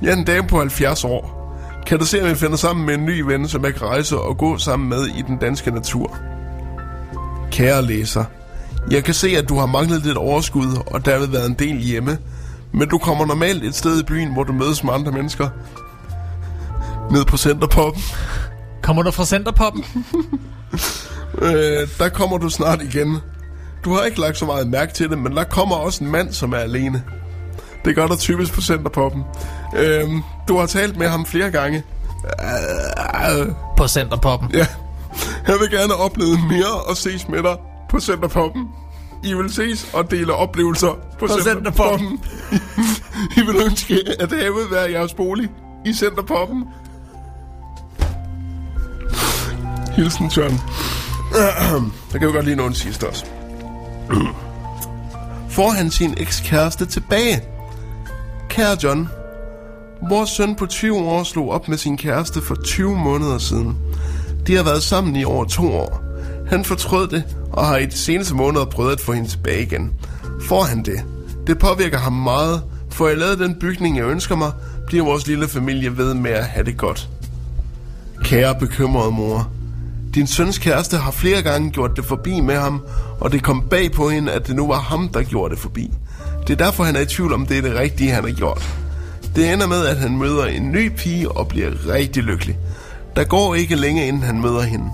jeg er en dame på 70 år. Kan du se, om jeg finder sammen med en ny ven, som jeg kan rejse og gå sammen med i den danske natur? Kære læser, jeg kan se, at du har manglet lidt overskud og derved været en del hjemme. Men du kommer normalt et sted i byen, hvor du mødes med andre mennesker. Ned på Centerpoppen. Kommer du fra Centerpoppen? (laughs) øh, der kommer du snart igen. Du har ikke lagt så meget mærke til det, men der kommer også en mand, som er alene. Det gør der typisk på Centerpoppen. Øhm, du har talt med ham flere gange. Øh, På Centerpoppen? Ja. Jeg vil gerne opleve mere og ses med dig på Centerpoppen. I vil ses og dele oplevelser på, På Centerpoppen. (laughs) I vil ønske, at det vil være jeres bolig i Centerpoppen. Hilsen, Søren. Jeg kan jo godt lige nå en sidste også. Får han sin ekskæreste tilbage? Kære John, vores søn på 20 år slog op med sin kæreste for 20 måneder siden. De har været sammen i over to år. Han fortrød det, og har i de seneste måneder prøvet at få hende tilbage igen. Får han det? Det påvirker ham meget. For jeg lavede den bygning, jeg ønsker mig, bliver vores lille familie ved med at have det godt. Kære bekymrede mor. Din søns kæreste har flere gange gjort det forbi med ham, og det kom bag på hende, at det nu var ham, der gjorde det forbi. Det er derfor, han er i tvivl om, det er det rigtige, han har gjort. Det ender med, at han møder en ny pige og bliver rigtig lykkelig. Der går ikke længe, inden han møder hende.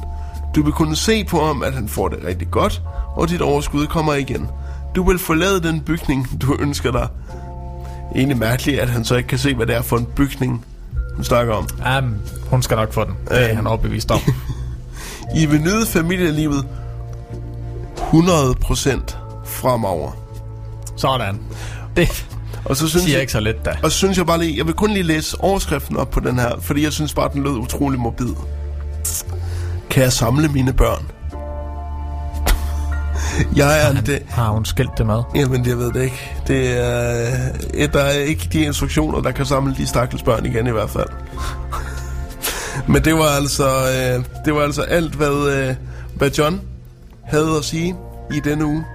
Du vil kunne se på ham, at han får det rigtig godt, og dit overskud kommer igen. Du vil forlade den bygning, (laughs) du ønsker dig. Egentlig mærkeligt, at han så ikke kan se, hvad det er for en bygning, hun snakker om. Jamen, hun skal nok få den. Det er han overbevist om. (laughs) I vil nyde familielivet 100% fremover. Sådan. Det og så synes siger jeg, ikke så lidt da. Og så synes jeg bare lige, jeg vil kun lige læse overskriften op på den her, fordi jeg synes bare, den lød utrolig morbid. Kan jeg samle mine børn? jeg er det. Har hun skilt det med? Jamen, jeg ved det ikke. Det er, der er ikke de instruktioner, der kan samle de stakkels børn igen i hvert fald. Men det var altså, øh, det var altså alt, hvad, øh, hvad John havde at sige i denne uge.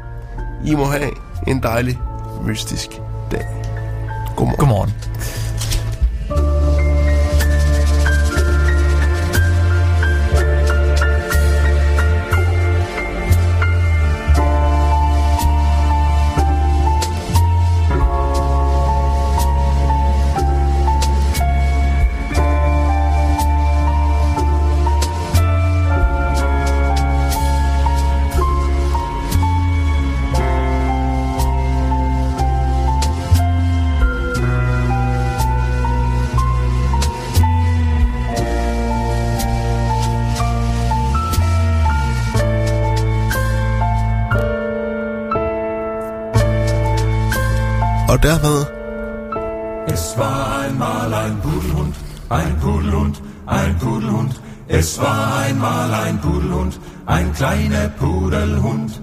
I må have en dejlig, mystisk dag. Godmorgen. Godmorgen. Dermed Es war einmal ein Pudelhund, ein Pudelhund, ein Pudelhund. Es war einmal ein Pudelhund, ein kleiner Pudelhund.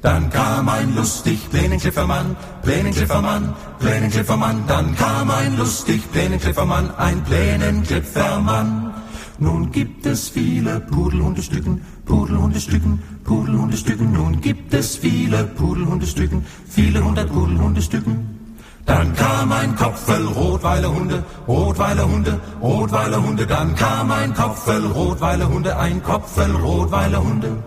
Dann kam ein lustig Plänenkliffermann, Plänenkliffermann, Plänenkliffermann. Dann kam ein lustig Plänenkliffermann, ein Plänenkliffermann. Nun gibt es viele Pudelhundestücken, Pudelhundestücken, Pudelhundestücken. Nun gibt es viele Pudelhundestücken, viele hundert Pudelhundestücken. Dann kam ein Kopf voll rotweile Hunde, rotweile Hunde, rotweile Hunde. Dann kam ein Kopf voll rotweile Hunde, ein Kopf voll rotweile Hunde.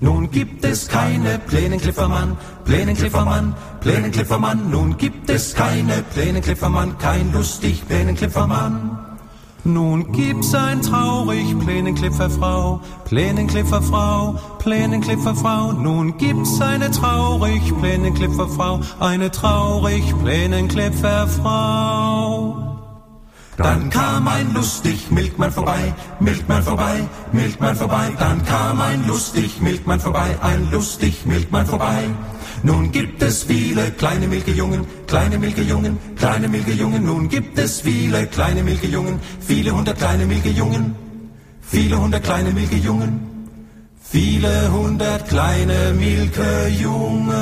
Nun gibt es keine Plänenkliffermann, Plänenkliffermann, Plänenkliffermann. Nun gibt es keine Plänenkliffermann, kein lustig Plänenkliffermann. Nun gibt's ein traurig Plänenklifferfrau, Plänenklifferfrau, Plänenklifferfrau. Nun gibt's eine traurig Plänenklifferfrau, eine traurig Plänenklifferfrau. Dann kam ein lustig Milkmann vorbei, Milkmann vorbei, Milkmann vorbei. Dann kam ein lustig Milkmann vorbei, ein lustig Milkmann vorbei. Nun gibt es viele kleine Milkejungen, kleine Milkejungen, kleine Milkejungen. Nun gibt es viele kleine Milkejungen, viele hundert kleine Milkejungen, viele hundert kleine Milkejungen, viele hundert kleine Milkejungen.